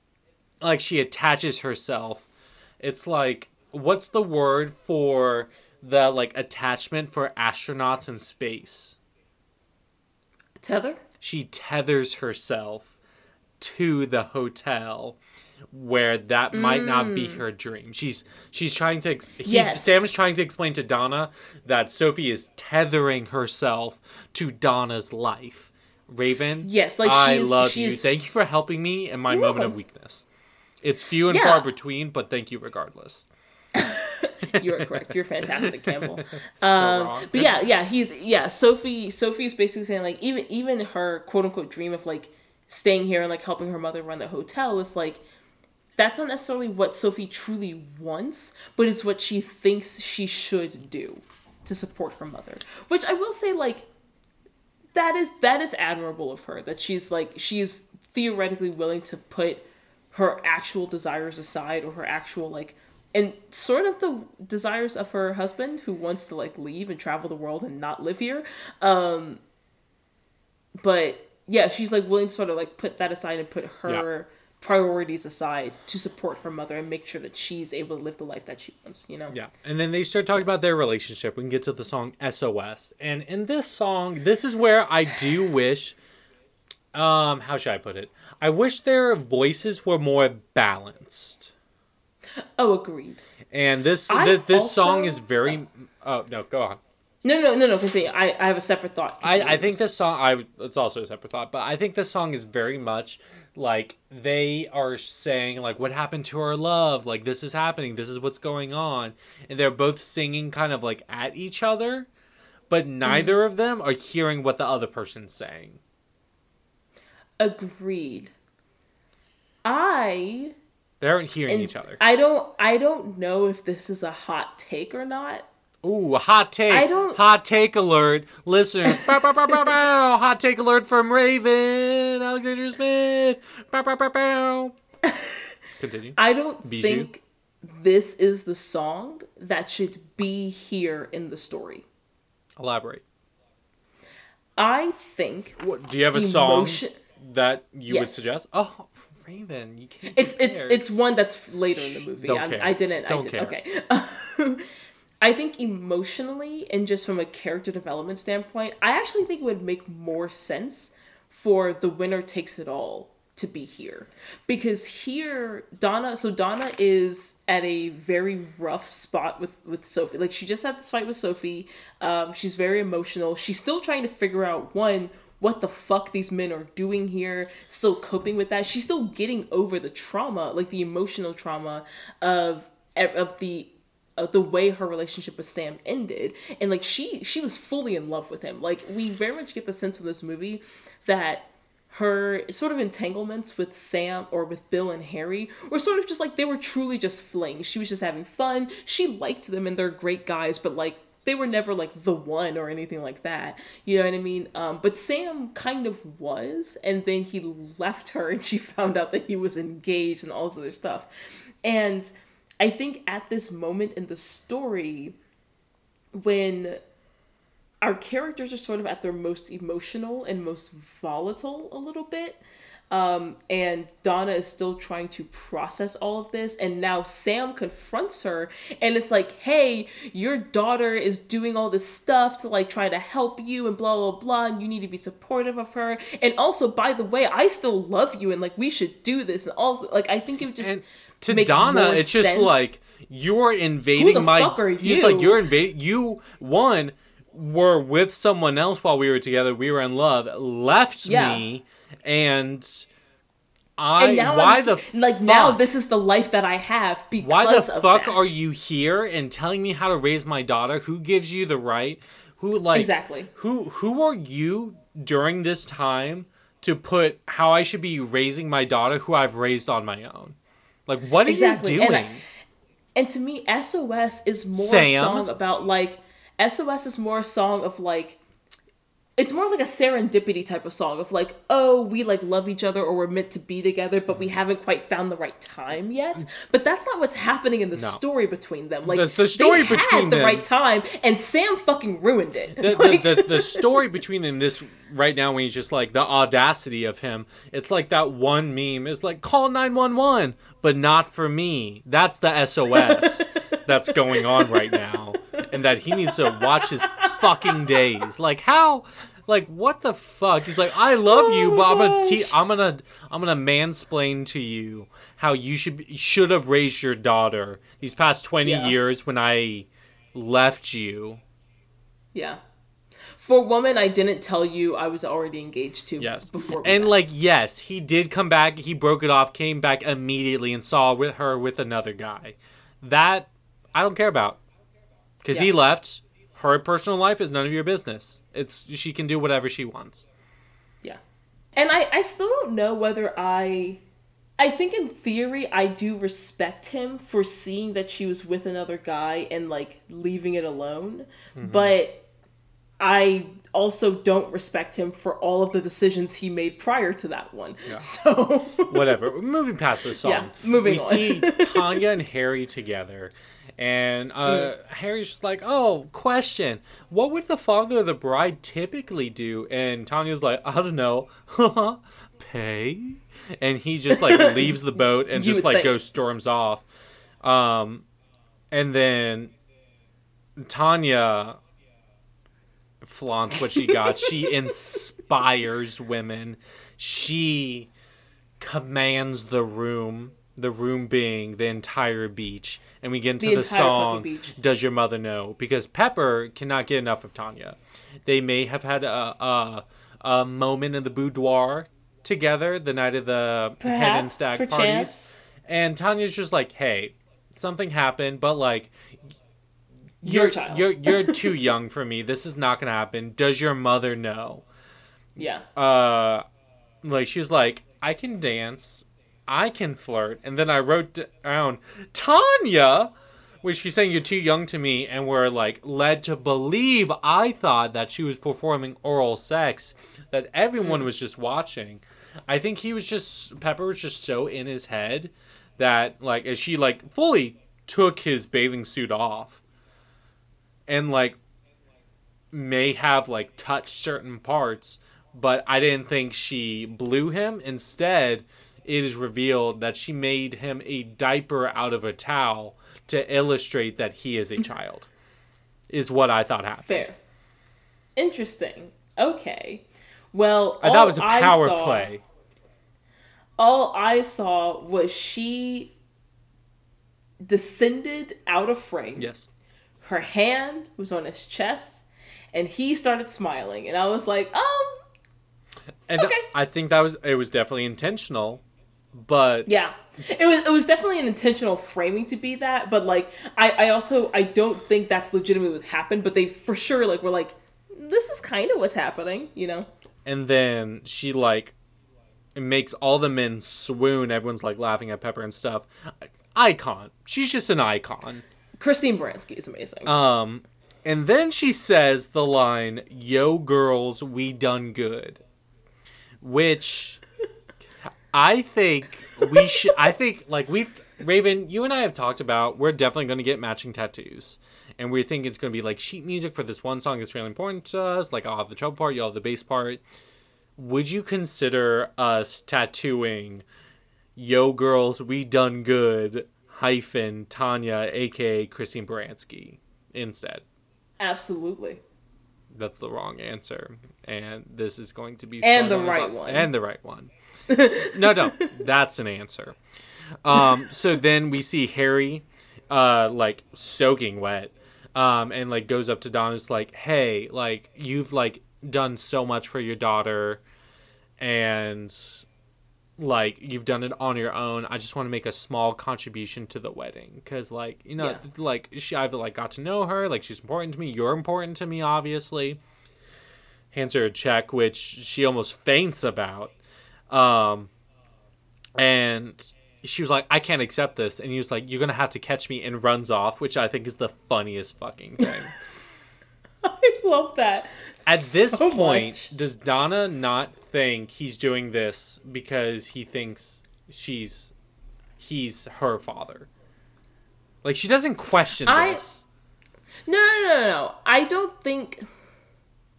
like she attaches herself. It's like what's the word for the like attachment for astronauts in space? Tether. She tethers herself to the hotel where that might not be her dream. She's she's trying to ex- he's, Yes. Sam is trying to explain to Donna that Sophie is tethering herself to Donna's life. Raven, Yes, like I she's- love she's- you. Thank you for helping me in my moment of weakness. It's few and Yeah. far between, but thank you regardless. You're correct. You're fantastic, Campbell. So Um, wrong. but yeah, yeah, he's yeah. Sophie, Sophie's basically saying like even even her quote unquote dream of like staying here and like helping her mother run the hotel is like that's not necessarily what Sophie truly wants, but it's what she thinks she should do to support her mother. Which I will say like that is that is admirable of her that she's like she's theoretically willing to put her actual desires aside or her actual like and sort of the desires of her husband who wants to like leave and travel the world and not live here um but yeah she's like willing to sort of like put that aside and put her priorities aside to support her mother and make sure that she's able to live the life that she wants you know Yeah. And then they start talking about their relationship. We can get to the song SOS. And in this song, this is where I do wish um how should I put it? I wish their voices were more balanced. oh agreed And this th- this also- song is very Oh, no, go on. no no no no continue i, I have a separate thought I, I think this song I it's also a separate thought, but I think this song is very much like they are saying like what happened to our love? Like this is happening, this is what's going on. And they're both singing kind of like at each other, but mm-hmm. neither of them are hearing what the other person's saying. agreed i They aren't hearing each other. i don't i don't know if this is a hot take or not Ooh, hot take. I don't- Hot take alert. Listeners, bow, bow, bow, bow, bow. hot take alert from Raven, Alexander Smith. Bow, bow, bow, bow. Continue. I don't Bijou? think this is the song that should be here in the story. Elaborate. I think What do you have a song that you would suggest? Oh, Raven, you can't. it's it's it's one that's later in the movie. don't care. I didn't. Don't I did, care. Okay. I think emotionally and just from a character development standpoint, I actually think it would make more sense for the winner takes it all to be here. Because here Donna so Donna is at a very rough spot with with Sophie. Like she just had this fight with Sophie. Um she's very emotional. She's still trying to figure out one what the fuck these men are doing here still coping with that. She's still getting over the trauma like the emotional trauma of of the of the way her relationship with Sam ended and like she she was fully in love with him like we very much get the sense in this movie that her sort of entanglements with Sam or with Bill and Harry were sort of just like they were truly just flings. She was just having fun. She liked them and they're great guys, but like they were never like the one or anything like that. You know what I mean? Um, but Sam kind of was, and then he left her and she found out that he was engaged and all this other stuff. And I think at this moment in the story, when our characters are sort of at their most emotional and most volatile a little bit. Um, and Donna is still trying to process all of this. And now Sam confronts her and it's like, hey, your daughter is doing all this stuff to like try to help you and blah, blah, blah. And you need to be supportive of her. And also, by the way, I still love you and like we should do this. And also, like, I think it just. And to make Donna, it's just sense. like you're invading the my. fuck are He's like you? you're invading. You one were with someone else while we were together. We were in love. Left Yeah. me, and I. And now why I'm, the like now this is the life that I have because Why the fuck that. are you here and telling me how to raise my daughter? Who gives you the right? Who like Exactly. Who who are you during this time to put how I should be raising my daughter who I've raised on my own? Like what are Exactly, you and doing? I- And to me, SOS is more Sam? a song about like SOS is more a song of like it's more like a serendipity type of song of like, oh, we like love each other or we're meant to be together, but we mm. haven't quite found the right time yet. Mm. But that's not what's happening in the story between them. Like The- the story they between had the them- right time, and Sam fucking ruined it. the, Like- the, the, the story between them this right now when he's just like the audacity of him it's like that one meme is like call 911 but not for me that's the sos that's going on right now and that he needs to watch his fucking days like how like what the fuck he's like i love you but i'm gonna oh te- i'm gonna i'm gonna mansplain to you how you should be, should have raised your daughter these past 20 Yeah. years when i left you yeah. For woman, I didn't tell you I was already engaged to Yes. before. and met. like yes, he did come back. He broke it off, came back immediately, and saw with her with another guy. That I don't care about because he left. Her personal life is none of your business. It's she can do whatever she wants. Yeah. And I, I still don't know whether I. I think in theory, I do respect him for seeing that she was with another guy and like leaving it alone. Mm-hmm. But I also don't respect him for all of the decisions he made prior to that one. So. Whatever. Moving past this song, Yeah, moving we on. see Tanya and Harry together. And uh, Harry's just like, oh, question. What would the father of the bride typically do? And Tanya's like, I don't know. Pay? And he just like leaves the boat and You just like think. goes storms off. Um, and then Tanya flaunts what she got. she inspires women. She commands the room. The room being the entire beach, and we get into The the, song. "Does Your Mother Know?" Because Pepper cannot get enough of Tanya. They may have had a a, a moment in the boudoir together the night of the hen and Perhaps, stag parties, and Tanya's just like, "Hey, something happened, but like, Your you're child. you're you're too young for me. This is not gonna happen. Does your mother know?" Yeah. uh like she's like i can dance i can flirt. And then i wrote down tanya! Which she's saying you're too young to me. And we're like led to believe i thought that she was performing oral sex that everyone hmm. was just watching. I think he was just Pepper was just so in his head that like as she like fully took his bathing suit off. And like may have like touched certain parts, but I didn't think she blew him. Instead, it is revealed that she made him a diaper out of a towel to illustrate that he is a child. is what I thought happened. Fair. Interesting. Okay. Well, I thought it was a power saw, play. All I saw was she descended out of frame. Yes. Her hand was on his chest, and he started smiling, and I was like, um, And Okay. I think that was it was definitely intentional, but yeah. It was it was definitely an intentional framing to be that, but like I, I also I don't think that's legitimately what happened, but they for sure like were like, this is kind of what's happening, you know? and then she like it makes all the men swoon. Everyone's like laughing at Pepper and stuff. Icon. She's just an icon. Christine Baranski is amazing. Um, and then she says the line, "Yo, girls, we done good," which I think we should. I think like we've Raven, you and I have talked about. We're definitely going to get matching tattoos, and we think it's going to be like sheet music for this one song. that's really important to us. Like I'll have the treble part, you'll have the bass part. Would you consider us tattooing "Yo, girls, we done good"? Hyphen Tanya, aka Christine Baranski, instead. Absolutely. That's the wrong answer, and this is going to be And the right one. And the right one. No, no, that's an answer. Um, so then we see Harry, uh, like soaking wet, um, and like goes up to Donna's like, "Hey, like you've like done so much for your daughter, and like you've done it on your own. I just want to make a small contribution to the wedding because, like, you know, Yeah. like she, I've like got to know her. Like she's important to me. You're important to me, obviously." Hands her a check, which she almost faints about. Um, and she was like, I can't accept this. And he was like, You're going to have to catch me, and runs off, which I think is the funniest fucking thing. I love that. At this point, much. does Donna not think he's doing this because he thinks she's he's her father? Like she doesn't question I- this. No, no, no, no. I don't think.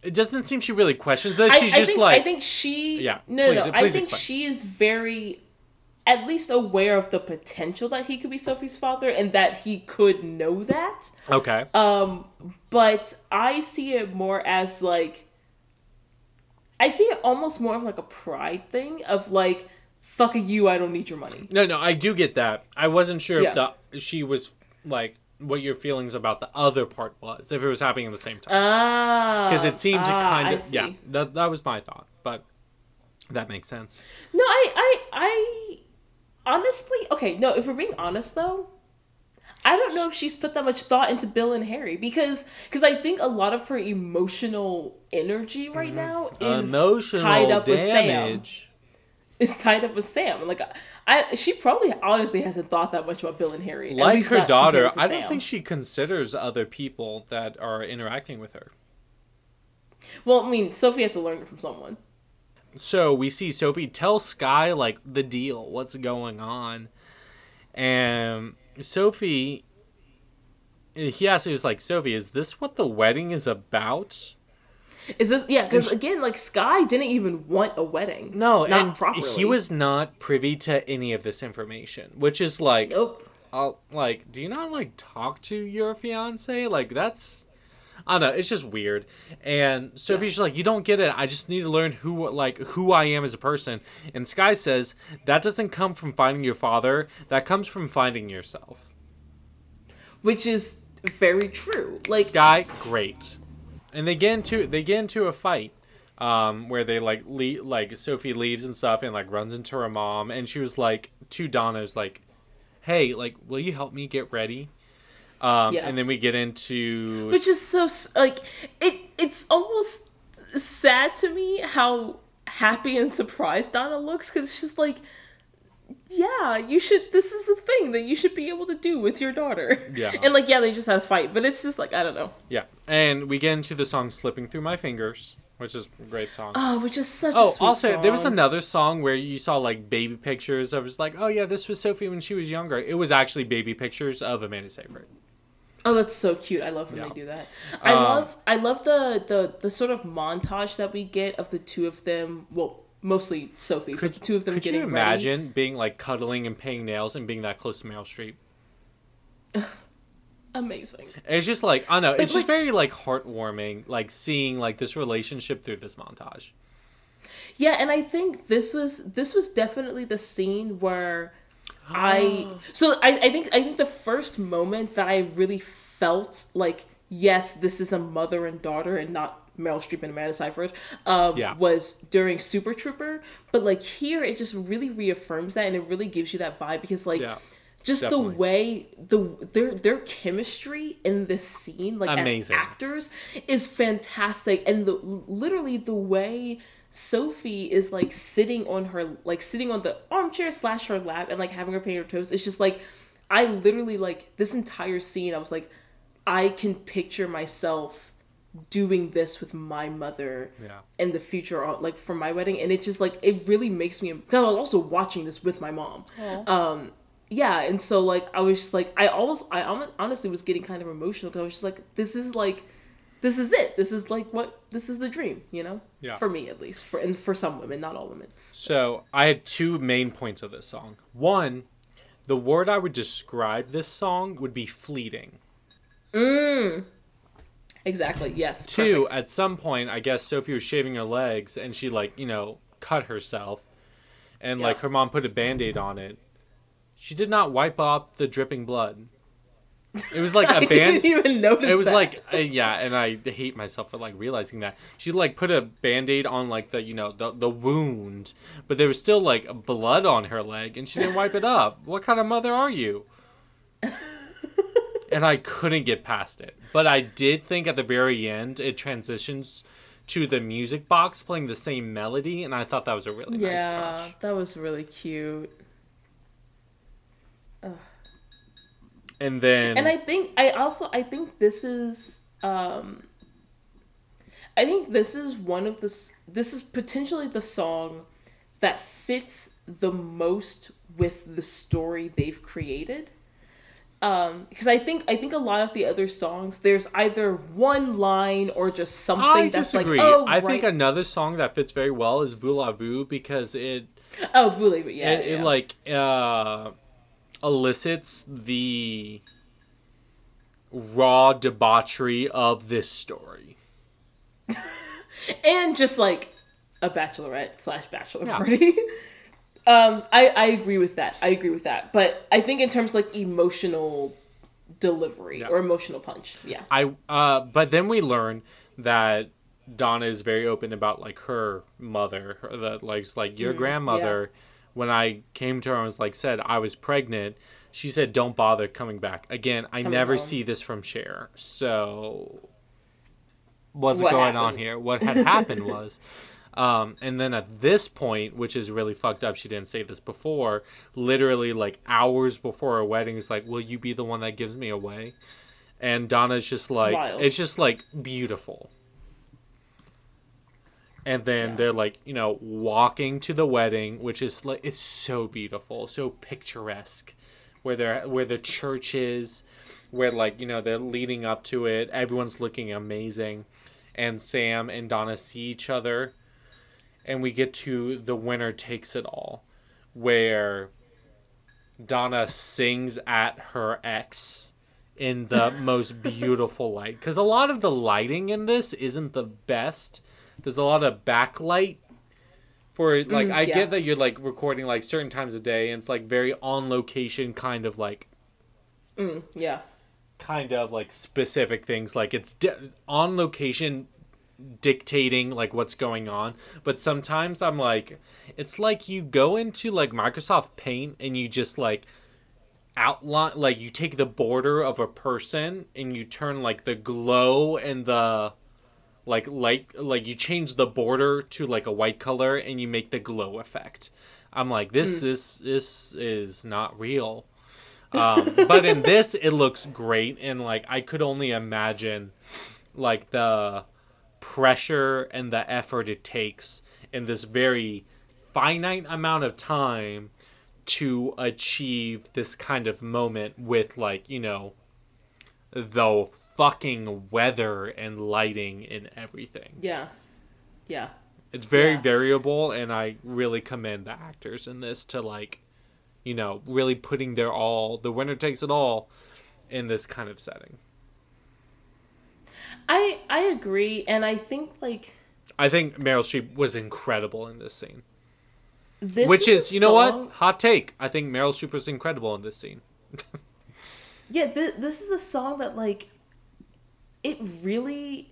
It doesn't seem she really questions. I, She's I just think, like I think she. Yeah, No, please- no. I please think explain. she is very, at least aware of the potential that he could be Sophie's father, and that he could know that. okay. Um, but I see it more as like. I see it almost more of like a pride thing of like, fuck you, I don't need your money. No, no, I do get that. I wasn't sure Yeah. if the she was like what your feelings about the other part was, if it was happening at the same time. Ah, Because it seemed to ah, kind of yeah. That that was my thought, but that makes sense. No, I, I, I, honestly, okay. No, if we're being honest though, I don't know if she's put that much thought into Bill and Harry because, because I think a lot of her emotional energy right now is Mm-hmm. Emotional tied up with Sam. Is tied up with Sam. Like, I, she probably honestly hasn't thought that much about Bill and Harry. Like her daughter, I don't Sam. think she considers other people that are interacting with her. Well, I mean, Sophie had to learn it from someone. So we see Sophie tell Sky like the deal, what's going on, and Sophie. He asked, he was like, Sophie, is this what the wedding is about? Is this yeah? Because again, like Sky didn't even want a wedding. No, not and properly. he was not privy to any of this information, which is like, Nope. I'll, like, do you not like talk to your fiance? Like, that's, I don't know, it's just weird. And Sophie's just like, you don't get it. I just need to learn who, like, who I am as a person. And Sky says that doesn't come from finding your father. That comes from finding yourself. Which is very true. Like Sky, great. And they get into they get into a fight. Um, where they like le- like Sophie leaves and stuff and like runs into her mom and she was like to Donna's like, Hey, like, will you help me get ready? Um, Yeah. and then we get into which is so like it it's almost sad to me how happy and surprised donna looks because it's just like yeah, you should. This is a thing that you should be able to do with your daughter. Yeah. And like, yeah, they just had a fight, but it's just like I don't know. Yeah, and we get into the song "Slipping Through My Fingers," which is a great song. Oh, which is such. Oh, a sweet also, there was another song where you saw like baby pictures of just like, oh yeah, this was Sophie when she was younger. It was actually baby pictures of Amanda Seyfried. Oh, that's so cute. I love when Yeah. they do that. I Um, love I love the, the the sort of montage that we get of the two of them. Well, mostly Sophie, but the two of them Could getting you ready. imagine being like cuddling and painting nails and being that close to Meryl Streep? Amazing. It's just like I don't know. It's like- just very like heartwarming, like seeing like this relationship through this montage. Yeah, and I think this was this was definitely the scene where I so I, I think I think the first moment that I really felt like yes, this is a mother and daughter and not Meryl Streep and Amanda Seyfried um, Yeah. was during Super Trooper, but like here it just really reaffirms that and it really gives you that vibe because like Yeah, just definitely. the way the their their chemistry in this scene like Amazing. as actors is fantastic and the literally the way Sophie is like sitting on her like sitting on the armchair slash her lap and like having her paint her toes it's just like I literally like this entire scene I was like I can picture myself doing this with my mother Yeah. in the future like for my wedding and it just like it really makes me because I was also watching this with my mom um yeah and so like I was just like I almost I honestly was getting kind of emotional because I was just like this is like this is it this is like what this is the dream you know Yeah. for me at least for and for some women not all women So I had two main points of this song. One, the word I would describe this song would be fleeting. Exactly yes Two, perfect. at some point, I guess Sophie was shaving her legs and she like you know cut herself, and like her mom put a band-aid on it. She did not wipe off the dripping blood. It was like a I band. didn't even notice it was that. like uh, yeah and i hate myself for like realizing that she like put a band-aid on like the you know the, the wound but there was still like blood on her leg and she didn't wipe it up what kind of mother are you and i couldn't get past it but i did think at the very end it transitions to the music box playing the same melody and i thought that was a really nice touch. yeah that was really cute and then and I think I also I think this is um I think this is one of the this is potentially the song that fits the most with the story they've created. Um because I think I think a lot of the other songs there's either one line or just something I that's disagree. like oh I right. think another song that fits very well is Voulez-Vous because it oh really but yeah, it, yeah. it like uh elicits the raw debauchery of this story and just like a bachelorette slash bachelor Yeah. party. um, I I agree with that. I agree with that. But I think in terms of like emotional delivery Yeah. or emotional punch, yeah, i uh but then we learn that donna is very open about like her mother that like like your grandmother when i came to her and was like said i was pregnant she said don't bother coming back again i Coming never home. see this from Cher. so what's What going on here what had happened was um, and then at this point which is really fucked up she didn't say this before literally like hours before her wedding is like will you be the one that gives me away and donna's just like Wild. it's just like beautiful and then Yeah. they're like you know walking to the wedding which is like it's so beautiful so picturesque where they're where the church is where like you know they're leading up to it everyone's looking amazing and sam and donna see each other and we get to the winner takes it all where donna sings at her ex in the most beautiful light. Because a lot of the lighting in this isn't the best. There's a lot of backlight for like Mm, i yeah. get that you're like recording like certain times a day and it's like very on location kind of like mm, yeah, kind of like specific things. Like it's di- on location dictating like what's going on. But sometimes i'm like it's like you go into like microsoft paint and you just like outline like you take the border of a person and you turn like the glow and the like light like you change the border to like a white color and you make the glow effect. I'm like, this this this is not real. Um, but in this, it looks great, and like I could only imagine, like the pressure and the effort it takes in this very finite amount of time to achieve this kind of moment with like you know the fucking weather and lighting and everything. Yeah. Yeah. It's very Yeah. variable, and I really commend the actors in this to like, you know, really putting their all. The winner takes it all in this kind of setting. I I agree, and I think like I think Meryl Streep was incredible in this scene. this, Which a is, you know what? Hot take. I think Meryl Streep was incredible in this scene. Yeah, th- this is a song that like it really.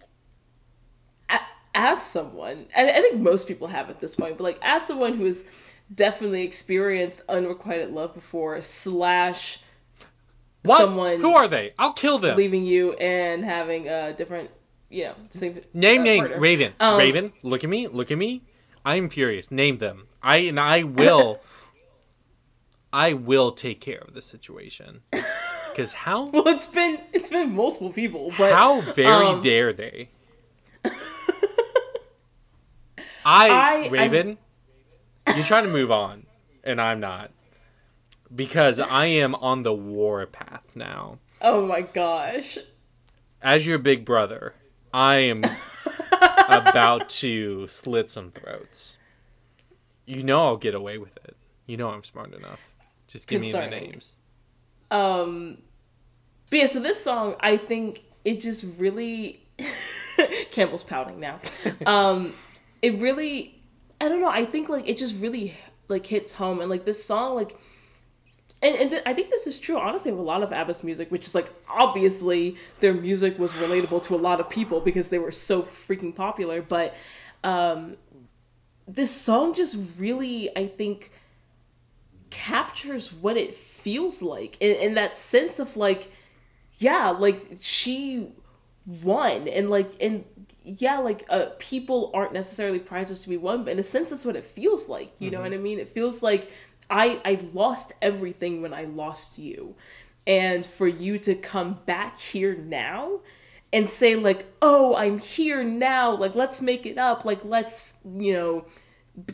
a- As someone, and I think most people have at this point, but like as someone who has definitely experienced unrequited love before, slash What? someone Who are they? I'll kill them. leaving you and having a different, you know, same, Name, uh, name, partner. Raven. Um, Raven, look at me, look at me. I'm furious. Name them. I and I will. I will take care of the situation. Because how Well, it's been it's been multiple people, but how very um, dare they? I, I- Raven, you're trying to move on, and I'm not. Because I am on the war path now. oh my gosh, As your big brother, I am about to slit some throats. You know I'll get away with it. You know I'm smart enough. Just give me the names. Um, but yeah, so this song, I think it just really Campbell's pouting now. Um, it really, I don't know. I think like it just really like hits home, and like this song, like, and and th- I think this is true honestly of a lot of ABBA's music, which is like obviously their music was relatable to a lot of people because they were so freaking popular, but um, this song just really, I think captures what it feels like in, in that sense of like yeah like she won and like and yeah like uh people aren't necessarily prizes to be won but in a sense that's what it feels like you know what i mean? It feels like i i lost everything when i lost you and for you to come back here now and say like oh i'm here now like let's make it up like let's you know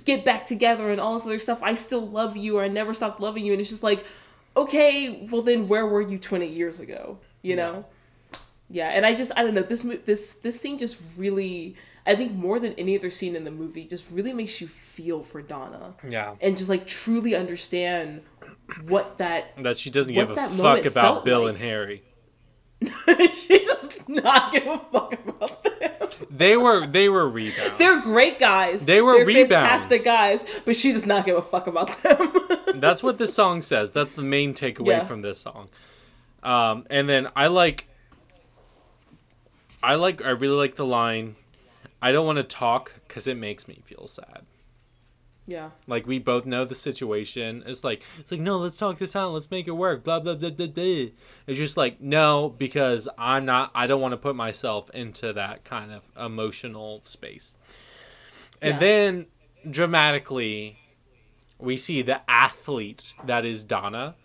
get back together and all this other stuff. I still love you or I never stopped loving you. And it's just like, okay, well then where were you 20 years ago? You know? Yeah. And I just, I don't know, this, this, this scene just really, I think more than any other scene in the movie, just really makes you feel for Donna Yeah. and just like truly understand what that, That she doesn't give a fuck about Bill like. and Harry. she does not give a fuck about them. They were they were rebounds. They're great guys. They were They're rebounds. fantastic guys, but she does not give a fuck about them. That's what this song says. That's the main takeaway Yeah. from this song. Um, and then I like, I like, I really like the line. I don't want to talk because it makes me feel sad. yeah. Like we both know the situation. It's like it's like no, let's talk this out. Let's make it work. Blah blah blah blah blah. It's just like no, because I'm not. I don't want to put myself into that kind of emotional space. And Yeah. then dramatically, we see the athlete that is Donna,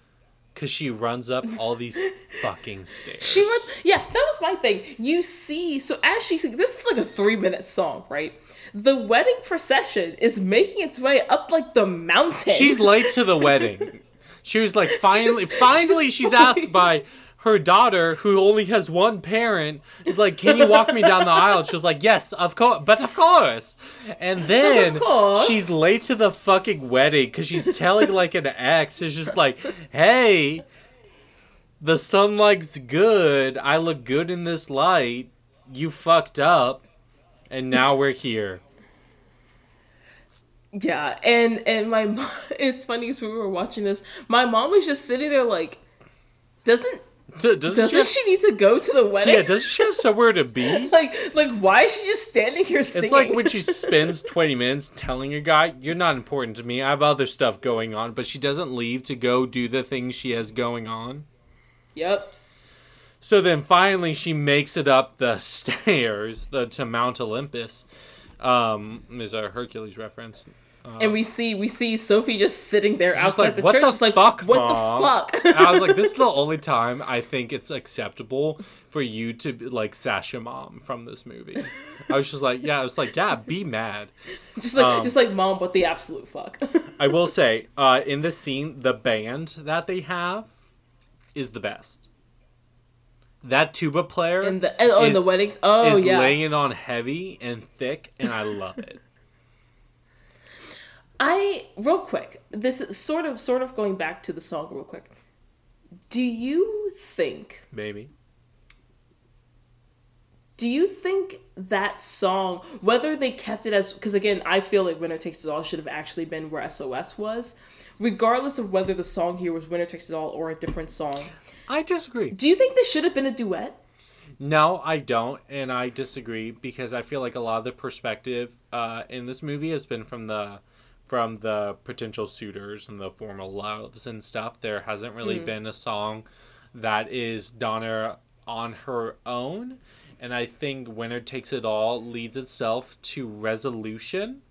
because she runs up all these fucking stairs. She runs. Yeah, that was my thing. You see, so as she this is like a three minute song, right? The wedding procession is making its way up like the mountain. She's late to the wedding. She was like, finally, She's- finally, she's she's asked by her daughter, who only has one parent, is like, "Can you walk me down the aisle?" She's like, "Yes, of course, but of course." And then course. she's late to the fucking wedding because she's telling like an ex, is just like, "Hey, the sunlight's good. I look good in this light. You fucked up, and now we're here." yeah, and and my mom, it's funny as we were watching this, my mom was just sitting there like, doesn't D- doesn't doesn't she have- she need to go to the wedding? yeah, doesn't she have somewhere to be? like like why is she just standing here singing? It's like when she spends 20 minutes telling a guy, You're not important to me. I have other stuff going on, but she doesn't leave to go do the things she has going on. yep. So then finally she makes it up the stairs the, to Mount Olympus. Um, is a Hercules reference. And we see we see Sophie just sitting there outside like, the what church, the just like, fuck, what Mom?" the fuck? I was like, this is the only time I think it's acceptable for you to like sash your mom from this movie. I was just like, yeah, I was like, yeah, be mad. just like um, just like mom, what the absolute fuck? I will say, uh, in this scene, the band that they have is the best. That tuba player in the and, oh, in the weddings. Oh is yeah. laying it on heavy and thick, and I love it. I real quick. This is sort of sort of going back to the song real quick. Do you think Maybe. do you think that song whether they kept it as because again i feel like winner takes it all should have actually been where sos was regardless of whether the song here was winner takes it all or a different song I disagree. do you think this should have been a duet No, I don't, and I disagree because I feel like a lot of the perspective uh, in this movie has been from the from the potential suitors and the formal loves and stuff. There hasn't really hmm. been a song that is Donna on her own, and I think "Winner Takes It All" leads itself to resolution.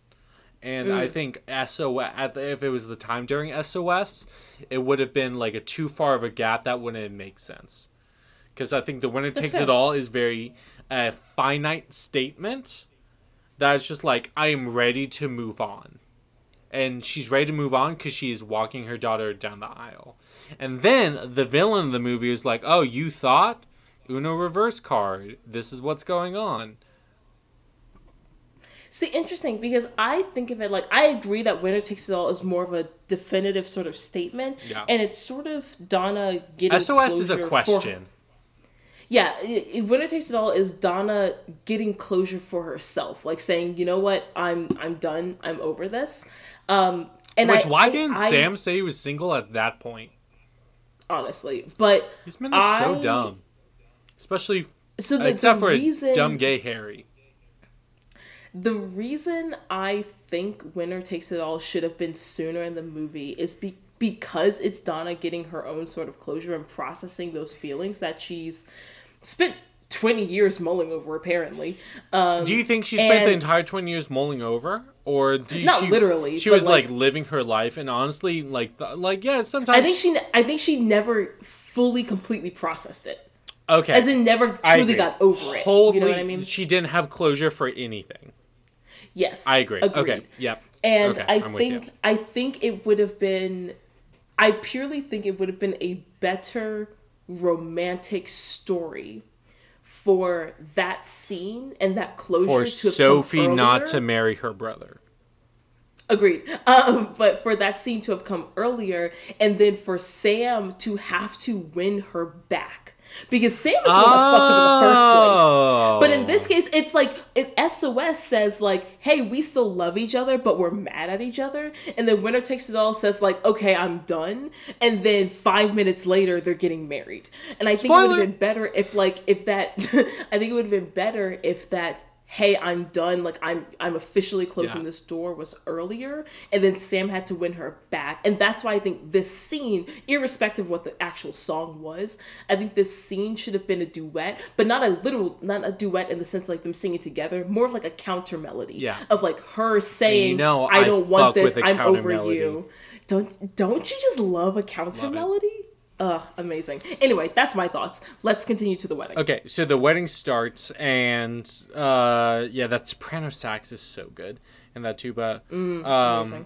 And I hmm. think SOS, if it was the time during SOS, it would have been like a too far of a gap that wouldn't make sense because I think the winner takes fair. it all is very a finite statement that's just like I am ready to move on, and she's ready to move on because she's walking her daughter down the aisle, and then the villain of the movie is like, "Oh, you thought Uno reverse card? This is what's going on." see interesting because i think of it like i agree that winner takes it all is more of a definitive sort of statement Yeah. and it's sort of donna getting SOS is a question. Yeah, winner takes it all is Donna getting closure for herself, like saying, you know what, I'm I'm done, I'm over this. Um, and Which I, why I- didn't I- Sam say he was single at that point? honestly? But This man is so dumb, especially so the, except the for reason dumb gay Harry. the reason I think winner takes it all should have been sooner in the movie is be- because it's Donna getting her own sort of closure and processing those feelings that she's spent 20 years mulling over apparently. Um, Do you think she spent the entire twenty years mulling over, or do you, Not she, literally, She was like, like- living her life, and honestly, like, th- like yeah, sometimes I think she I think she never fully completely processed it. okay, As in never truly got over it. Totally, you know what I mean? she didn't have closure for anything. Yes. I agree. Agreed. Okay, yep. And Okay, I I'm think I think it would have been I purely think it would have been a better romantic story for that scene and that closure For to Sophie not to marry her brother. Agreed. Um, but for that scene to have come earlier, and then for Sam to have to win her back. Because Sam is the one that fucked up in the first place. But in this oh. case, it's like it, SOS says like, "Hey, we still love each other, but we're mad at each other." And then Winner Takes It All says like, "Okay, I'm done." And then five minutes later, they're getting married. And I think it would have been better if like if that. I think it would have been better if that. Hey, I'm done. Like I'm, I'm officially closing Yeah. this door was earlier, and then Sam had to win her back, and that's why I think this scene, irrespective of what the actual song was, I think this scene should have been a duet, but not a literal, not a duet in the sense like them singing together, more of like a counter melody, Yeah. of like her saying, know "I I don't want this, I'm over melody. you." Don't don't you just love a counter Love it. Ugh, amazing. Anyway, that's my thoughts. Let's continue to the wedding. Okay, so the wedding starts, and uh, yeah, that soprano sax is so good, and that tuba. um, Amazing.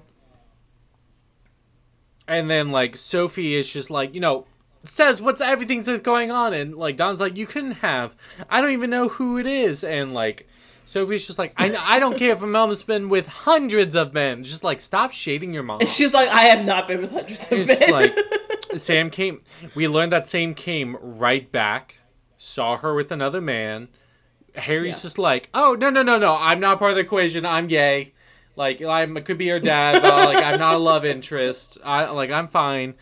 and then like Sophie is just like you know says what's everything's that's going on, and like Don's like you couldn't have. I don't even know who it is, and like. Sophie's just like I, I don't care if a mom's been with hundreds of men. Just like stop shading your mom. She's like, I have not been with hundreds of It's men. like Sam came. We learned that Sam came right back, saw her with another man. Harry's Yeah. just like, oh no no no no, I'm not part of the equation. I'm gay. Like I'm could be her dad, but like I'm not a love interest. I like I'm fine.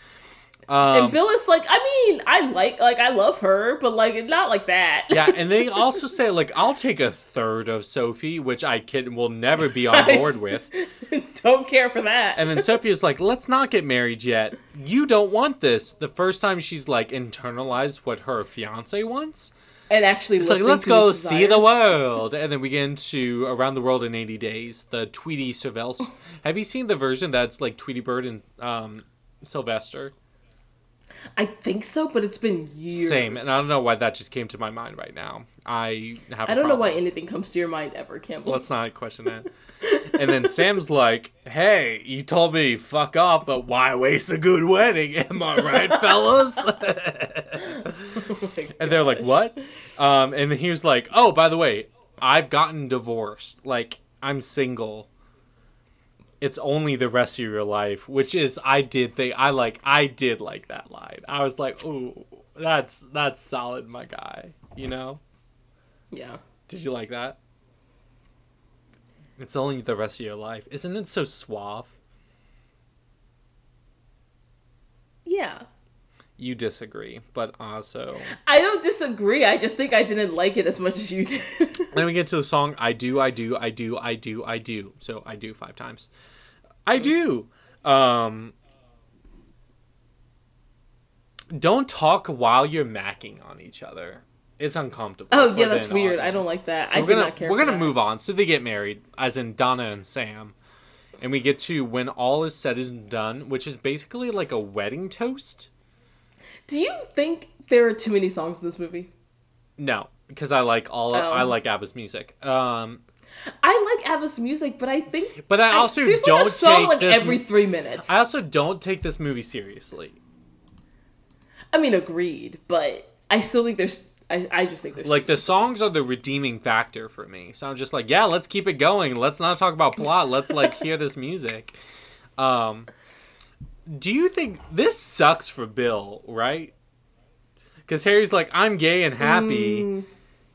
Um, and Bill is like, I mean, I like, like, I love her, but like, not like that. yeah, and they also say like I'll take a third of Sophie, which I can will never be on board with. Don't care for that. And then Sophie is like, let's not get married yet. You don't want this. The first time she's like internalized what her fiance wants. and actually like let's go see the world, and then we get into Around the World in 80 Days, the Tweety Sylvester. Have you seen the version that's like Tweety Bird and um, Sylvester? I think so, but it's been years. Same, and I don't know why that just came to my mind right now. I have. I don't know why anything comes to your mind ever, Campbell. Let's not question that. and then Sam's like, "Hey, you told me fuck off, but why waste a good wedding? Am I right, fellas?" Oh and they're like, "What?" Um, and then he was like, "Oh, by the way, I've gotten divorced. Like, I'm single. It's only the rest of your life." Which is, I did think I like. I did like that line. I was like, "Ooh, that's that's solid, my guy." You know? Yeah. Did you like that? It's only the rest of your life. Isn't it so suave? Yeah. You disagree, but also. I don't disagree. I just think I didn't like it as much as you did. then we get to the song I do, I do, I do, I do, I do. So I do five times. I do. Um Don't talk while you're macking on each other. It's uncomfortable. oh yeah, that's weird. I don't like that. So I we're gonna not care. we're gonna that. move on. So they get married, as in Donna and Sam, and we get to when all is said and done, which is basically like a wedding toast. Do you think there are too many songs in this movie? No, because I like all Oh. I like ABBA's music. Um, I like ABBA's music, but I think but I also there's don't like a song take like this. every three minutes. I also don't take this movie seriously. I mean, agreed, but I still think there's. I, I just think there's Like the songs are the redeeming factor for me. So I'm just like, yeah, let's keep it going. Let's not talk about plot. Let's like hear this music. Um, do you think this sucks for Bill? Right? Because Harry's like, I'm gay and happy. Mm.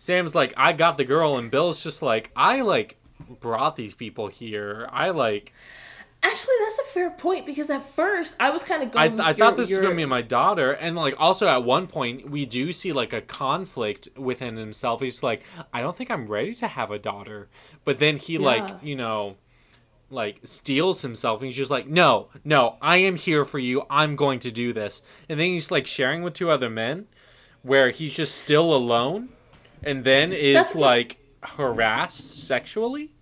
Sam's like, I got the girl, and Bill's just like, I like brought these people here. I like. Actually, that's a fair point because at first I was kind of I, going. with I your- thought this your- was gonna be my daughter, and like also at one point we do see like a conflict within himself. He's like, I don't think I'm ready to have a daughter, but then he like you know, like steals himself, and he's just like, no, no, I am here for you. I'm going to do this, and then he's like sharing with two other men, where he's just still alone, and then is the- like harassed sexually.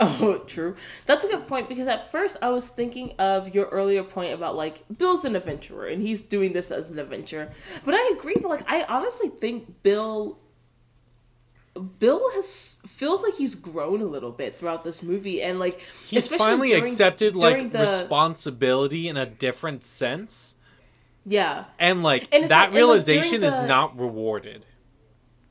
Oh, true. That's a good point because at first I was thinking of your earlier point about like Bill's an adventurer and he's doing this as an adventure. But I agree that like I honestly think Bill Bill has feels like he's grown a little bit throughout this movie and like He's finally during- accepted like the- responsibility in a different sense. Yeah. and like And that like- and, like, realization is not rewarded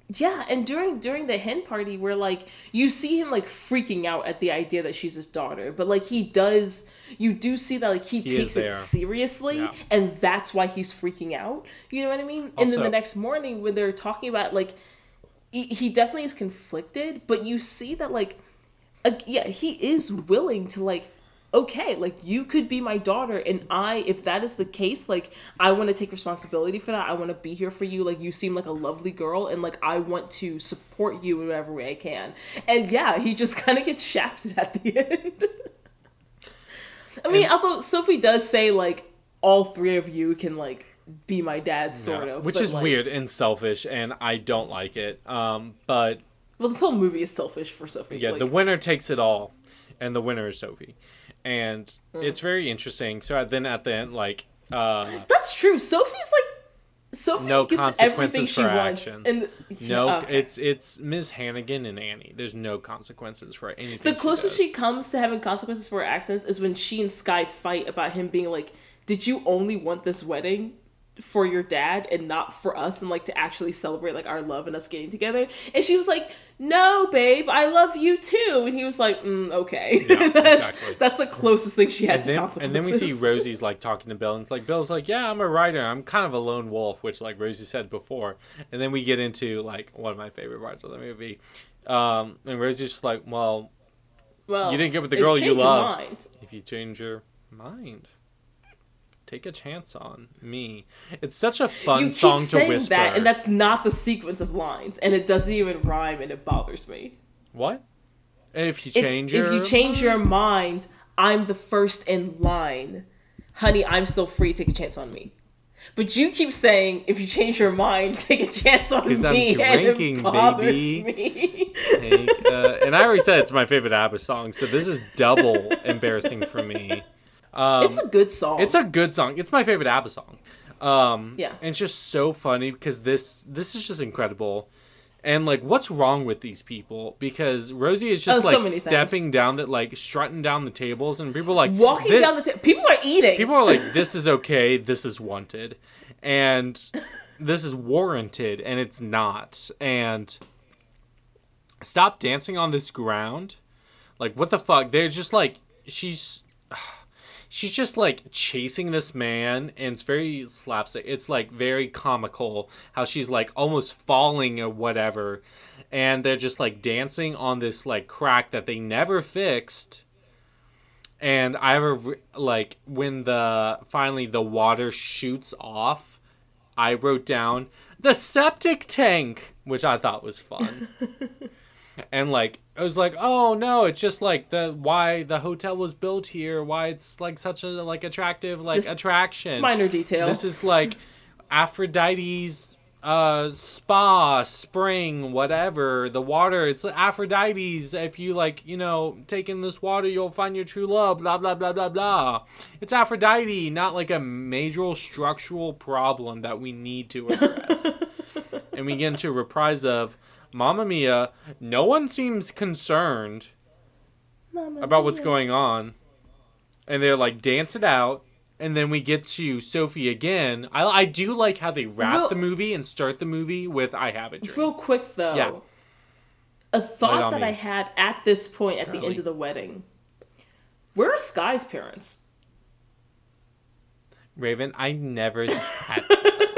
Yeah, and during during the hen party where like you see him like freaking out at the idea that she's his daughter, but like he does you do see that like he, is takes it seriously Yeah. and that's why he's freaking out. You know what I mean? and then the next morning when they're talking about like he, he definitely is conflicted, but you see that like uh, yeah, he is willing to like okay, like you could be my daughter and I if that is the case, like I want to take responsibility for that. I want to be here for you. Like you seem like a lovely girl and like I want to support you in whatever way I can. And yeah, he just kind of gets shafted at the end. I mean, although Sophie does say like all three of you can like be my dad sort Yeah. of, which but, is like- weird and selfish and i don't like it um but Well, this whole movie is selfish for Sophie. yeah like, the winner takes it all and the winner is sophie and Mm. it's very interesting so then at the end like uh That's true. Sophie's like Sophie no gets everything consequences she for wants, actions and no okay. it's it's ms hannigan and annie there's no consequences for anything the closest she does. comes to having consequences for her actions is when she and Sky fight about him being like, "Did you only want this wedding for your dad and not for us and like to actually celebrate like our love and us getting together?" And she was like, "No, babe, I love you too." And he was like, mm, "Okay." Yeah, that's, exactly. that's the closest thing she had and to then, consequences. and then we see Rosie's like talking to Bill, and it's like Bill's like, "Yeah, I'm a writer. I'm kind of a lone wolf," which like Rosie said before. And then we get into like one of my favorite parts of the movie, um, and Rosie's just like, "Well, well, you didn't get with the girl you loved. if you change your mind, take a chance on me." It's such a fun You keep song to whisper. that, and that's not the sequence of lines, and it doesn't even rhyme, and it bothers me. what? And if you change if your you change your mind, I'm the first in line. Honey, I'm still free. Take a chance on me. But you keep saying if you change your mind, take a chance on me. 'Cause I'm and drinking, baby. me. Hank, uh, and I already said it's my favorite ABBA song, so this is double embarrassing for me. Um, it's a good song. It's a good song. It's my favorite ABBA song. Um, Yeah. and it's just so funny because this this is just incredible. And like, what's wrong with these people? Because Rosie is just Oh, like many stepping things. down that like strutting down the tables, and people are like walking "Thi- down the table. People are eating. People are like, this is okay, this is wanted, and this is warranted, and it's not. And stop dancing on this ground. Like, what the fuck? They're just like, she's. She's just like chasing this man, and it's very slapstick. It's like very comical how she's like almost falling or whatever, and they're just like dancing on this like crack that they never fixed and I have a re- like when the finally the water shoots off, I wrote down the septic tank, which I thought was fun. and like I was like, oh no, it's just like the why the hotel was built here, why it's like such a like attractive like Just attraction. Minor detail. This is like Aphrodite's uh spa spring whatever the water it's aphrodite's if you like you know take in this water you'll find your true love blah blah blah blah blah it's aphrodite not like a major structural problem that we need to address and we get into a reprise of Mamma Mia. No one seems concerned Mamma about what's going on, and they're like dance it out. And then we get to Sophie again. I, I do like how they wrap Real- the movie and start the movie with "I Have a Dream." Real quick though, Yeah. a thought that me. I had at this point at the end of the wedding. Where are Sky's parents? Raven, I never had.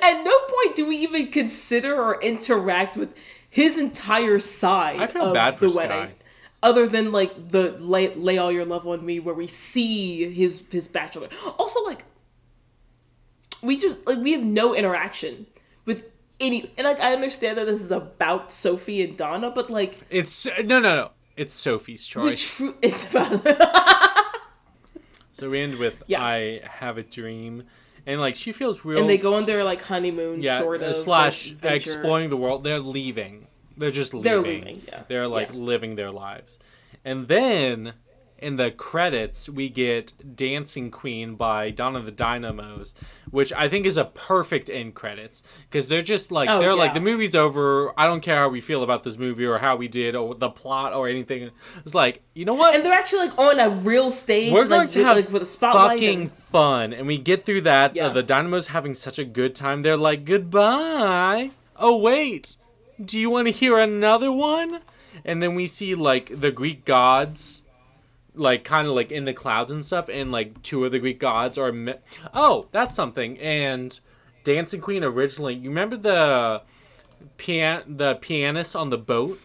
At no point do we even consider or interact with his entire side I feel of bad for the Sky. wedding. Other than like the lay, lay all your love on me, where we see his his bachelor. Also, like we just like we have no interaction with any. And like I understand that this is about Sophie and Donna, but like It's no, no, no. It's Sophie's choice. tru- it's about so we end with Yeah. "I Have a Dream," and like she feels real. and they go on their like honeymoon yeah, sort of slash like, exploring the world. They're leaving. They're just leaving. They're leaving, yeah. They're like Yeah. living their lives, and then in the credits we get "Dancing Queen" by Donna the Dynamos, which I think is a perfect end credits because they're just like Oh, they're like the movie's over. I don't care how we feel about this movie or how we did or the plot or anything. It's like you know what? and they're actually like on a real stage, We're going like, to with, have like with a spotlight. fucking and- fun, and we get through that. Yeah. Uh, the Dynamos having such a good time. They're like, goodbye. Oh wait, do you want to hear another one? And then we see like the Greek gods, like kind of like in the clouds and stuff, and like two of the Greek gods are. Me- oh, that's something. And Dancing Queen originally, you remember the pian the pianist on the boat?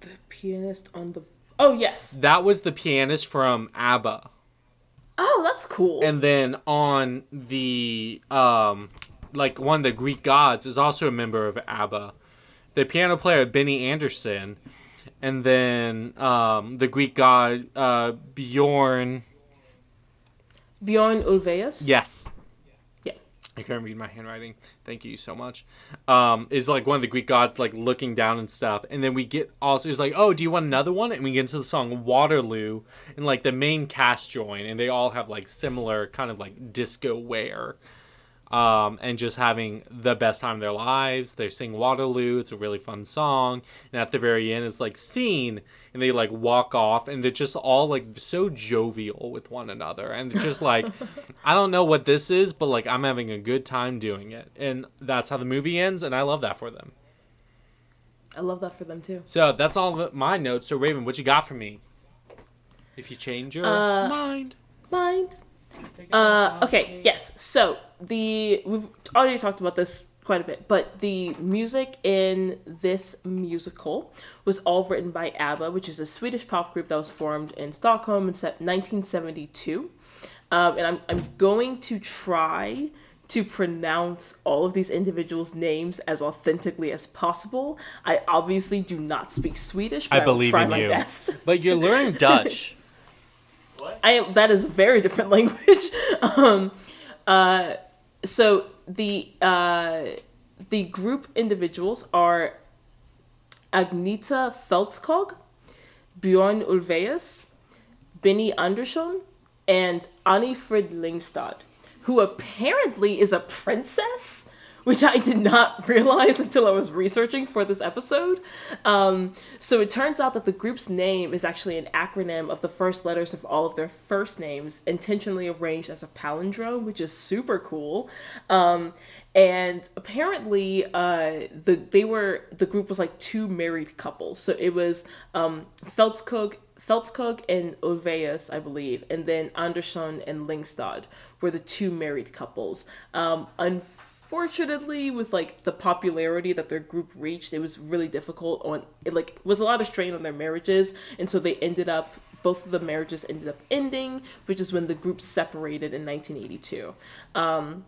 the pianist on the. Oh yes. That was the pianist from ABBA. Oh, that's cool. and then on the um like one of the greek gods is also a member of abba the piano player benny andersson and then um the greek god uh bjorn Bjorn Ulvaeus. yes Yeah. I couldn't read my handwriting. Thank you so much. Um, is like one of the Greek gods like looking down and stuff, and then we get also it's like, oh, do you want another one? And we get into the song Waterloo, and like the main cast join, and they all have like similar kind of like disco wear, um, and just having the best time of their lives. They sing Waterloo. It's a really fun song, and at the very end, it's like scene, and they like walk off, and they're just all like so jovial with one another, and it's just like. I don't know what this is, but like I'm having a good time doing it. And that's how the movie ends, and I love that for them. I love that for them too. So that's all my notes. So Raven, what you got for me? If you change your Uh, mind. Mind. Uh, okay, yes. So the we've already talked about this quite a bit, but the music in this musical was all written by ABBA, which is a Swedish pop group that was formed in Stockholm in 1972. Um, and I'm I'm going to try to pronounce all of these individuals' names as authentically as possible. I obviously do not speak Swedish, but I I, believe try in my you. best. But you're learning Dutch. I am, that is a very different language. um, uh, so the uh, the group individuals are Agneta Fältskog, Bjorn Ulvaeus, Benny Andersson, and Anni-Frid Lyngstad, who apparently is a princess which I did not realize until I was researching for this episode. Um, so it turns out that the group's name is actually an acronym of the first letters of all of their first names, intentionally arranged as a palindrome, which is super cool. Um, and apparently, uh, the they were the group was like two married couples. So it was um, Fältskog Fältskog and Ulvaeus, I believe, and then Andersson and Lyngstad were the two married couples. Um, unfortunately, with like the popularity that their group reached, it was really difficult on it. Like was a lot of strain on their marriages, and so they ended up. Both of the marriages ended up ending, which is when the group separated in 1982. Um,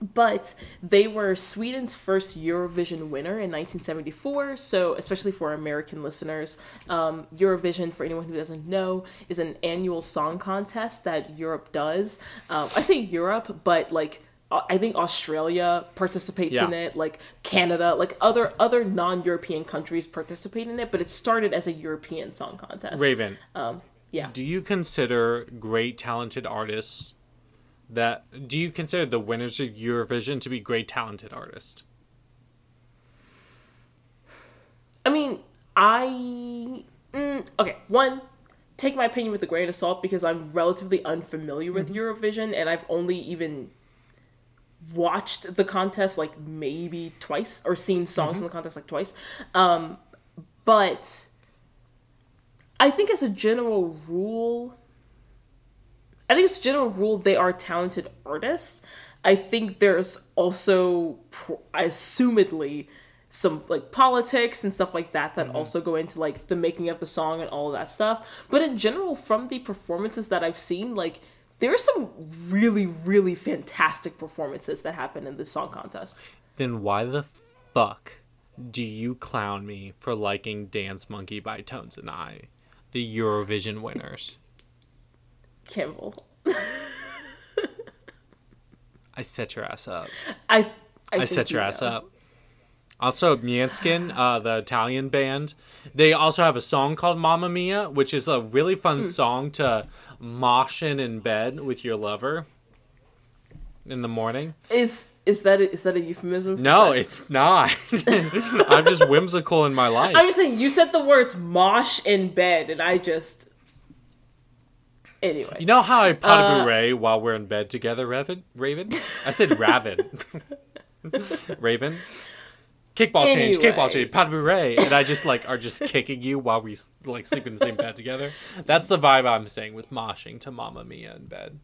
but they were Sweden's first Eurovision winner in 1974. So, especially for American listeners, um, Eurovision, for anyone who doesn't know, is an annual song contest that Europe does. Um, I say Europe, but like Uh, I think Australia participates Yeah. in it, like Canada, like other other non-European countries participate in it. But it started as a European song contest. Raven, um, Yeah. do you consider great talented artists that do you consider the winners of Eurovision to be great talented artists? I mean, I mm, okay. One, take my opinion with a grain of salt because I'm relatively unfamiliar with mm-hmm. Eurovision, and I've only even watched the contest like maybe twice or seen songs from the contest like twice. Um, but I think as a general rule, I think as a general rule, they are talented artists. I think there's also, assumedly, some like politics and stuff like that that also go into like the making of the song and all of that stuff. But in general, from the performances that I've seen, like there are some really, really fantastic performances that happen in this song contest. Then why the fuck do you clown me for liking Dance Monkey by Tones and I, the Eurovision winners? Campbell, I set your ass up. I I, I set your you ass up. Also, Måneskin, uh, the Italian band, they also have a song called Mamma Mia, which is a really fun Hmm. song to mosh in bed with your lover in the morning. Is is that a, is that a euphemism? for No, sex? it's not. I'm just whimsical in my life. I'm just saying you said the words mosh in bed, and I just anyway. You know how I pot Uh, beret while we're in bed together, Raven? Raven? I said Raven. Raven? Kickball change, kickball change, pas de bourrée. And I just like are just kicking you while we like sleep in the same bed together. That's the vibe I'm saying with moshing to Mamma Mia in bed.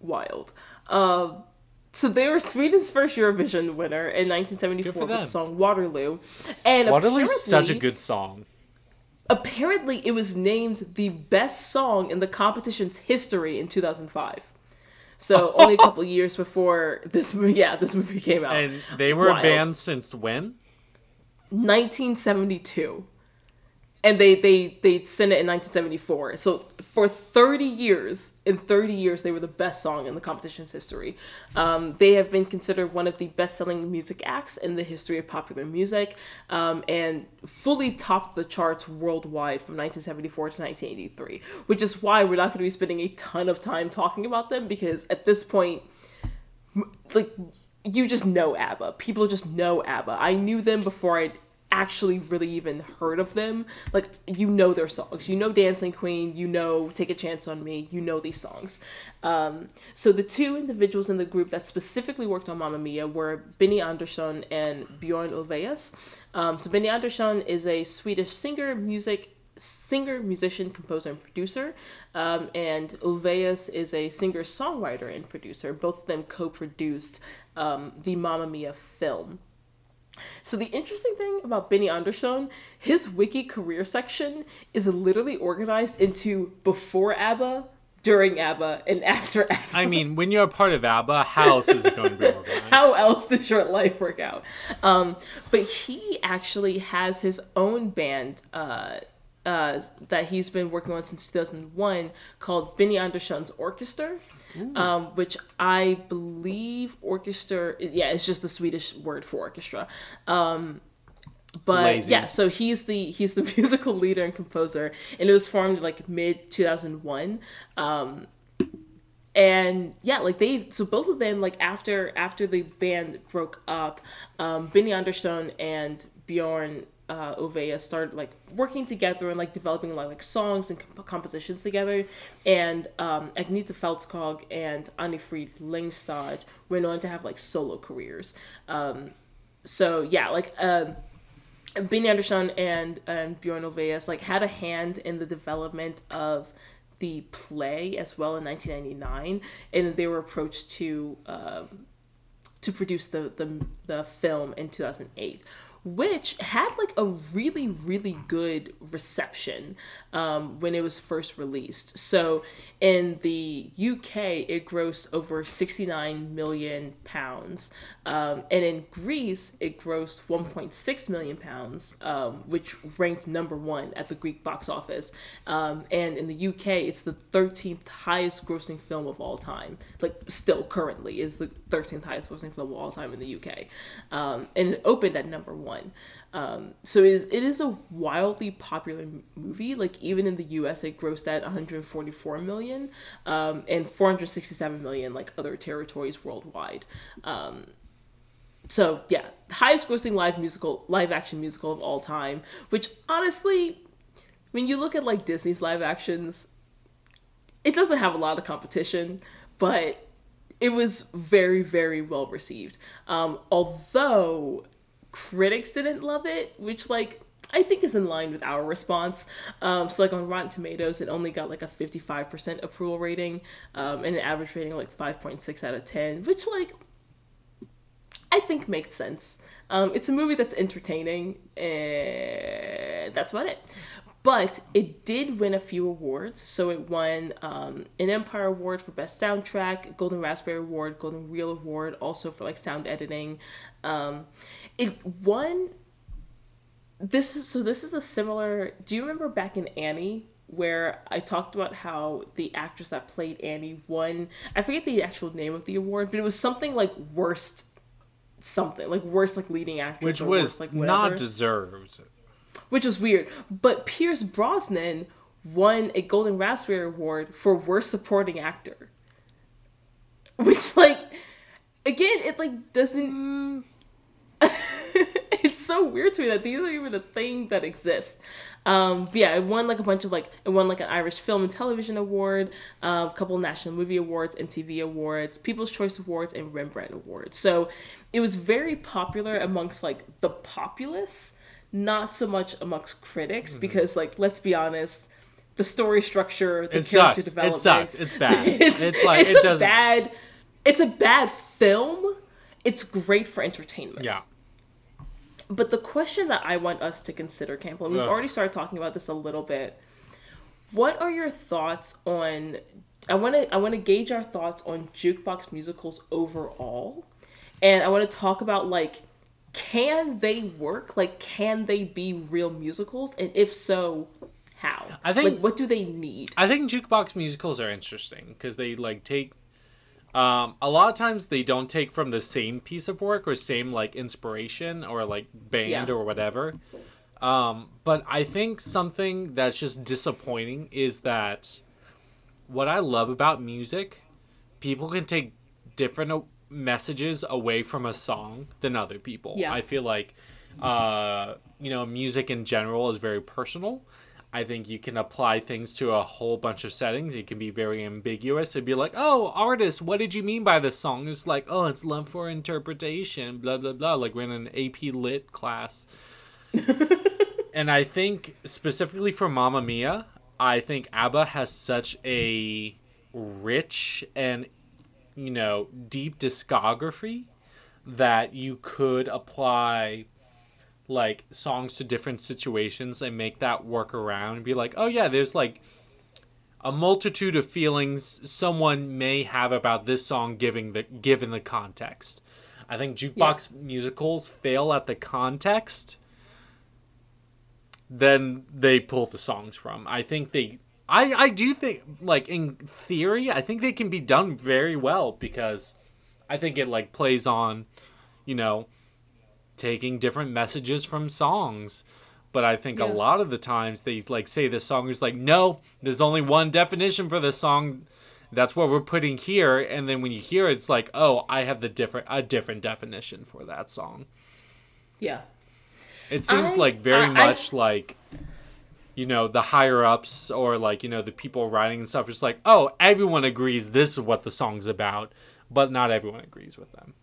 wild. Um, so they were Sweden's first Eurovision winner in 1974 with the song Waterloo, and Waterloo's such a good song. Apparently, it was named the best song in the competition's history in 2005. So only a couple years before this movie, yeah, this movie came out. And they were Wild. a band since when? 1972 and they they they sent it in 1974 so for 30 years in 30 years they were the best song in the competition's history um, they have been considered one of the best-selling music acts in the history of popular music um, and fully topped the charts worldwide from 1974 to 1983 which is why we're not going to be spending a ton of time talking about them because at this point like you just know ABBA. People just know ABBA. I knew them before I'd actually really even heard of them. Like you know their songs. You know Dancing Queen, you know Take a Chance on Me, you know these songs. Um, so the two individuals in the group that specifically worked on Mamma Mia were Benny Andersson and Bjorn Ulvaeus. Um, so Benny Andersson is a Swedish singer, music singer, musician, composer, and producer. Um, and Ulvaeus is a singer, songwriter, and producer. Both of them co produced um, the Mamma Mia film. So the interesting thing about Benny Andersson, his wiki career section is literally organized into before ABBA, during ABBA, and after ABBA. I mean, when you're a part of ABBA, how else is it going to be organized? How else does your life work out? Um, but he actually has his own band uh, uh, that he's been working on since 2001 called Benny Andersson's Orchestra, um, which I believe orchestra, is, yeah, it's just the Swedish word for orchestra. Um, but Lazy. yeah, so he's the he's the musical leader and composer, and it was formed like mid 2001. Um, and yeah like they so both of them like after after the band broke up um benny andersson and bjorn uh Ulvaeus started like working together and like developing like, like songs and comp- compositions together. And um agneta fältskog and anni-frid lyngstad went on to have like solo careers. Um so yeah like um Benny Andersson and and Bjorn Ulvaeus like had a hand in the development of the play as well in 1999, and they were approached to um, to produce the, the the film in 2008 which had like a really really good reception um, when it was first released. So in the uk it grossed over 69 million pounds um, and in greece it grossed 1.6 million pounds um, which ranked number one at the greek box office. Um, and in the uk it's the 13th highest grossing film of all time like still currently is the 13th highest grossing film of all time in the uk um, and it opened at number one. Um, so it is, it is a wildly popular movie. Like even in the us it grossed at 144 million um, and 467 million like other territories worldwide. Um, so yeah highest grossing live musical live action musical of all time which honestly when you look at like disney's live actions it doesn't have a lot of competition but it was very very well received um, although critics didn't love it which like i think is in line with our response um, so like on rotten tomatoes it only got like a 55% approval rating um, and an average rating of like 5.6 out of 10 which like I think makes sense. Um, it's a movie that's entertaining, and that's about it. But it did win a few awards. So it won um, an Empire Award for Best Soundtrack, Golden Raspberry Award, Golden Reel Award, also for like sound editing. Um, it won. This is so. This is a similar. Do you remember back in Annie? Where I talked about how the actress that played Annie won, I forget the actual name of the award, but it was something like worst something like worst like leading actress which was worst, like not deserved. Which was weird. But pierce brosnan won a golden raspberry award for worst supporting actor. Which like again it like doesn't it's so weird to me that these are even a thing that exists. Um yeah it won like a bunch of like it won like an irish film and television award uh, a couple national movie awards mtv awards people's choice awards and rembrandt awards. So it was very popular amongst like the populace not so much amongst critics Mm-hmm. because like let's be honest the story structure the It character sucks. It sucks. It's bad. it's, It's like- it's it a doesn't- bad it's a bad film it's great for entertainment Yeah. but the question that I want us to consider, Campbell, and we've Ugh. already started talking about this a little bit. What are your thoughts on? I want to I want to gauge our thoughts on jukebox musicals overall, and I want to talk about like, can they work? Like, can they be real musicals? And if so, how? I think- like, what do they need? I think jukebox musicals are interesting because they like take. Um, a lot of times they don't take from the same piece of work or same like inspiration or like band Yeah. or whatever. Um, but I think something that's just disappointing is that what I love about music, people can take different messages away from a song than other people. Yeah. I feel like, uh, you know, music in general is very personal. I think you can apply things to a whole bunch of settings. It can be very ambiguous. It'd be like, oh, artist, what did you mean by this song? It's like, oh, it's love for interpretation, blah, blah, blah. Like we're in an AP Lit class. and I think specifically for Mamma Mia, I think ABBA has such a rich and, you know, deep discography that you could apply like songs to different situations and make that work around and be like, oh yeah, there's like a multitude of feelings someone may have about this song giving the given the context. I think jukebox musicals fail at the context. then they pull the songs from. I think they I I do think like in theory, I think they can be done very well because I think it like plays on, you know, taking different messages from songs. But I think Yeah. a lot of the times they like say the song is like, no, there's only one definition for this song. That's what we're putting here, and then when you hear it, it's like, oh, I have the different a different definition for that song. Yeah. It seems I- like very I- I- much like you know the higher ups or like you know the people writing and stuff. It's like, oh, everyone agrees this is what the song's about, but not everyone agrees with them.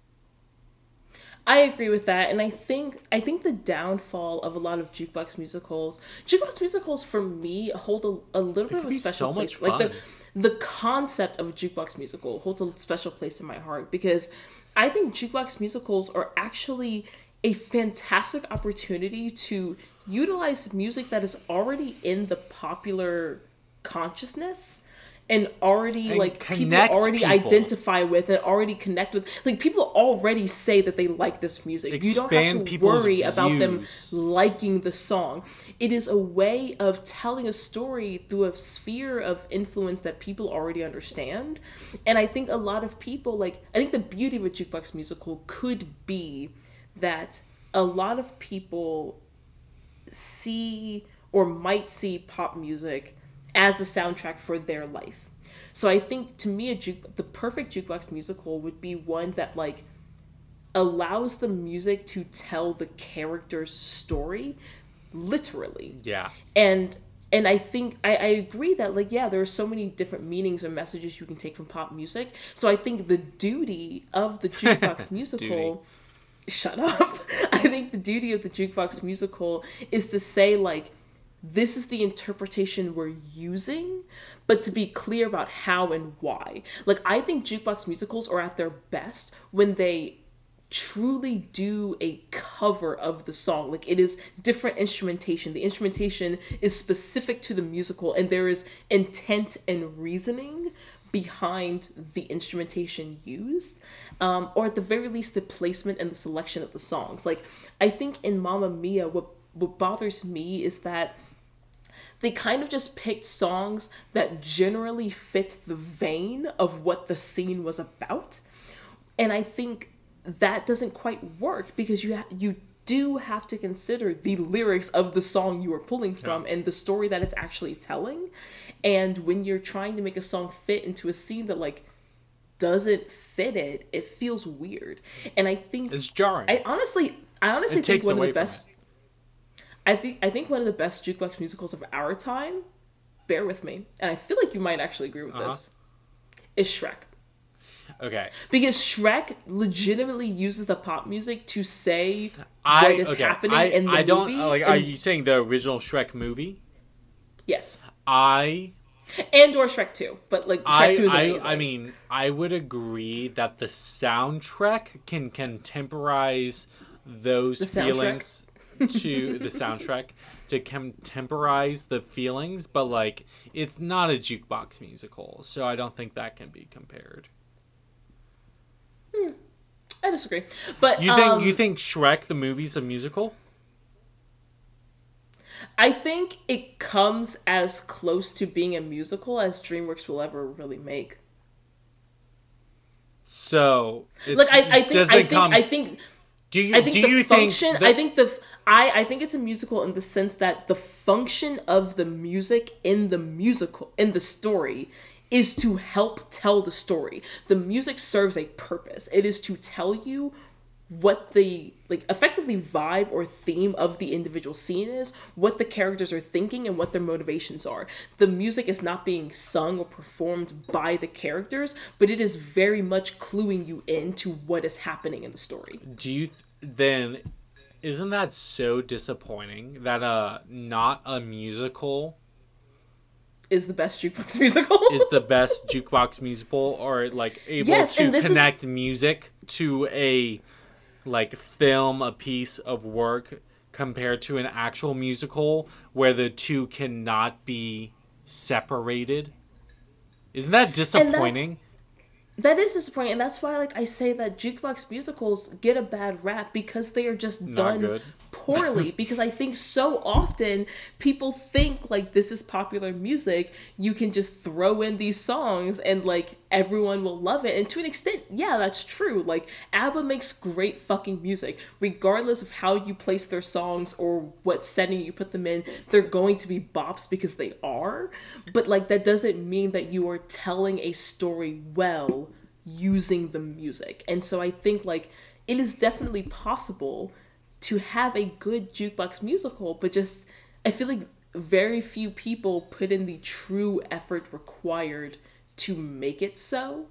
I agree with that, and I think I think the downfall of a lot of jukebox musicals, jukebox musicals for me hold a, a little bit of a special so much place. Like the the concept of a jukebox musical holds a special place in my heart because I think jukebox musicals are actually a fantastic opportunity to utilize music that is already in the popular consciousness and already And like people already people. identify with and already connect with like people already say that they like this music. Expand you don't have to worry about them liking the song. It is a way of telling a story through a sphere of influence that people already understand. And i think a lot of people like i think the beauty of a jukebox musical could be that a lot of people see or might see pop music as the soundtrack for their life. So I think to me a juke the perfect jukebox musical would be one that like allows the music to tell the character's story literally. Yeah, and and i think I, I agree that like yeah there are so many different meanings and messages you can take from pop music. So i think the duty of the jukebox musical shut up i think the duty of the jukebox musical is to say like this is the interpretation we're using but to be clear about how and why like i think jukebox musicals are at their best when they truly do a cover of the song. Like it is different instrumentation. The instrumentation is specific to the musical and there is intent and reasoning behind the instrumentation used. Um, or at the very least the placement and the selection of the songs. Like I think in Mamma Mia what what bothers me is that they kind of just picked songs that generally fit the vein of what the scene was about. And I think that doesn't quite work because you ha- you do have to consider the lyrics of the song you are pulling from and the story that it's actually telling. And when you're trying to make a song fit into a scene that like doesn't fit it, it feels weird. And I think it's jarring. I honestly I honestly It think one of the best I think I think one of the best jukebox musicals of our time, bear with me, and I feel like you might actually agree with Uh-huh. this, is Shrek. okay, Because Shrek legitimately uses the pop music to say I what is okay. happening I, in the I don't movie. like. Are you saying the original Shrek movie? yes, I and or Shrek Two, but like Shrek I, Two is I, amazing. I mean, I would agree that the soundtrack can contemporize those The feelings to the soundtrack to contemporize the feelings, but like it's not a jukebox musical, so I don't think that can be compared. I disagree, but You think um, you think Shrek the movie's a musical? I think it comes as close to being a musical as DreamWorks will ever really make. So it's, Like I, I think does I think come- I think do you I think do the you function. think I think the. I I think it's a musical in the sense that the function of the music in the musical in the story is to help tell the story. The music serves a purpose. It is to tell you what the like effectively vibe or theme of the individual scene is, what the characters are thinking and what their motivations are. The music is not being sung or performed by the characters, but it is very much cluing you into what is happening in the story. do you th- then isn't that so disappointing that uh not a musical is the best jukebox musical. is the best jukebox musical or like able Yes, to this is- connect music to a like film a piece of work compared to an actual musical where the two cannot be separated isn't that disappointing that is disappointing, and that's why like I say that jukebox musicals get a bad rap because they are just Not done good. Poorly because I think so often people think like this is popular music, you can just throw in these songs and like everyone will love it. And to an extent, yeah, that's true. Like ABBA makes great fucking music. Regardless of how you place their songs or what setting you put them in, they're going to be bops because they are. But like that doesn't mean that you are telling a story well using the music. And so I think like it is definitely possible to have a good jukebox musical, but just I feel like very few people put in the true effort required to make it so.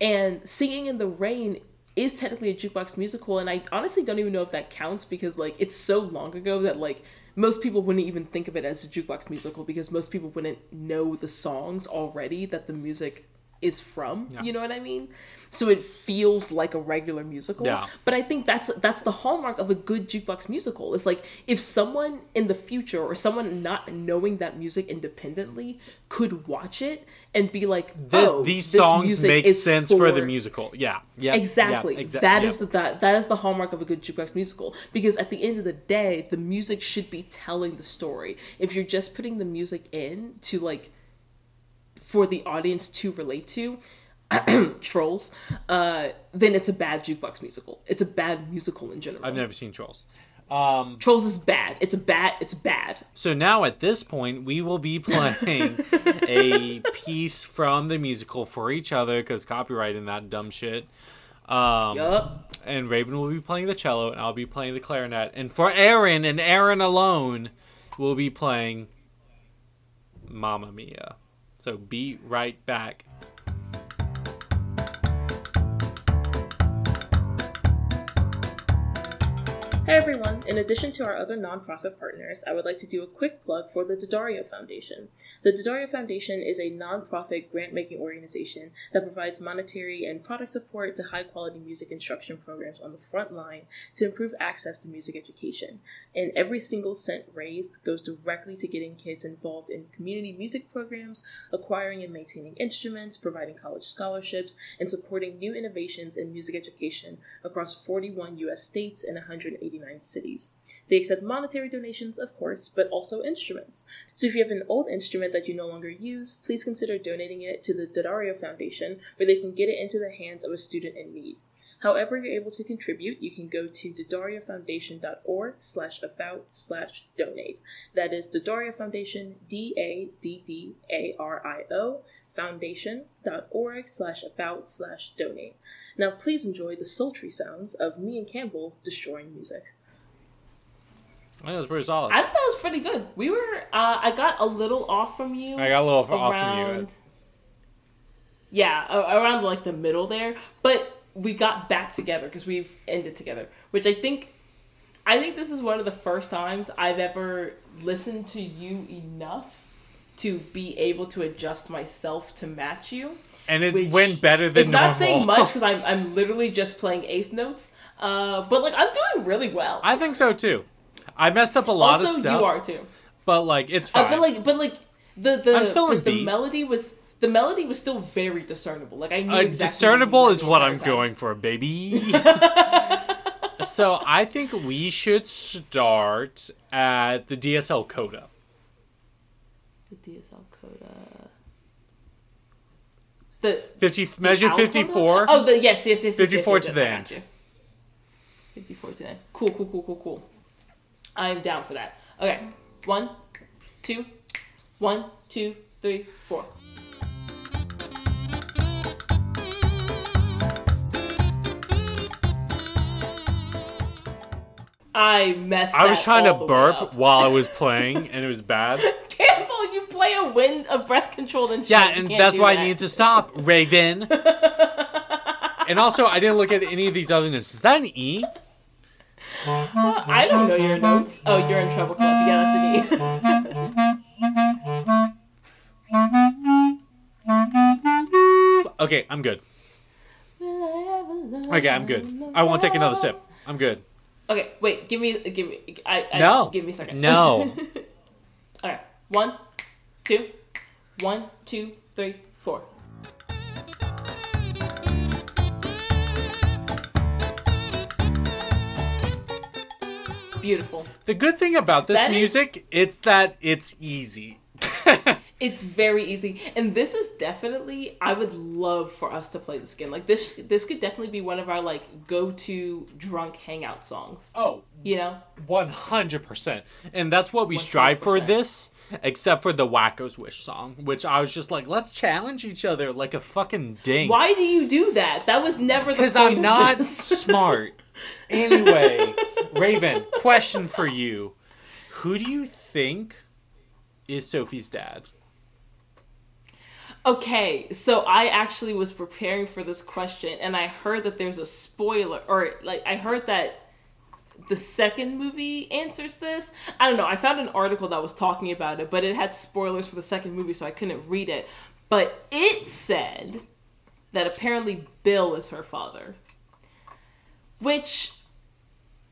And Singing in the Rain is technically a jukebox musical, and I honestly don't even know if that counts because like it's so long ago that like most people wouldn't even think of it as a jukebox musical because most people wouldn't know the songs already that the music is from. Yeah. You know what I mean? So it feels like a regular musical. Yeah. But I think that's that's the hallmark of a good jukebox musical. It's like if someone in the future or someone not knowing that music independently could watch it and be like, This, oh, these this songs music make sense for the musical. Yeah, yeah, Exactly. Yeah, exa- that yeah. is the that, that is the hallmark of a good jukebox musical because at the end of the day, the music should be telling the story. If you're just putting the music in to like for the audience to relate to trolls, uh, then it's a bad jukebox musical. It's a bad musical in general. I've never seen Trolls. Um, Trolls is bad. It's a bad. It's bad. so now at this point, we will be playing a piece from the musical for each other because copyright and that dumb shit. Um, Yup. and Raven will be playing the cello, and I'll be playing the clarinet. And for Aaron and Aaron alone, we'll be playing Mamma Mia. So be right back. Hey everyone! In addition to our other nonprofit partners, I would like to do a quick plug for the D'Addario Foundation. The D'Addario Foundation is a nonprofit grant making organization that provides monetary and product support to high quality music instruction programs on the front line to improve access to music education. And every single cent raised goes directly to getting kids involved in community music programs, acquiring and maintaining instruments, providing college scholarships, and supporting new innovations in music education across 41 U.S. states and 189 cities. They accept monetary donations, of course, but also instruments. So if you have an old instrument that you no longer use, please consider donating it to the D'Addario Foundation, where they can get it into the hands of a student in need. However you're able to contribute, you can go to daddariofoundation.org slash about slash donate. That is D'Addario Foundation, D-A-D-D-A-R-I-O, foundation.org slash about slash donate. Now please enjoy the sultry sounds of me and Campbell destroying music. I think that was pretty solid. I thought that was pretty good. We were, uh, I got a little off from you. I got a little off, off from you. around- Yeah, around like the middle there, but we got back together because we've ended together, which I think, I think this is one of the first times I've ever listened to you enough to be able to adjust myself to match you. And it went better than It's normal. not saying much because I'm I'm literally just playing eighth notes, uh, but like I'm doing really well. I think so too. I messed up a lot also, of stuff, you are too. but like it's Uh, but like, but like the the I'm still the, the melody was the melody was still very discernible. Like I knew Uh, exactly discernible what is what I'm time. going for, baby. so I think we should start at the D.S. al coda. The D.S. al coda. The Fifty measure Al fifty. Oh, the yes, yes, yes, yes, 54 yes, to yes, the end. Fifty-four to the end. Cool, cool, cool, cool, cool. I'm down for that. Okay, one, two, one, two, three, four. I messed. I was trying to the burp while I was playing, and it was bad. Play a wind, a breath controlled and Yeah, and that's why I need to stop, Raven. and also, I didn't look at any of these other notes. Is that an E? I don't know your notes. Oh, you're in treble, clef. Yeah, that's an E. Okay, I'm good. Okay, I'm good. I won't take another sip. I'm good. Okay, wait. Give me, give me. I, I No. Give me a second. No. All right. One, two, one, two, three, four. Beautiful. The good thing about this That is- music, it's that it's easy. It's very easy, and this is definitely. I would love for us to play this again. Like this, this could definitely be one of our like go-to drunk hangout songs. oh, You know, 100%. And that's what we strive for 100%. this, except for the Wacko's Wish song, which I was just like, let's challenge each other like a fucking ding. why do you do that? That was never the Because I'm not smart. Anyway, Raven, question for you. Who do you think is Sophie's dad? Okay, so I actually was preparing for this question and I heard that there's a spoiler or like I heard that the second movie answers this. I don't know. I found an article that was talking about it, but it had spoilers for the second movie so I couldn't read it. But it said that apparently Bill is her father. Which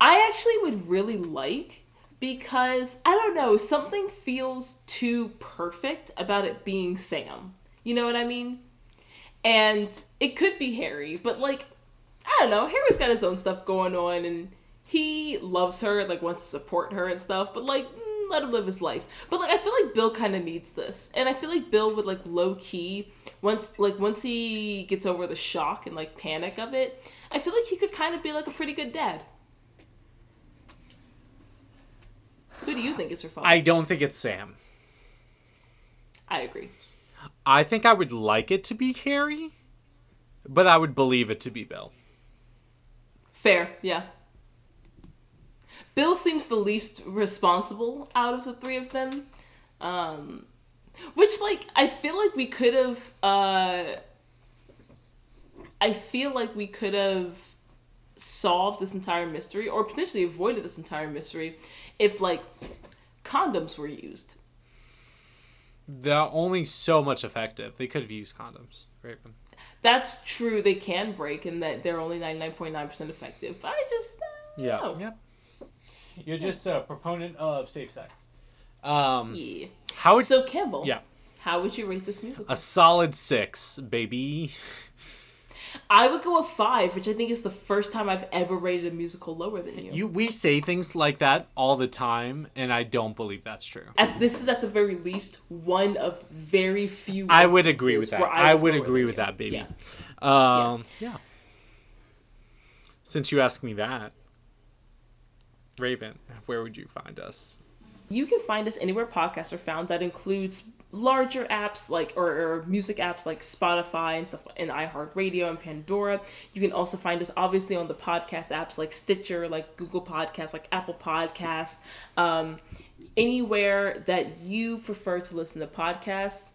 I actually would really like because I don't know, something feels too perfect about it being Sam. You know what I mean? And it could be Harry, but like I don't know, Harry's got his own stuff going on and he loves her, and like wants to support her and stuff, but like mm, let him live his life. But like I feel like Bill kind of needs this. And I feel like Bill would like low key once like once he gets over the shock and like panic of it, I feel like he could kind of be like a pretty good dad. Who do you think is her father? I don't think it's Sam. I agree. I think I would like it to be Harry, but I would believe it to be Bill. Fair, yeah. Bill seems the least responsible out of the three of them. Um, which, like, I feel like we could have. Uh, I feel like we could have solved this entire mystery, or potentially avoided this entire mystery, if, like, condoms were used. They're only so much effective. They could have used condoms. Raven. That's true, they can break, and that they're only 99.9% effective. But I just. Uh, Yeah. Yep. You're just a proponent of safe sex. Um, Yeah. how would So, Campbell. yeah How would you rate this musical? a solid six, baby. I would go a five, which I think is the first time I've ever rated a musical lower than you. You we say things like that all the time, and I don't believe that's true. At, this is at the very least one of very few. I would agree with that. where I, would agree with you. that, baby. Yeah. Um, yeah. Since you asked me that, Raven, where would you find us? You can find us anywhere podcasts are found. That includes larger apps like or, or music apps like Spotify and stuff and iHeartRadio and Pandora. You can also find us obviously on the podcast apps like Stitcher, like Google Podcasts, like Apple Podcasts. Um, anywhere that you prefer to listen to podcasts,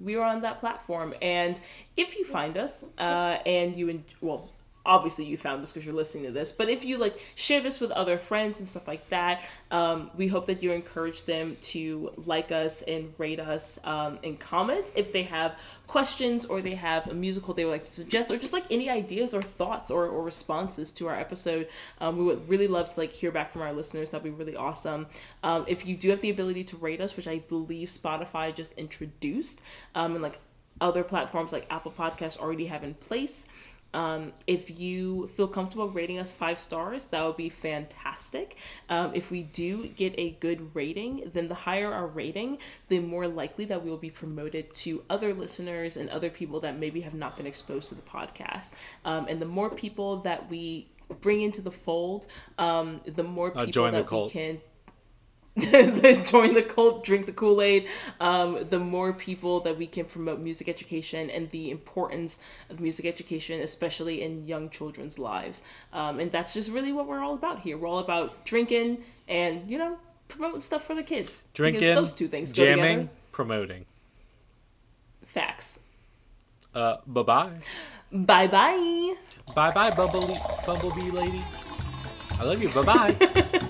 we are on that platform. And if you find us uh, and you en- well. Obviously, you found us because you're listening to this. But if you like share this with other friends and stuff like that, um, we hope that you encourage them to like us and rate us um, and comment if they have questions or they have a musical they would like to suggest or just like any ideas or thoughts or, or responses to our episode. Um, we would really love to like hear back from our listeners. That'd be really awesome. Um, if you do have the ability to rate us, which I believe Spotify just introduced, um, and like other platforms like Apple Podcasts already have in place. Um, if you feel comfortable rating us five stars, that would be fantastic. Um, if we do get a good rating, then the higher our rating, the more likely that we will be promoted to other listeners and other people that maybe have not been exposed to the podcast. Um, and the more people that we bring into the fold, um, the more Uh, people the that we can join the cult, drink the Kool Aid, um, the more people that we can promote music education and the importance of music education, especially in young children's lives. Um, and that's just really what we're all about here. We're all about drinking and, you know, promoting stuff for the kids. Drinking, those two things jamming, promoting. Facts. Uh, bye bye. Bye bye. Bye bye, Bumblebee, Bumblebee lady. I love you. Bye bye.